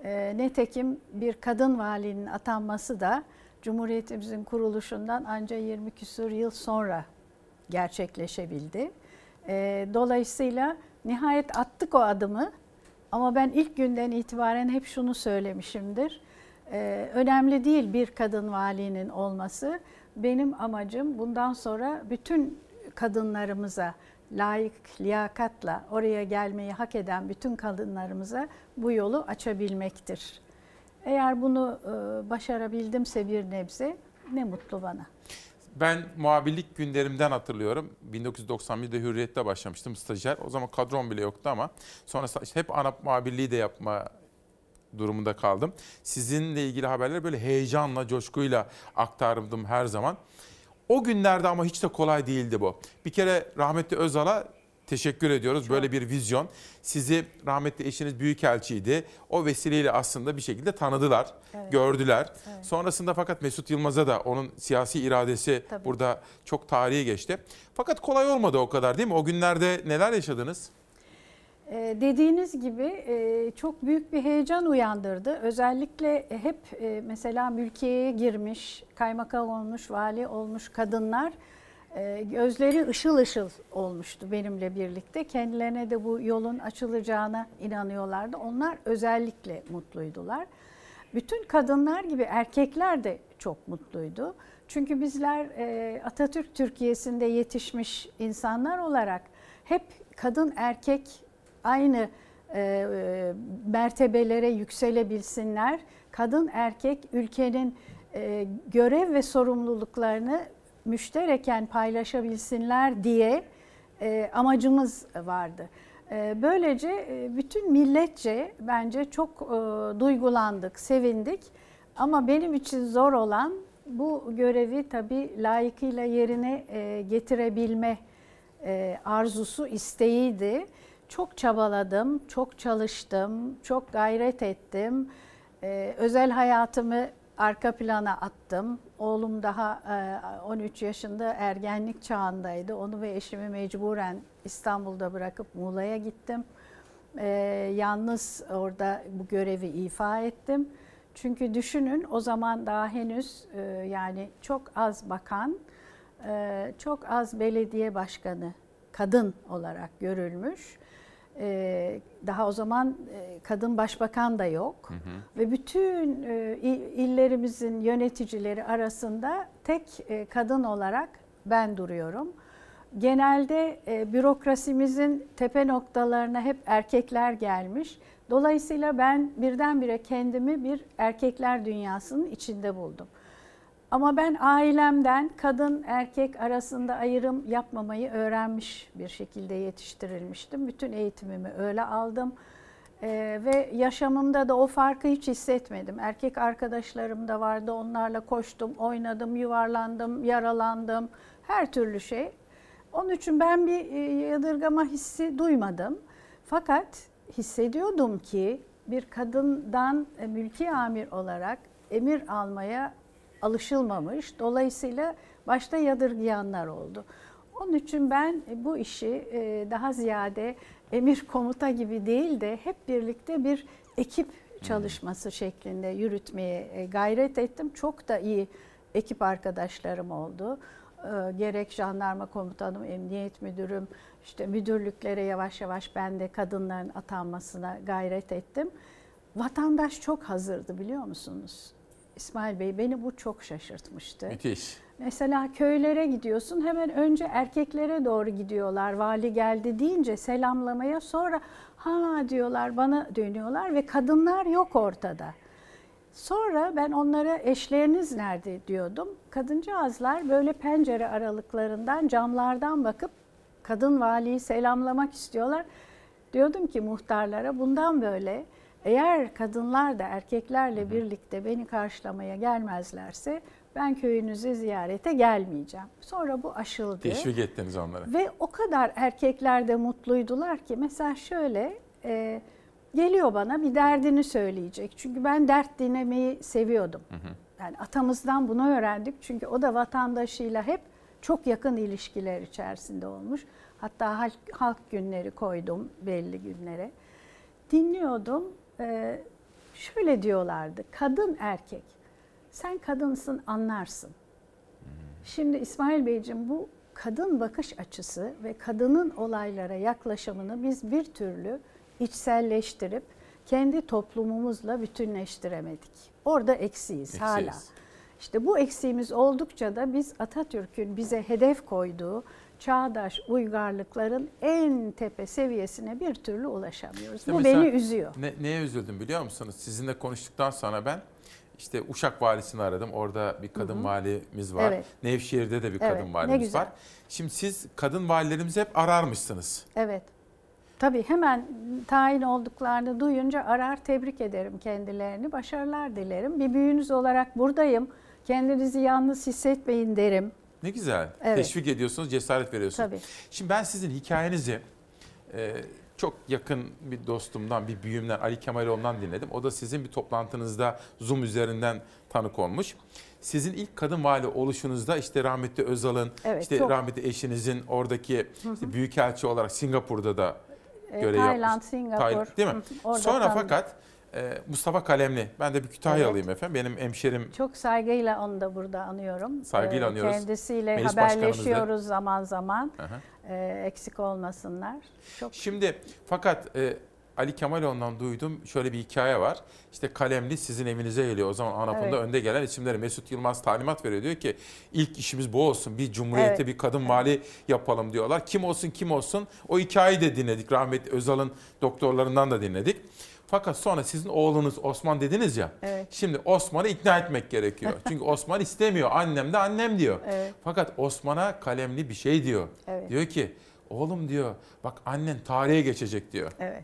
E, netekim bir kadın valinin atanması da Cumhuriyetimizin kuruluşundan ancak 20 küsur yıl sonra gerçekleşebildi. E, dolayısıyla nihayet attık o adımı ama ben ilk günden itibaren hep şunu söylemişimdir. Ee, önemli değil bir kadın valinin olması. Benim amacım bundan sonra bütün kadınlarımıza layık, liyakatla oraya gelmeyi hak eden bütün kadınlarımıza bu yolu açabilmektir. Eğer bunu e, başarabildimse bir nebze ne mutlu bana. Ben muhabirlik günlerimden hatırlıyorum. 1991'de Hürriyet'te başlamıştım stajyer. O zaman kadrom bile yoktu ama sonra işte hep ana muhabirliği de yapma durumunda kaldım. Sizinle ilgili haberleri böyle heyecanla, coşkuyla aktardım her zaman. O günlerde ama hiç de kolay değildi bu. Bir kere rahmetli Özal'a teşekkür ediyoruz. Böyle bir vizyon. Sizi rahmetli eşiniz büyükelçiydi. O vesileyle aslında bir şekilde tanıdılar, evet. gördüler. Evet. Sonrasında fakat Mesut Yılmaz'a da onun siyasi iradesi Tabii. burada çok tarihi geçti. Fakat kolay olmadı o kadar değil mi? O günlerde neler yaşadınız? Ee, dediğiniz gibi e, çok büyük bir heyecan uyandırdı. Özellikle hep e, mesela mülkiyeye girmiş, kaymakam olmuş, vali olmuş kadınlar e, gözleri ışıl ışıl olmuştu benimle birlikte. Kendilerine de bu yolun açılacağına inanıyorlardı. Onlar özellikle mutluydular. Bütün kadınlar gibi erkekler de çok mutluydu. Çünkü bizler Atatürk Türkiye'sinde yetişmiş insanlar olarak hep kadın erkek aynı e, e, mertebelere yükselebilsinler. Kadın erkek ülkenin e, görev ve sorumluluklarını müştereken paylaşabilsinler diye e, amacımız vardı. E, Böylece e, bütün milletçe bence çok e, duygulandık, sevindik. Ama benim için zor olan bu görevi tabii layıkıyla yerine e, getirebilme e, arzusu, isteğiydi. Çok çabaladım, çok çalıştım, çok gayret ettim. E, Özel hayatımı arka plana attım. Oğlum daha e, 13 yaşında ergenlik çağındaydı. Onu ve eşimi mecburen İstanbul'da bırakıp Muğla'ya gittim. E, yalnız orada bu görevi ifa ettim. Çünkü düşünün o zaman daha henüz e, yani çok az bakan, e, çok az belediye başkanı kadın olarak görülmüş. E, daha o zaman e, kadın başbakan da yok ve bütün e, il- illerimizin yöneticileri arasında tek e, kadın olarak ben duruyorum. Genelde e, bürokrasimizin tepe noktalarına hep erkekler gelmiş. Dolayısıyla ben birdenbire kendimi bir erkekler dünyasının içinde buldum. Ama ben ailemden kadın erkek arasında ayrım yapmamayı öğrenmiş bir şekilde yetiştirilmiştim. Bütün eğitimimi öyle aldım. Ee, ve yaşamımda da o farkı hiç hissetmedim. Erkek arkadaşlarım da vardı. Onlarla koştum, oynadım, yuvarlandım, yaralandım. Her türlü şey. Onun için ben bir e, yadırgama hissi duymadım. Fakat hissediyordum ki bir kadından mülki amir olarak emir almaya alışılmamış. Dolayısıyla başta yadırgayanlar oldu. Onun için ben bu işi e, daha ziyade emir komuta gibi değil de hep birlikte bir ekip çalışması şeklinde yürütmeye e, gayret ettim. Çok da iyi ekip arkadaşlarım oldu. E, Gerek jandarma komutanım, emniyet müdürüm, işte müdürlüklere yavaş yavaş ben de kadınların atanmasına gayret ettim. Vatandaş çok hazırdı biliyor musunuz? İsmail Bey beni bu çok şaşırtmıştı. Müthiş. Mesela köylere gidiyorsun hemen önce erkeklere doğru gidiyorlar. Vali geldi deyince selamlamaya sonra ha diyorlar bana dönüyorlar ve kadınlar yok ortada. Sonra ben onlara eşleriniz nerede diyordum. Kadıncağızlar böyle pencere aralıklarından camlardan bakıp kadın valiyi selamlamak istiyorlar. Diyordum ki muhtarlara bundan böyle eğer kadınlar da erkeklerle birlikte beni karşılamaya gelmezlerse ben köyünüze ziyarete gelmeyeceğim. Sonra bu aşıldı. Teşvik ettiniz onları. Ve o kadar erkekler de mutluydular ki mesela şöyle e, geliyor bana bir derdini söyleyecek. Çünkü ben dert dinlemeyi seviyordum. Yani atamızdan bunu öğrendik. Çünkü o da vatandaşıyla hep çok yakın ilişkiler içerisinde olmuş. Hatta halk, halk günleri koydum belli günlere. Dinliyordum. E, şöyle diyorlardı. Kadın erkek. Sen kadınsın anlarsın. Şimdi İsmail Beyciğim bu kadın bakış açısı ve kadının olaylara yaklaşımını biz bir türlü içselleştirip kendi toplumumuzla bütünleştiremedik. Orada eksiyiz, hala. Eksiyiz. İşte bu eksiğimiz oldukça da biz Atatürk'ün bize hedef koyduğu çağdaş uygarlıkların en tepe seviyesine bir türlü ulaşamıyoruz. İşte bu beni üzüyor. Ne, neye üzüldüm biliyor musunuz? Sizinle konuştuktan sonra ben işte Uşak valisini aradım. Orada bir kadın Hı hı. valimiz var. Evet. Nevşehir'de de bir Evet, kadın ne valimiz güzel. var. Şimdi siz kadın valilerimizi hep ararmışsınız. Evet. Tabii hemen tayin olduklarını duyunca arar tebrik ederim kendilerini. Başarılar dilerim. Bir büyüğünüz olarak buradayım. Kendinizi yalnız hissetmeyin derim. Ne güzel. Evet. Teşvik ediyorsunuz, cesaret veriyorsunuz. Tabii. Şimdi ben sizin hikayenizi e, çok yakın bir dostumdan, bir büyüğümden, Ali Kemaloğlu'ndan dinledim. O da sizin bir toplantınızda Zoom üzerinden tanık olmuş. Sizin ilk kadın vali oluşunuzda işte rahmetli Özal'ın, Evet, işte çok- rahmetli eşinizin oradaki işte büyükelçi olarak Singapur'da da E, görev Tayland, yapmış. Singapur. Tayland, değil mi? Orada Sonra tanıdım. fakat Mustafa Kalemli, ben de bir Kütahyalıyım Evet. efendim. Benim hemşerim Çok saygıyla onu da burada anıyorum. Saygıyla Ee, anıyoruz. Kendisiyle Meclis haberleşiyoruz zaman zaman. Hı. Ee, eksik olmasınlar. Çok Şimdi fakat e, Ali Kemaloğlu'ndan duydum şöyle bir hikaye var. İşte Kalemli sizin evinize geliyor. O zaman ANAP'ın da Evet. önde gelen isimleri Mesut Yılmaz talimat veriyor. Diyor ki ilk işimiz bu olsun. Bir cumhuriyete Evet. bir kadın vali yapalım diyorlar. Kim olsun kim olsun. O hikayeyi de dinledik. Rahmetli Özal'ın doktorlarından da dinledik. Fakat sonra sizin oğlunuz Osman dediniz ya. Evet. Şimdi Osman'ı ikna etmek gerekiyor. [LAUGHS] Çünkü Osman istemiyor. Annem de annem diyor. Evet. Fakat Osman'a kalemli bir şey diyor. Evet. Diyor ki Oğlum diyor bak annen tarihe geçecek diyor. Evet.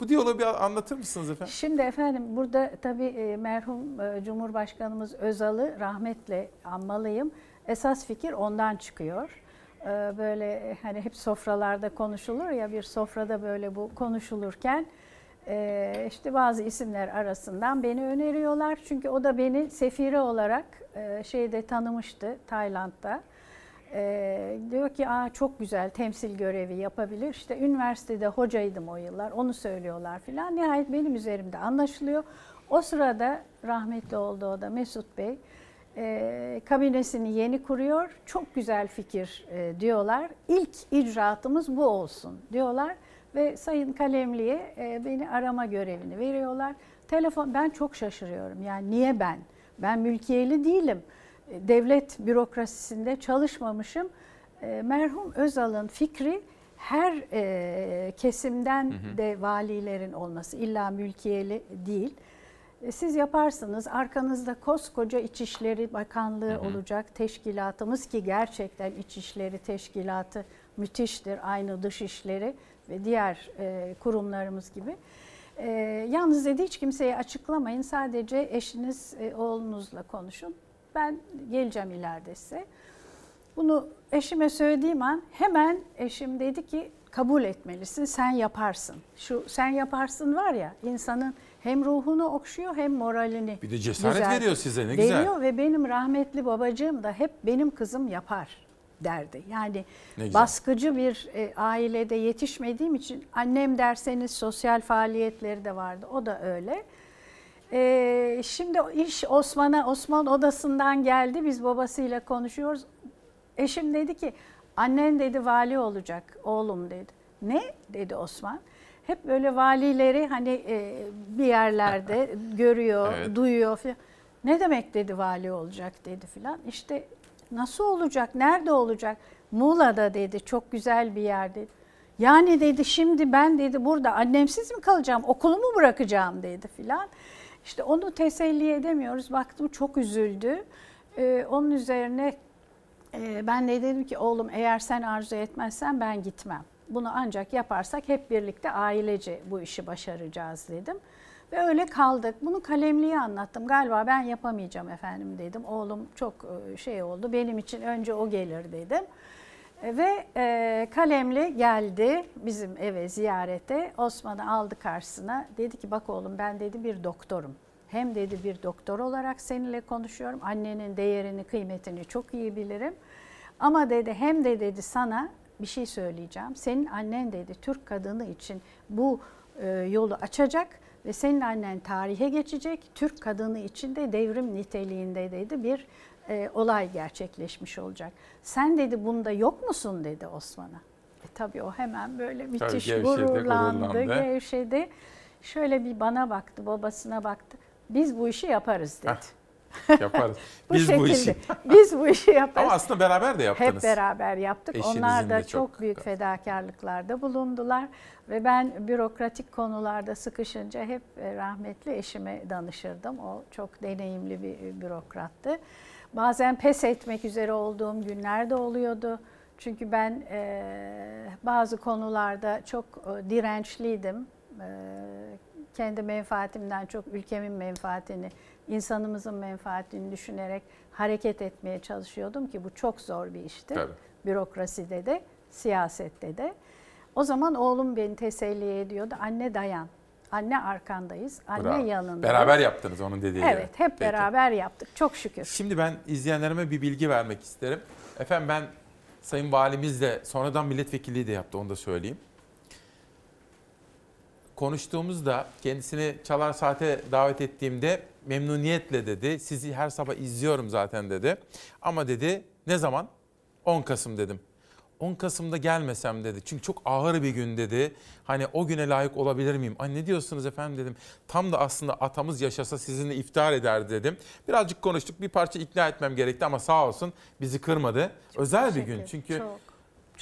Bu diyaloğu bir anlatır mısınız efendim? Şimdi efendim burada tabii e, merhum e, Cumhurbaşkanımız Özal'ı rahmetle anmalıyım. Esas fikir ondan çıkıyor. E, Böyle hani hep sofralarda konuşulur ya bir sofrada böyle bu konuşulurken e, işte bazı isimler arasından beni öneriyorlar. Çünkü o da beni sefiri olarak e, şeyde tanımıştı Tayland'da. Ee, diyor ki Aa, çok güzel temsil görevi yapabilir. İşte üniversitede hocaydım o yıllar onu söylüyorlar filan. Nihayet benim üzerimde anlaşılıyor. O sırada rahmetli oldu o da Mesut Bey. e, kabinesini yeni kuruyor. Çok güzel fikir e, diyorlar. İlk icraatımız bu olsun diyorlar. Ve Sayın Kalemli'ye e, beni arama görevini veriyorlar. Telefon ben çok şaşırıyorum. Yani niye ben? Ben mülkiyeli değilim devlet bürokrasisinde çalışmamışım. E, Merhum Özal'ın fikri her e, kesimden de valilerin olması illa mülkiyeli değil. E, Siz yaparsınız arkanızda koskoca İçişleri Bakanlığı olacak teşkilatımız ki gerçekten İçişleri Teşkilatı müthiştir aynı dışişleri ve diğer e, kurumlarımız gibi. E, yalnız dedi hiç kimseye açıklamayın sadece eşiniz e, oğlunuzla konuşun. Ben geleceğim ileride size. Bunu eşime söylediğim an hemen eşim dedi ki kabul etmelisin sen yaparsın. Şu sen yaparsın var ya insanın hem ruhunu okşuyor hem moralini Bir de cesaret veriyor size, ne güzel. Veriyor ve benim rahmetli babacığım da hep benim kızım yapar derdi. Yani baskıcı bir e, ailede yetişmediğim için annem derseniz sosyal faaliyetleri de vardı. O da öyle. Ee, şimdi iş Osman'a, Osman odasından geldi. Biz babasıyla konuşuyoruz. Eşim dedi ki annen dedi vali olacak oğlum dedi. Ne dedi Osman. Hep böyle valileri hani e, bir yerlerde [LAUGHS] görüyor, Evet. duyuyor falan. Ne demek dedi vali olacak dedi filan. İşte nasıl olacak, nerede olacak? Muğla'da dedi çok güzel bir yer. Yani dedi şimdi ben dedi burada annemsiz mi kalacağım, okulumu bırakacağım dedi filan. İşte onu teselli edemiyoruz. Baktım çok üzüldü. Ee, onun üzerine e, ben de dedim ki oğlum eğer sen arzu etmezsen ben gitmem. Bunu ancak yaparsak hep birlikte ailece bu işi başaracağız dedim. Ve öyle kaldık. Bunu kalemliye anlattım. Galiba ben yapamayacağım efendim dedim. Oğlum çok e, şey oldu. Benim için önce o gelir dedim. E, Ve e, kalemli geldi bizim eve ziyarete. Osman'ı aldı karşısına. Dedi ki bak oğlum ben dedi bir doktorum. Hem dedi bir doktor olarak seninle konuşuyorum. Annenin değerini, kıymetini çok iyi bilirim. Ama dedi hem de dedi sana bir şey söyleyeceğim. Senin annen dedi Türk kadını için bu e, yolu açacak ve senin annen tarihe geçecek. Türk kadını için de devrim niteliğinde dedi bir e, olay gerçekleşmiş olacak. Sen dedi bunda yok musun dedi Osman'a. E, tabii o hemen böyle müthiş gevşedi, gururlandı, gururlandı. gevşedi. Şöyle bir bana baktı, babasına baktı. Biz bu işi yaparız dedi. [LAUGHS] Yaparız. Bu Biz bu şekilde. işi. [LAUGHS] Biz bu işi yaparız. Ama aslında beraber de yaptınız. Hep beraber yaptık. Eşinizin Onlar da çok- büyük fedakarlıklarda bulundular ve ben bürokratik konularda sıkışınca hep e, rahmetli eşime danışırdım. O çok deneyimli bir e, bürokrattı. Bazen pes etmek üzere olduğum günler de oluyordu. Çünkü ben e, bazı konularda çok e, dirençliydim. E, kendi menfaatimden çok ülkemin menfaatini, insanımızın menfaatini düşünerek hareket etmeye çalışıyordum ki bu çok zor bir işti. Tabii. Bürokraside de, siyasette de. O zaman oğlum beni teselli ediyordu. Anne dayan. Anne arkandayız. Anne Bravo. yanında. Beraber yaptınız onun dediği gibi. Evet, hep Peki. beraber yaptık. Çok şükür. Şimdi ben izleyenlerime bir bilgi vermek isterim. Efendim ben Sayın Valimiz de sonradan milletvekilliği de yaptı onu da söyleyeyim. Konuştuğumuzda kendisini Çalar Saat'e davet ettiğimde memnuniyetle dedi. Sizi her sabah izliyorum zaten dedi. Ama dedi ne zaman? 10 Kasım dedim. 10 Kasım'da gelmesem dedi. Çünkü çok ağır bir gün dedi. Hani o güne layık olabilir miyim? Ay ne diyorsunuz efendim dedim. Tam da aslında atamız yaşasa sizinle iftar ederdi dedim. Birazcık konuştuk. Bir parça ikna etmem gerekti ama sağ olsun bizi kırmadı. Özel bir gün. Çünkü çok.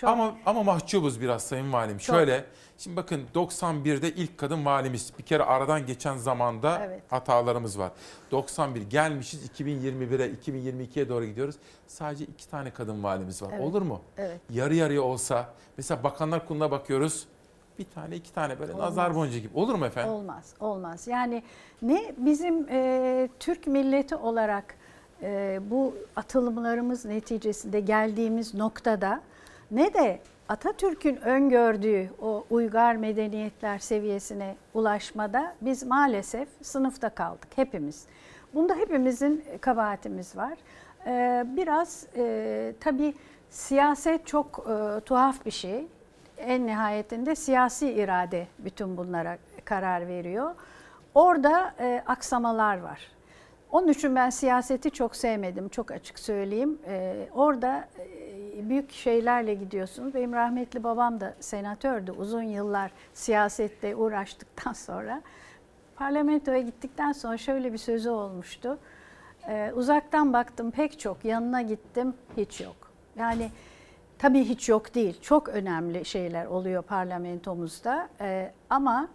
Çok. Ama ama mahcubuz biraz Sayın Valim. Çok. Şöyle, şimdi bakın 91'de ilk kadın valimiz. Bir kere aradan geçen zamanda Evet. hatalarımız var. 91 gelmişiz 2021'e, 2022'ye doğru gidiyoruz. Sadece iki tane kadın valimiz var. Evet. Olur mu? Evet. Yarı yarıya olsa, mesela bakanlar kuruluna bakıyoruz. Bir tane, iki tane böyle Olmaz. nazar boncuğu gibi. Olur mu efendim? Olmaz, olmaz. Yani ne bizim e, Türk milleti olarak e, bu atılımlarımız neticesinde geldiğimiz noktada ne de Atatürk'ün öngördüğü o uygar medeniyetler seviyesine ulaşmada biz maalesef sınıfta kaldık hepimiz. Bunda hepimizin kabahatimiz var. E, biraz e, tabii siyaset çok e, tuhaf bir şey en nihayetinde siyasi irade bütün bunlara karar veriyor. Orada e, aksamalar var. Onun için ben siyaseti çok sevmedim, çok açık söyleyeyim. E, orada e, büyük şeylerle gidiyorsunuz. Benim rahmetli babam da senatördü. Uzun yıllar siyasette uğraştıktan [LAUGHS] sonra parlamentoya gittikten sonra şöyle bir sözü olmuştu. E, uzaktan baktım pek çok, yanına gittim hiç yok. Yani Tabii hiç yok değil. Çok önemli şeyler oluyor parlamentomuzda. Ee, ama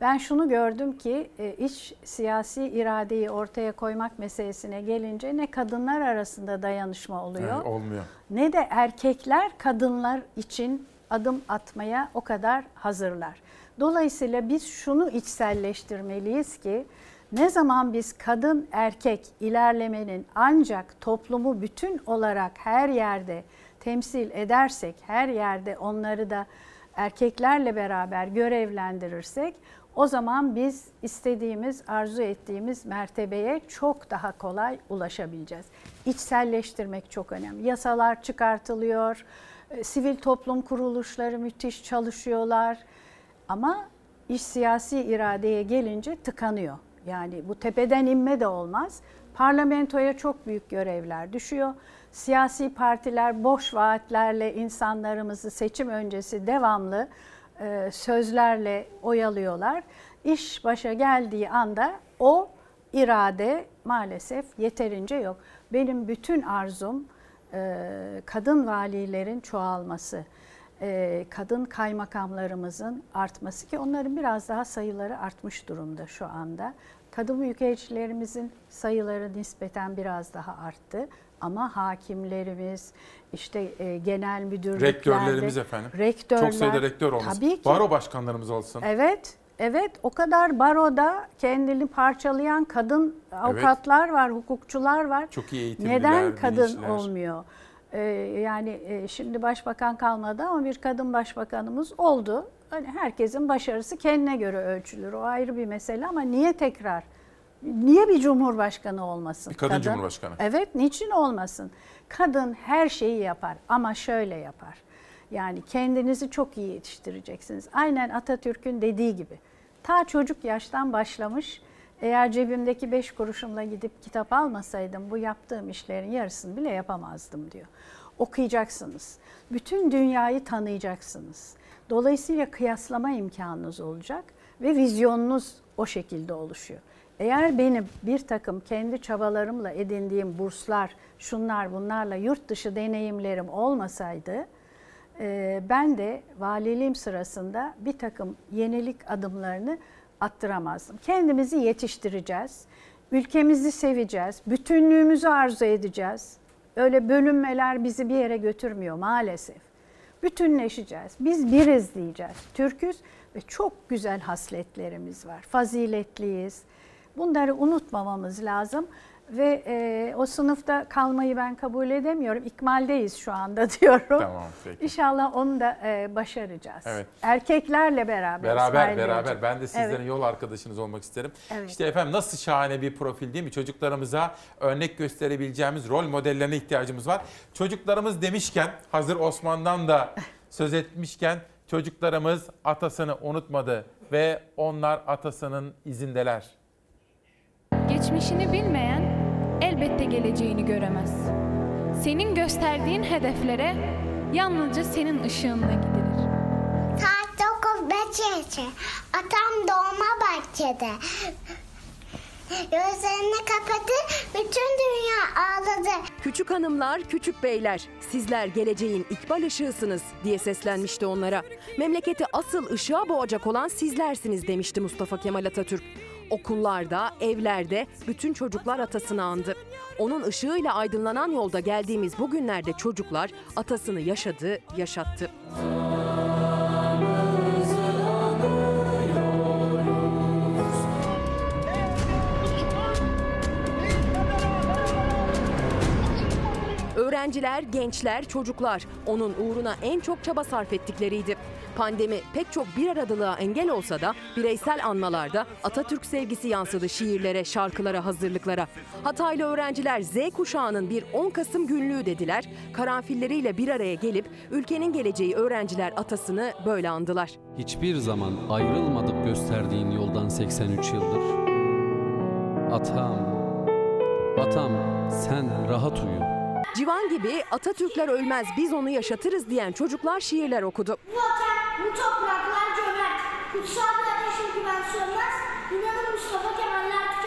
ben şunu gördüm ki e, iç siyasi iradeyi ortaya koymak meselesine gelince ne kadınlar arasında dayanışma oluyor Evet, olmuyor. ne de erkekler kadınlar için adım atmaya o kadar hazırlar. Dolayısıyla biz şunu içselleştirmeliyiz ki ne zaman biz kadın erkek ilerlemenin ancak toplumu bütün olarak her yerde temsil edersek, her yerde onları da erkeklerle beraber görevlendirirsek o zaman biz istediğimiz, arzu ettiğimiz mertebeye çok daha kolay ulaşabileceğiz. İçselleştirmek çok önemli. Yasalar çıkartılıyor, e, sivil toplum kuruluşları müthiş çalışıyorlar ama iş siyasi iradeye gelince tıkanıyor. Yani bu tepeden inme de olmaz. Parlamentoya çok büyük görevler düşüyor. Siyasi partiler boş vaatlerle insanlarımızı seçim öncesi devamlı e, sözlerle oyalıyorlar. İş başa geldiği anda o irade maalesef yeterince yok. Benim bütün arzum e, kadın valilerin çoğalması, e, kadın kaymakamlarımızın artması ki onların biraz daha sayıları artmış durumda şu anda. Kadın büyükelçilerimizin sayıları nispeten biraz daha arttı ama hakimlerimiz, işte e, genel müdürlüklerde, Rektörlerimiz efendim. rektörler, Çok sayıda rektör olmuş. Tabii ki. Baro başkanlarımız olsun. Evet, evet o kadar baroda kendini parçalayan kadın avukatlar var, hukukçular var. Çok iyi eğitimliler, Neden kadın bilinçliler. olmuyor? Ee, yani e, şimdi başbakan kalmadı ama bir kadın başbakanımız oldu. Hani herkesin başarısı kendine göre ölçülür. O ayrı bir mesele ama niye tekrar? Niye bir cumhurbaşkanı olmasın? Bir kadın cumhurbaşkanı. Evet, niçin olmasın? Kadın her şeyi yapar ama şöyle yapar. Yani kendinizi çok iyi yetiştireceksiniz. Aynen Atatürk'ün dediği gibi. Ta çocuk yaştan başlamış. Eğer cebimdeki beş kuruşumla gidip kitap almasaydım bu yaptığım işlerin yarısını bile yapamazdım diyor. Okuyacaksınız. Bütün dünyayı tanıyacaksınız. Dolayısıyla kıyaslama imkanınız olacak ve vizyonunuz o şekilde oluşuyor. Eğer benim bir takım kendi çabalarımla edindiğim burslar, şunlar bunlarla yurt dışı deneyimlerim olmasaydı e, ben de valiliğim sırasında bir takım yenilik adımlarını attıramazdım. Kendimizi yetiştireceğiz, ülkemizi seveceğiz, bütünlüğümüzü arzu edeceğiz. Öyle bölünmeler bizi bir yere götürmüyor maalesef. Bütünleşeceğiz. Biz biriz diyeceğiz. Türküz ve çok güzel hasletlerimiz var. Faziletliyiz. Bunları unutmamamız lazım ve e, o sınıfta kalmayı ben kabul edemiyorum. İkmaldeyiz şu anda [LAUGHS] diyorum. Tamam, peki. İnşallah onu da e, başaracağız. Evet. Erkeklerle beraber. Beraber İsmail beraber ben de sizlerin Evet. yol arkadaşınız olmak isterim. Evet. İşte efendim nasıl şahane bir profil değil mi? Çocuklarımıza örnek gösterebileceğimiz rol modellerine ihtiyacımız var. Çocuklarımız demişken hazır Osman'dan da [LAUGHS] söz etmişken çocuklarımız atasını unutmadı ve onlar atasının izindeler. Geçmişini bilmeyen elbette geleceğini göremez. Senin gösterdiğin hedeflere yalnızca senin ışığınla gidilir. Saat 9 geçe. Atam doğma bahçede. Gözlerini kapadı, bütün dünya ağladı. Küçük hanımlar, küçük beyler, sizler geleceğin ikbal ışığısınız diye seslenmişti onlara. Memleketi asıl ışığa boğacak olan sizlersiniz demişti Mustafa Kemal Atatürk. Okullarda, evlerde bütün çocuklar atasını andı. Onun ışığıyla aydınlanan yolda geldiğimiz bu günlerde çocuklar atasını yaşadı, yaşattı. Öğrenciler, gençler, çocuklar onun uğruna en çok çaba sarf ettikleriydi. Pandemi pek çok bir aradılığa engel olsa da bireysel anmalarda Atatürk sevgisi yansıdı şiirlere, şarkılara, hazırlıklara. Hataylı öğrenciler Z kuşağının bir 10 Kasım günlüğü dediler. Karanfilleriyle bir araya gelip ülkenin geleceği öğrenciler atasını böyle andılar. Hiçbir zaman ayrılmadık gösterdiğin yoldan 83 yıldır. Atam, atam sen rahat uyu. Civan gibi Atatürkler ölmez biz onu yaşatırız diyen çocuklar şiirler okudu. Bu vatan, bu topraklar cömert. Kutsal bir ateşin güven sönmez. İnanın Mustafa Kemaller.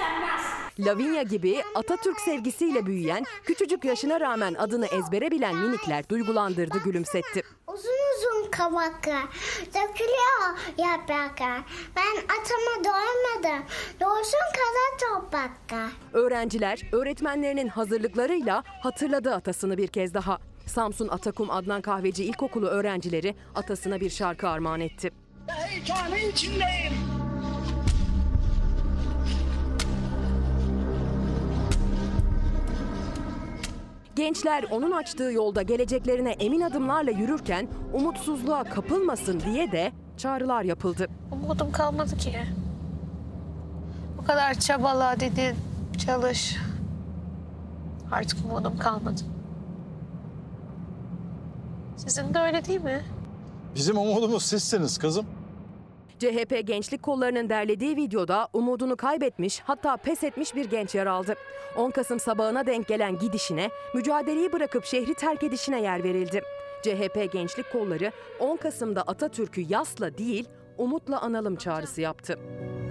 Lavinia gibi Atatürk sevgisiyle büyüyen, küçücük yaşına rağmen adını ezbere bilen minikler duygulandırdı, gülümsetti. Uzun uzun kavaklar, dökülüyor yapraklar. Ben atama doymadım, doğsun kadar topraklar. Öğrenciler öğretmenlerinin hazırlıklarıyla hatırladı atasını bir kez daha. Samsun Atakum Adnan Kahveci İlkokulu öğrencileri atasına bir şarkı armağan etti. Heyecanı içindeyim. Gençler onun açtığı yolda geleceklerine emin adımlarla yürürken umutsuzluğa kapılmasın diye de çağrılar yapıldı. Umudum kalmadı ki. Bu kadar çabala dedi, çalış. Artık umudum kalmadı. Sizin de öyle değil mi? Bizim umudumuz sizsiniz kızım. CHP gençlik kollarının derlediği videoda umudunu kaybetmiş hatta pes etmiş bir genç yer aldı. 10 Kasım sabahına denk gelen gidişine, mücadeleyi bırakıp şehri terk edişine yer verildi. CHP gençlik kolları 10 Kasım'da Atatürk'ü yasla değil, umutla analım çağrısı yaptı.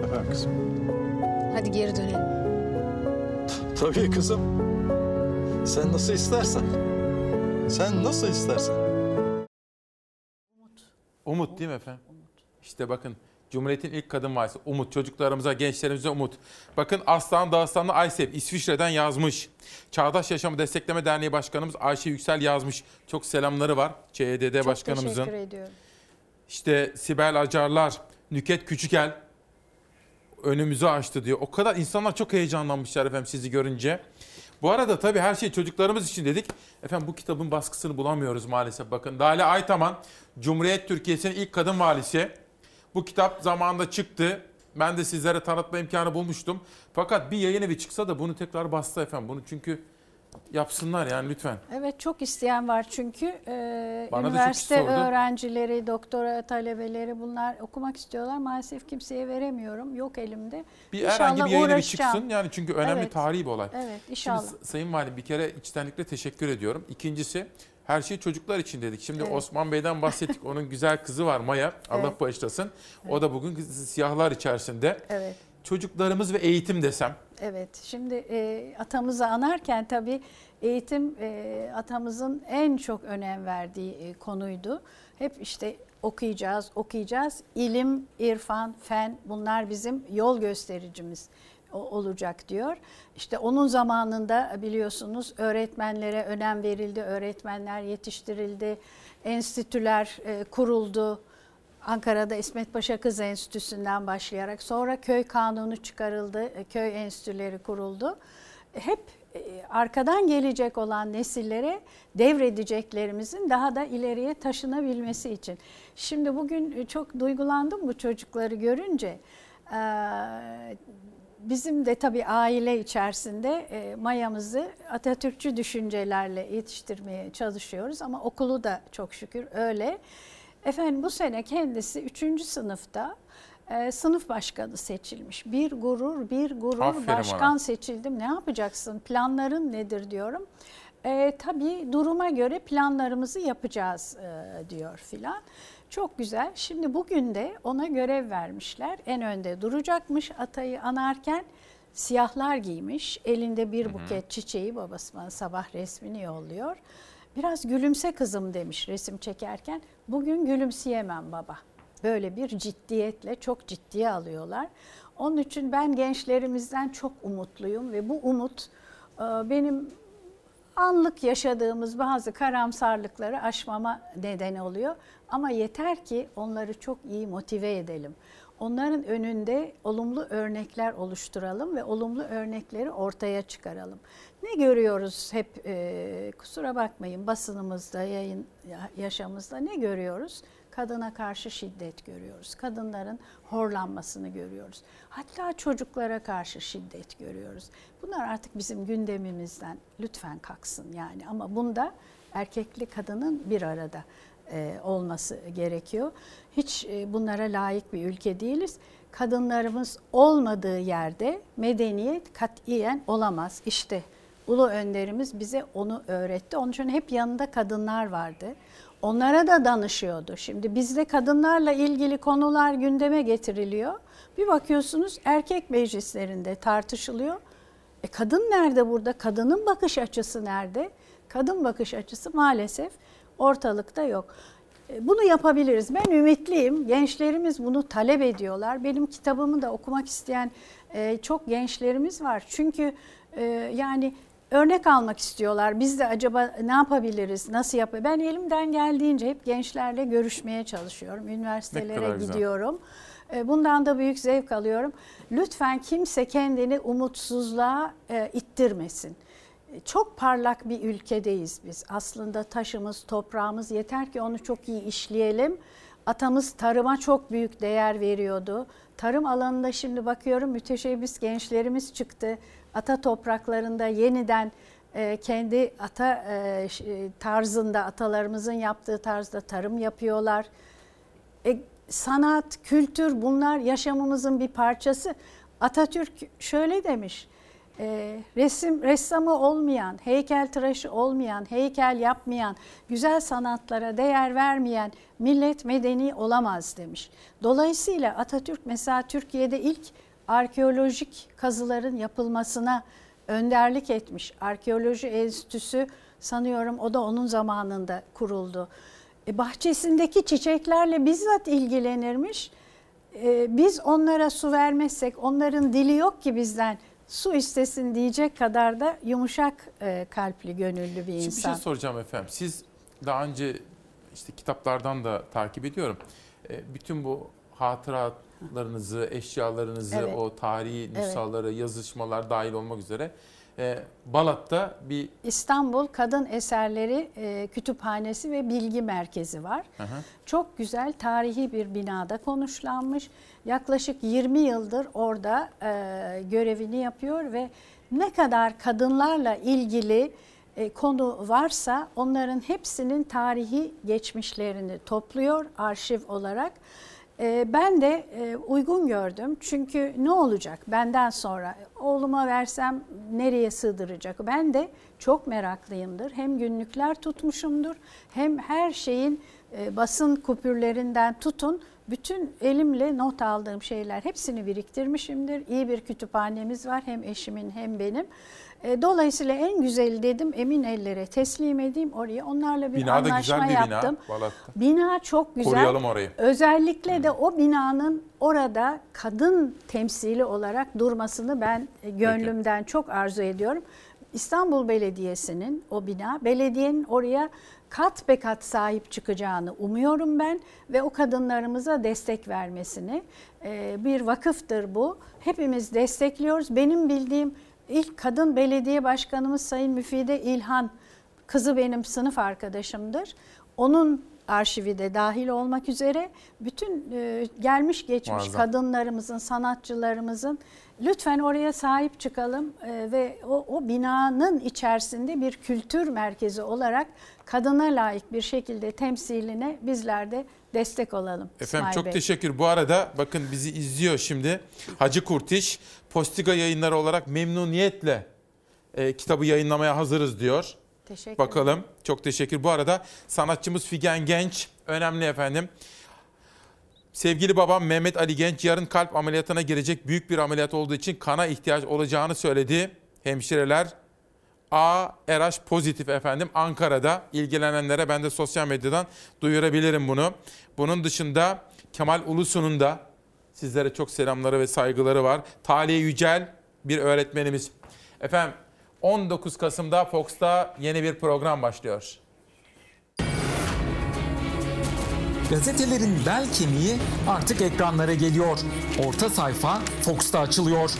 Efendim kızım. Hadi geri dönelim. Tabii kızım. Sen nasıl istersen. Sen nasıl istersen. Umut değil mi efendim? İşte bakın Cumhuriyet'in ilk kadın valisi Umut. Çocuklarımıza, gençlerimize umut. Bakın Aslan Dağıstanlı Aysep İsviçre'den yazmış. Çağdaş Yaşamı Destekleme Derneği Başkanımız Ayşe Yüksel yazmış. Çok selamları var ÇEDD Çok Başkanımızın. teşekkür ediyorum. İşte Sibel Acarlar, Nüket Küçükel önümüzü açtı diyor. O kadar insanlar çok heyecanlanmışlar efendim sizi görünce. Bu arada tabii her şey çocuklarımız için dedik. Efendim bu kitabın baskısını bulamıyoruz maalesef. Bakın Dale Aytaman, Cumhuriyet Türkiye'sinin ilk kadın valisi. Bu kitap zamanında çıktı. Ben de sizlere tanıtma imkanı bulmuştum. Fakat bir yayın evi çıksa da bunu tekrar bastı efendim. Bunu çünkü yapsınlar yani lütfen. Evet çok isteyen var çünkü Ee, Bana üniversite öğrencileri, doktora talebeleri bunlar okumak istiyorlar. Maalesef kimseye veremiyorum. Yok elimde. Bir İnşallah herhangi bir yayın evi çıksın yani çünkü önemli Evet. tarihi bir olay. Evet inşallah. Şimdi Sayın Valim bir kere içtenlikle teşekkür ediyorum. İkincisi her şey çocuklar için dedik. Şimdi Evet. Osman Bey'den bahsettik. Onun güzel kızı var Maya. Allah Evet. bağışlasın. O da bugün siyahlar içerisinde. Evet. Çocuklarımız ve eğitim desem. Evet, şimdi e, atamızı anarken tabii eğitim e, atamızın en çok önem verdiği e, konuydu. Hep işte okuyacağız, okuyacağız. İlim, irfan, fen bunlar bizim yol göstericimiz olacak diyor. İşte onun zamanında biliyorsunuz öğretmenlere önem verildi, öğretmenler yetiştirildi, enstitüler e, kuruldu. Ankara'da İsmet Paşa Kız Enstitüsü'nden başlayarak sonra köy kanunu çıkarıldı, e, köy enstitüleri kuruldu. Hep e, arkadan gelecek olan nesillere devredeceklerimizin daha da ileriye taşınabilmesi için. Şimdi bugün çok duygulandım bu çocukları görünce. Bizim de tabii aile içerisinde e, mayamızı Atatürkçü düşüncelerle yetiştirmeye çalışıyoruz ama okulu da çok şükür öyle. Efendim bu sene kendisi 3. sınıfta e, sınıf başkanı seçilmiş. Bir gurur, bir gurur Aferin başkan ona. seçildim. Ne yapacaksın? Planların nedir diyorum. E, tabii duruma göre planlarımızı yapacağız e, diyor filan. Çok güzel. Şimdi bugün de ona görev vermişler. En önde duracakmış atayı anarken Siyahlar giymiş, elinde bir buket çiçeği babası bana sabah resmini yolluyor. Biraz gülümse kızım demiş resim çekerken. Bugün gülümseyemem baba. Böyle bir ciddiyetle çok ciddiye alıyorlar. Onun için ben gençlerimizden çok umutluyum ve bu umut e, benim anlık yaşadığımız bazı karamsarlıkları aşmama neden oluyor. Ama yeter ki onları çok iyi motive edelim. Onların önünde olumlu örnekler oluşturalım ve olumlu örnekleri ortaya çıkaralım. Ne görüyoruz hep e, kusura bakmayın basınımızda, yayın yaşamımızda ne görüyoruz? Kadına karşı şiddet görüyoruz. Kadınların horlanmasını görüyoruz. Hatta çocuklara karşı şiddet görüyoruz. Bunlar artık bizim gündemimizden lütfen kalksın yani. Ama bunda erkekli kadının bir arada e, olması gerekiyor. Hiç e, bunlara layık bir ülke değiliz. Kadınlarımız olmadığı yerde medeniyet katiyen olamaz. İşte Ulu önderimiz bize onu öğretti. Onun için hep yanında kadınlar vardı. Onlara da danışıyordu. Şimdi bizde kadınlarla ilgili konular gündeme getiriliyor. Bir bakıyorsunuz erkek meclislerinde tartışılıyor. E kadın nerede burada? Kadının bakış açısı nerede? Kadın bakış açısı maalesef ortalıkta yok. E, bunu yapabiliriz. Ben ümitliyim. Gençlerimiz bunu talep ediyorlar. Benim kitabımı da okumak isteyen e, çok gençlerimiz var. Çünkü e, yani örnek almak istiyorlar. Biz de acaba ne yapabiliriz, nasıl yap? Ben elimden geldiğince hep gençlerle görüşmeye çalışıyorum. Üniversitelere gidiyorum. Bundan da büyük zevk alıyorum. Lütfen kimse kendini umutsuzluğa ittirmesin. Çok parlak bir ülkedeyiz biz. Aslında taşımız, toprağımız yeter ki onu çok iyi işleyelim. Atamız tarıma çok büyük değer veriyordu. Tarım alanında şimdi bakıyorum müteşebbis gençlerimiz çıktı. Ata topraklarında yeniden e, kendi ata e, tarzında, atalarımızın yaptığı tarzda tarım yapıyorlar. E, sanat, kültür bunlar yaşamımızın bir parçası. Atatürk şöyle demiş, e, resim ressamı olmayan, heykel tıraşı olmayan, heykel yapmayan, güzel sanatlara değer vermeyen millet medeni olamaz demiş. Dolayısıyla Atatürk mesela Türkiye'de ilk arkeolojik kazıların yapılmasına önderlik etmiş. Arkeoloji Enstitüsü sanıyorum o da onun zamanında kuruldu. E, bahçesindeki çiçeklerle bizzat ilgilenirmiş. E, biz onlara su vermezsek onların dili yok ki bizden su istesin diyecek kadar da yumuşak e, kalpli, gönüllü bir insan. Şimdi bir şey soracağım efendim. Siz daha önce işte kitaplardan da takip ediyorum. E, bütün bu hatıratlarınızı, eşyalarınızı, evet. o tarihi nüshaları, evet. yazışmalar dahil olmak üzere e, Balat'ta bir... İstanbul Kadın Eserleri e, Kütüphanesi ve Bilgi Merkezi var. Hı hı. Çok güzel tarihi bir binada konuşlanmış. Yaklaşık 20 yıldır orada e, görevini yapıyor ve ne kadar kadınlarla ilgili e, konu varsa onların hepsinin tarihi geçmişlerini topluyor arşiv olarak. Ee, ben de e, uygun gördüm çünkü ne olacak benden sonra oğluma versem nereye sığdıracak? Ben de çok meraklıyımdır. Hem günlükler tutmuşumdur hem her şeyin e, basın kupürlerinden tutun bütün elimle not aldığım şeyler hepsini biriktirmişimdir. İyi bir kütüphanemiz var hem eşimin hem benim. E, dolayısıyla en güzeli dedim emin ellere teslim edeyim oraya. Onlarla bir bina anlaşma da güzel bir yaptım. Bina, bina çok güzel. Koruyalım orayı. Özellikle hmm. de o binanın orada kadın temsili olarak durmasını ben gönlümden Peki. çok arzu ediyorum. İstanbul Belediyesi'nin o bina, belediyenin oraya kat be kat sahip çıkacağını umuyorum ben ve o kadınlarımıza destek vermesini. E, bir vakıftır bu. Hepimiz destekliyoruz. Benim bildiğim İlk kadın belediye başkanımız Sayın Müfide İlhan, kızı benim sınıf arkadaşımdır. Onun arşivi de dahil olmak üzere bütün e, gelmiş geçmiş Muazzam. kadınlarımızın, sanatçılarımızın lütfen oraya sahip çıkalım e, ve o, o binanın içerisinde bir kültür merkezi olarak kadına layık bir şekilde temsiline bizler de destek olalım. Efendim İsmail çok Bey. teşekkür. Bu arada bakın bizi izliyor şimdi Hacı Kurtiş. Postiga yayınları olarak memnuniyetle e, kitabı yayınlamaya hazırız diyor. Teşekkür Bakalım. Çok teşekkür. Bu arada sanatçımız Figen Genç önemli efendim. Sevgili babam Mehmet Ali Genç yarın kalp ameliyatına girecek büyük bir ameliyat olduğu için kana ihtiyaç olacağını söyledi. Hemşireler A RH pozitif efendim Ankara'da ilgilenenlere ben de sosyal medyadan duyurabilirim bunu. Bunun dışında Kemal Ulusu'nun da sizlere çok selamları ve saygıları var. Taliye Yücel bir öğretmenimiz. Efendim 19 Kasım'da Fox'ta yeni bir program başlıyor. Gazetelerin bel kemiği artık ekranlara geliyor. Orta sayfa Fox'ta açılıyor.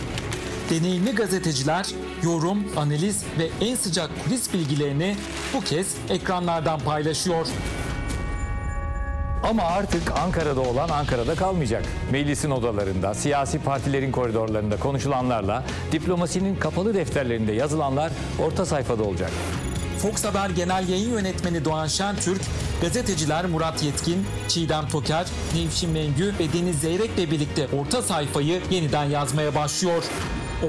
Deneyimli gazeteciler yorum, analiz ve en sıcak kulis bilgilerini bu kez ekranlardan paylaşıyor. Ama artık Ankara'da olan Ankara'da kalmayacak. Meclisin odalarında, siyasi partilerin koridorlarında konuşulanlarla, diplomasinin kapalı defterlerinde yazılanlar orta sayfada olacak. Fox Haber Genel Yayın Yönetmeni Doğan Şentürk, gazeteciler Murat Yetkin, Çiğdem Toker, Nevşin Mengü ve Deniz Zeyrek'le birlikte orta sayfayı yeniden yazmaya başlıyor.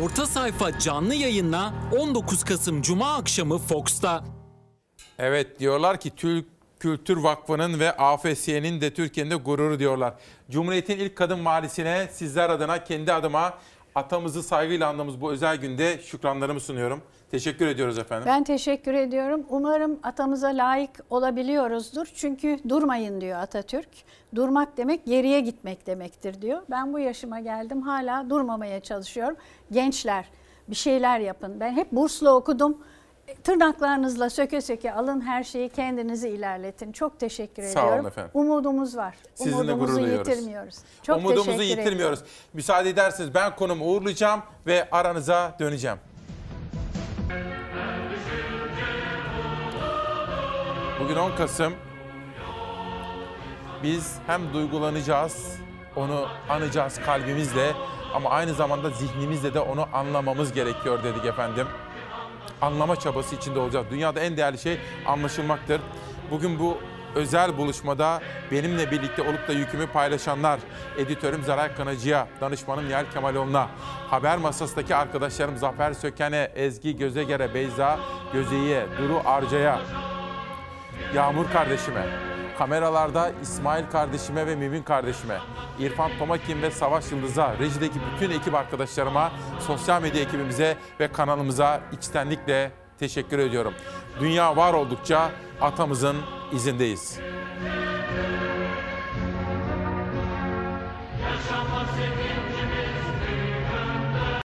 Orta sayfa canlı yayınla 19 Kasım Cuma akşamı Fox'ta. Evet diyorlar ki Türk Kültür Vakfı'nın ve AFS'nin de Türkiye'nin de gururu diyorlar. Cumhuriyet'in ilk kadın valisine sizler adına kendi adıma atamızı saygıyla andığımız bu özel günde şükranlarımı sunuyorum. Teşekkür ediyoruz efendim. Ben teşekkür ediyorum. Umarım atamıza layık olabiliyoruzdur. Çünkü durmayın diyor Atatürk. Durmak demek geriye gitmek demektir diyor. Ben bu yaşıma geldim hala durmamaya çalışıyorum. Gençler bir şeyler yapın. Ben hep burslu okudum. Tırnaklarınızla söke söke alın her şeyi kendinizi ilerletin. Çok teşekkür Sağ olun ediyorum. efendim. Umudumuz var. Sizinle Umudumuzu gurur duyuyoruz. yitirmiyoruz. Çok Umudumuzu yitirmiyoruz. ediyorum. Müsaade ederseniz ben konumu uğurlayacağım ve aranıza döneceğim. Bugün 10 Kasım. Biz hem duygulanacağız, onu anacağız kalbimizle ama aynı zamanda zihnimizle de onu anlamamız gerekiyor dedik efendim. Anlama çabası içinde olacağız. Dünyada en değerli şey anlaşılmaktır. Bugün bu özel buluşmada benimle birlikte olup da yükümü paylaşanlar, editörüm Zaray Kanacı'ya, danışmanım Nihal Kemaloğlu'na, haber masasındaki arkadaşlarım Zafer Söken'e, Ezgi Gözeger'e, Beyza Gözeyi'ye, Duru Arca'ya, Yağmur kardeşime, kameralarda İsmail kardeşime ve Mümin kardeşime, İrfan Tomakin ve Savaş Yıldız'a, rejideki bütün ekip arkadaşlarıma, sosyal medya ekibimize ve kanalımıza içtenlikle teşekkür ediyorum. Dünya var oldukça atamızın izindeyiz.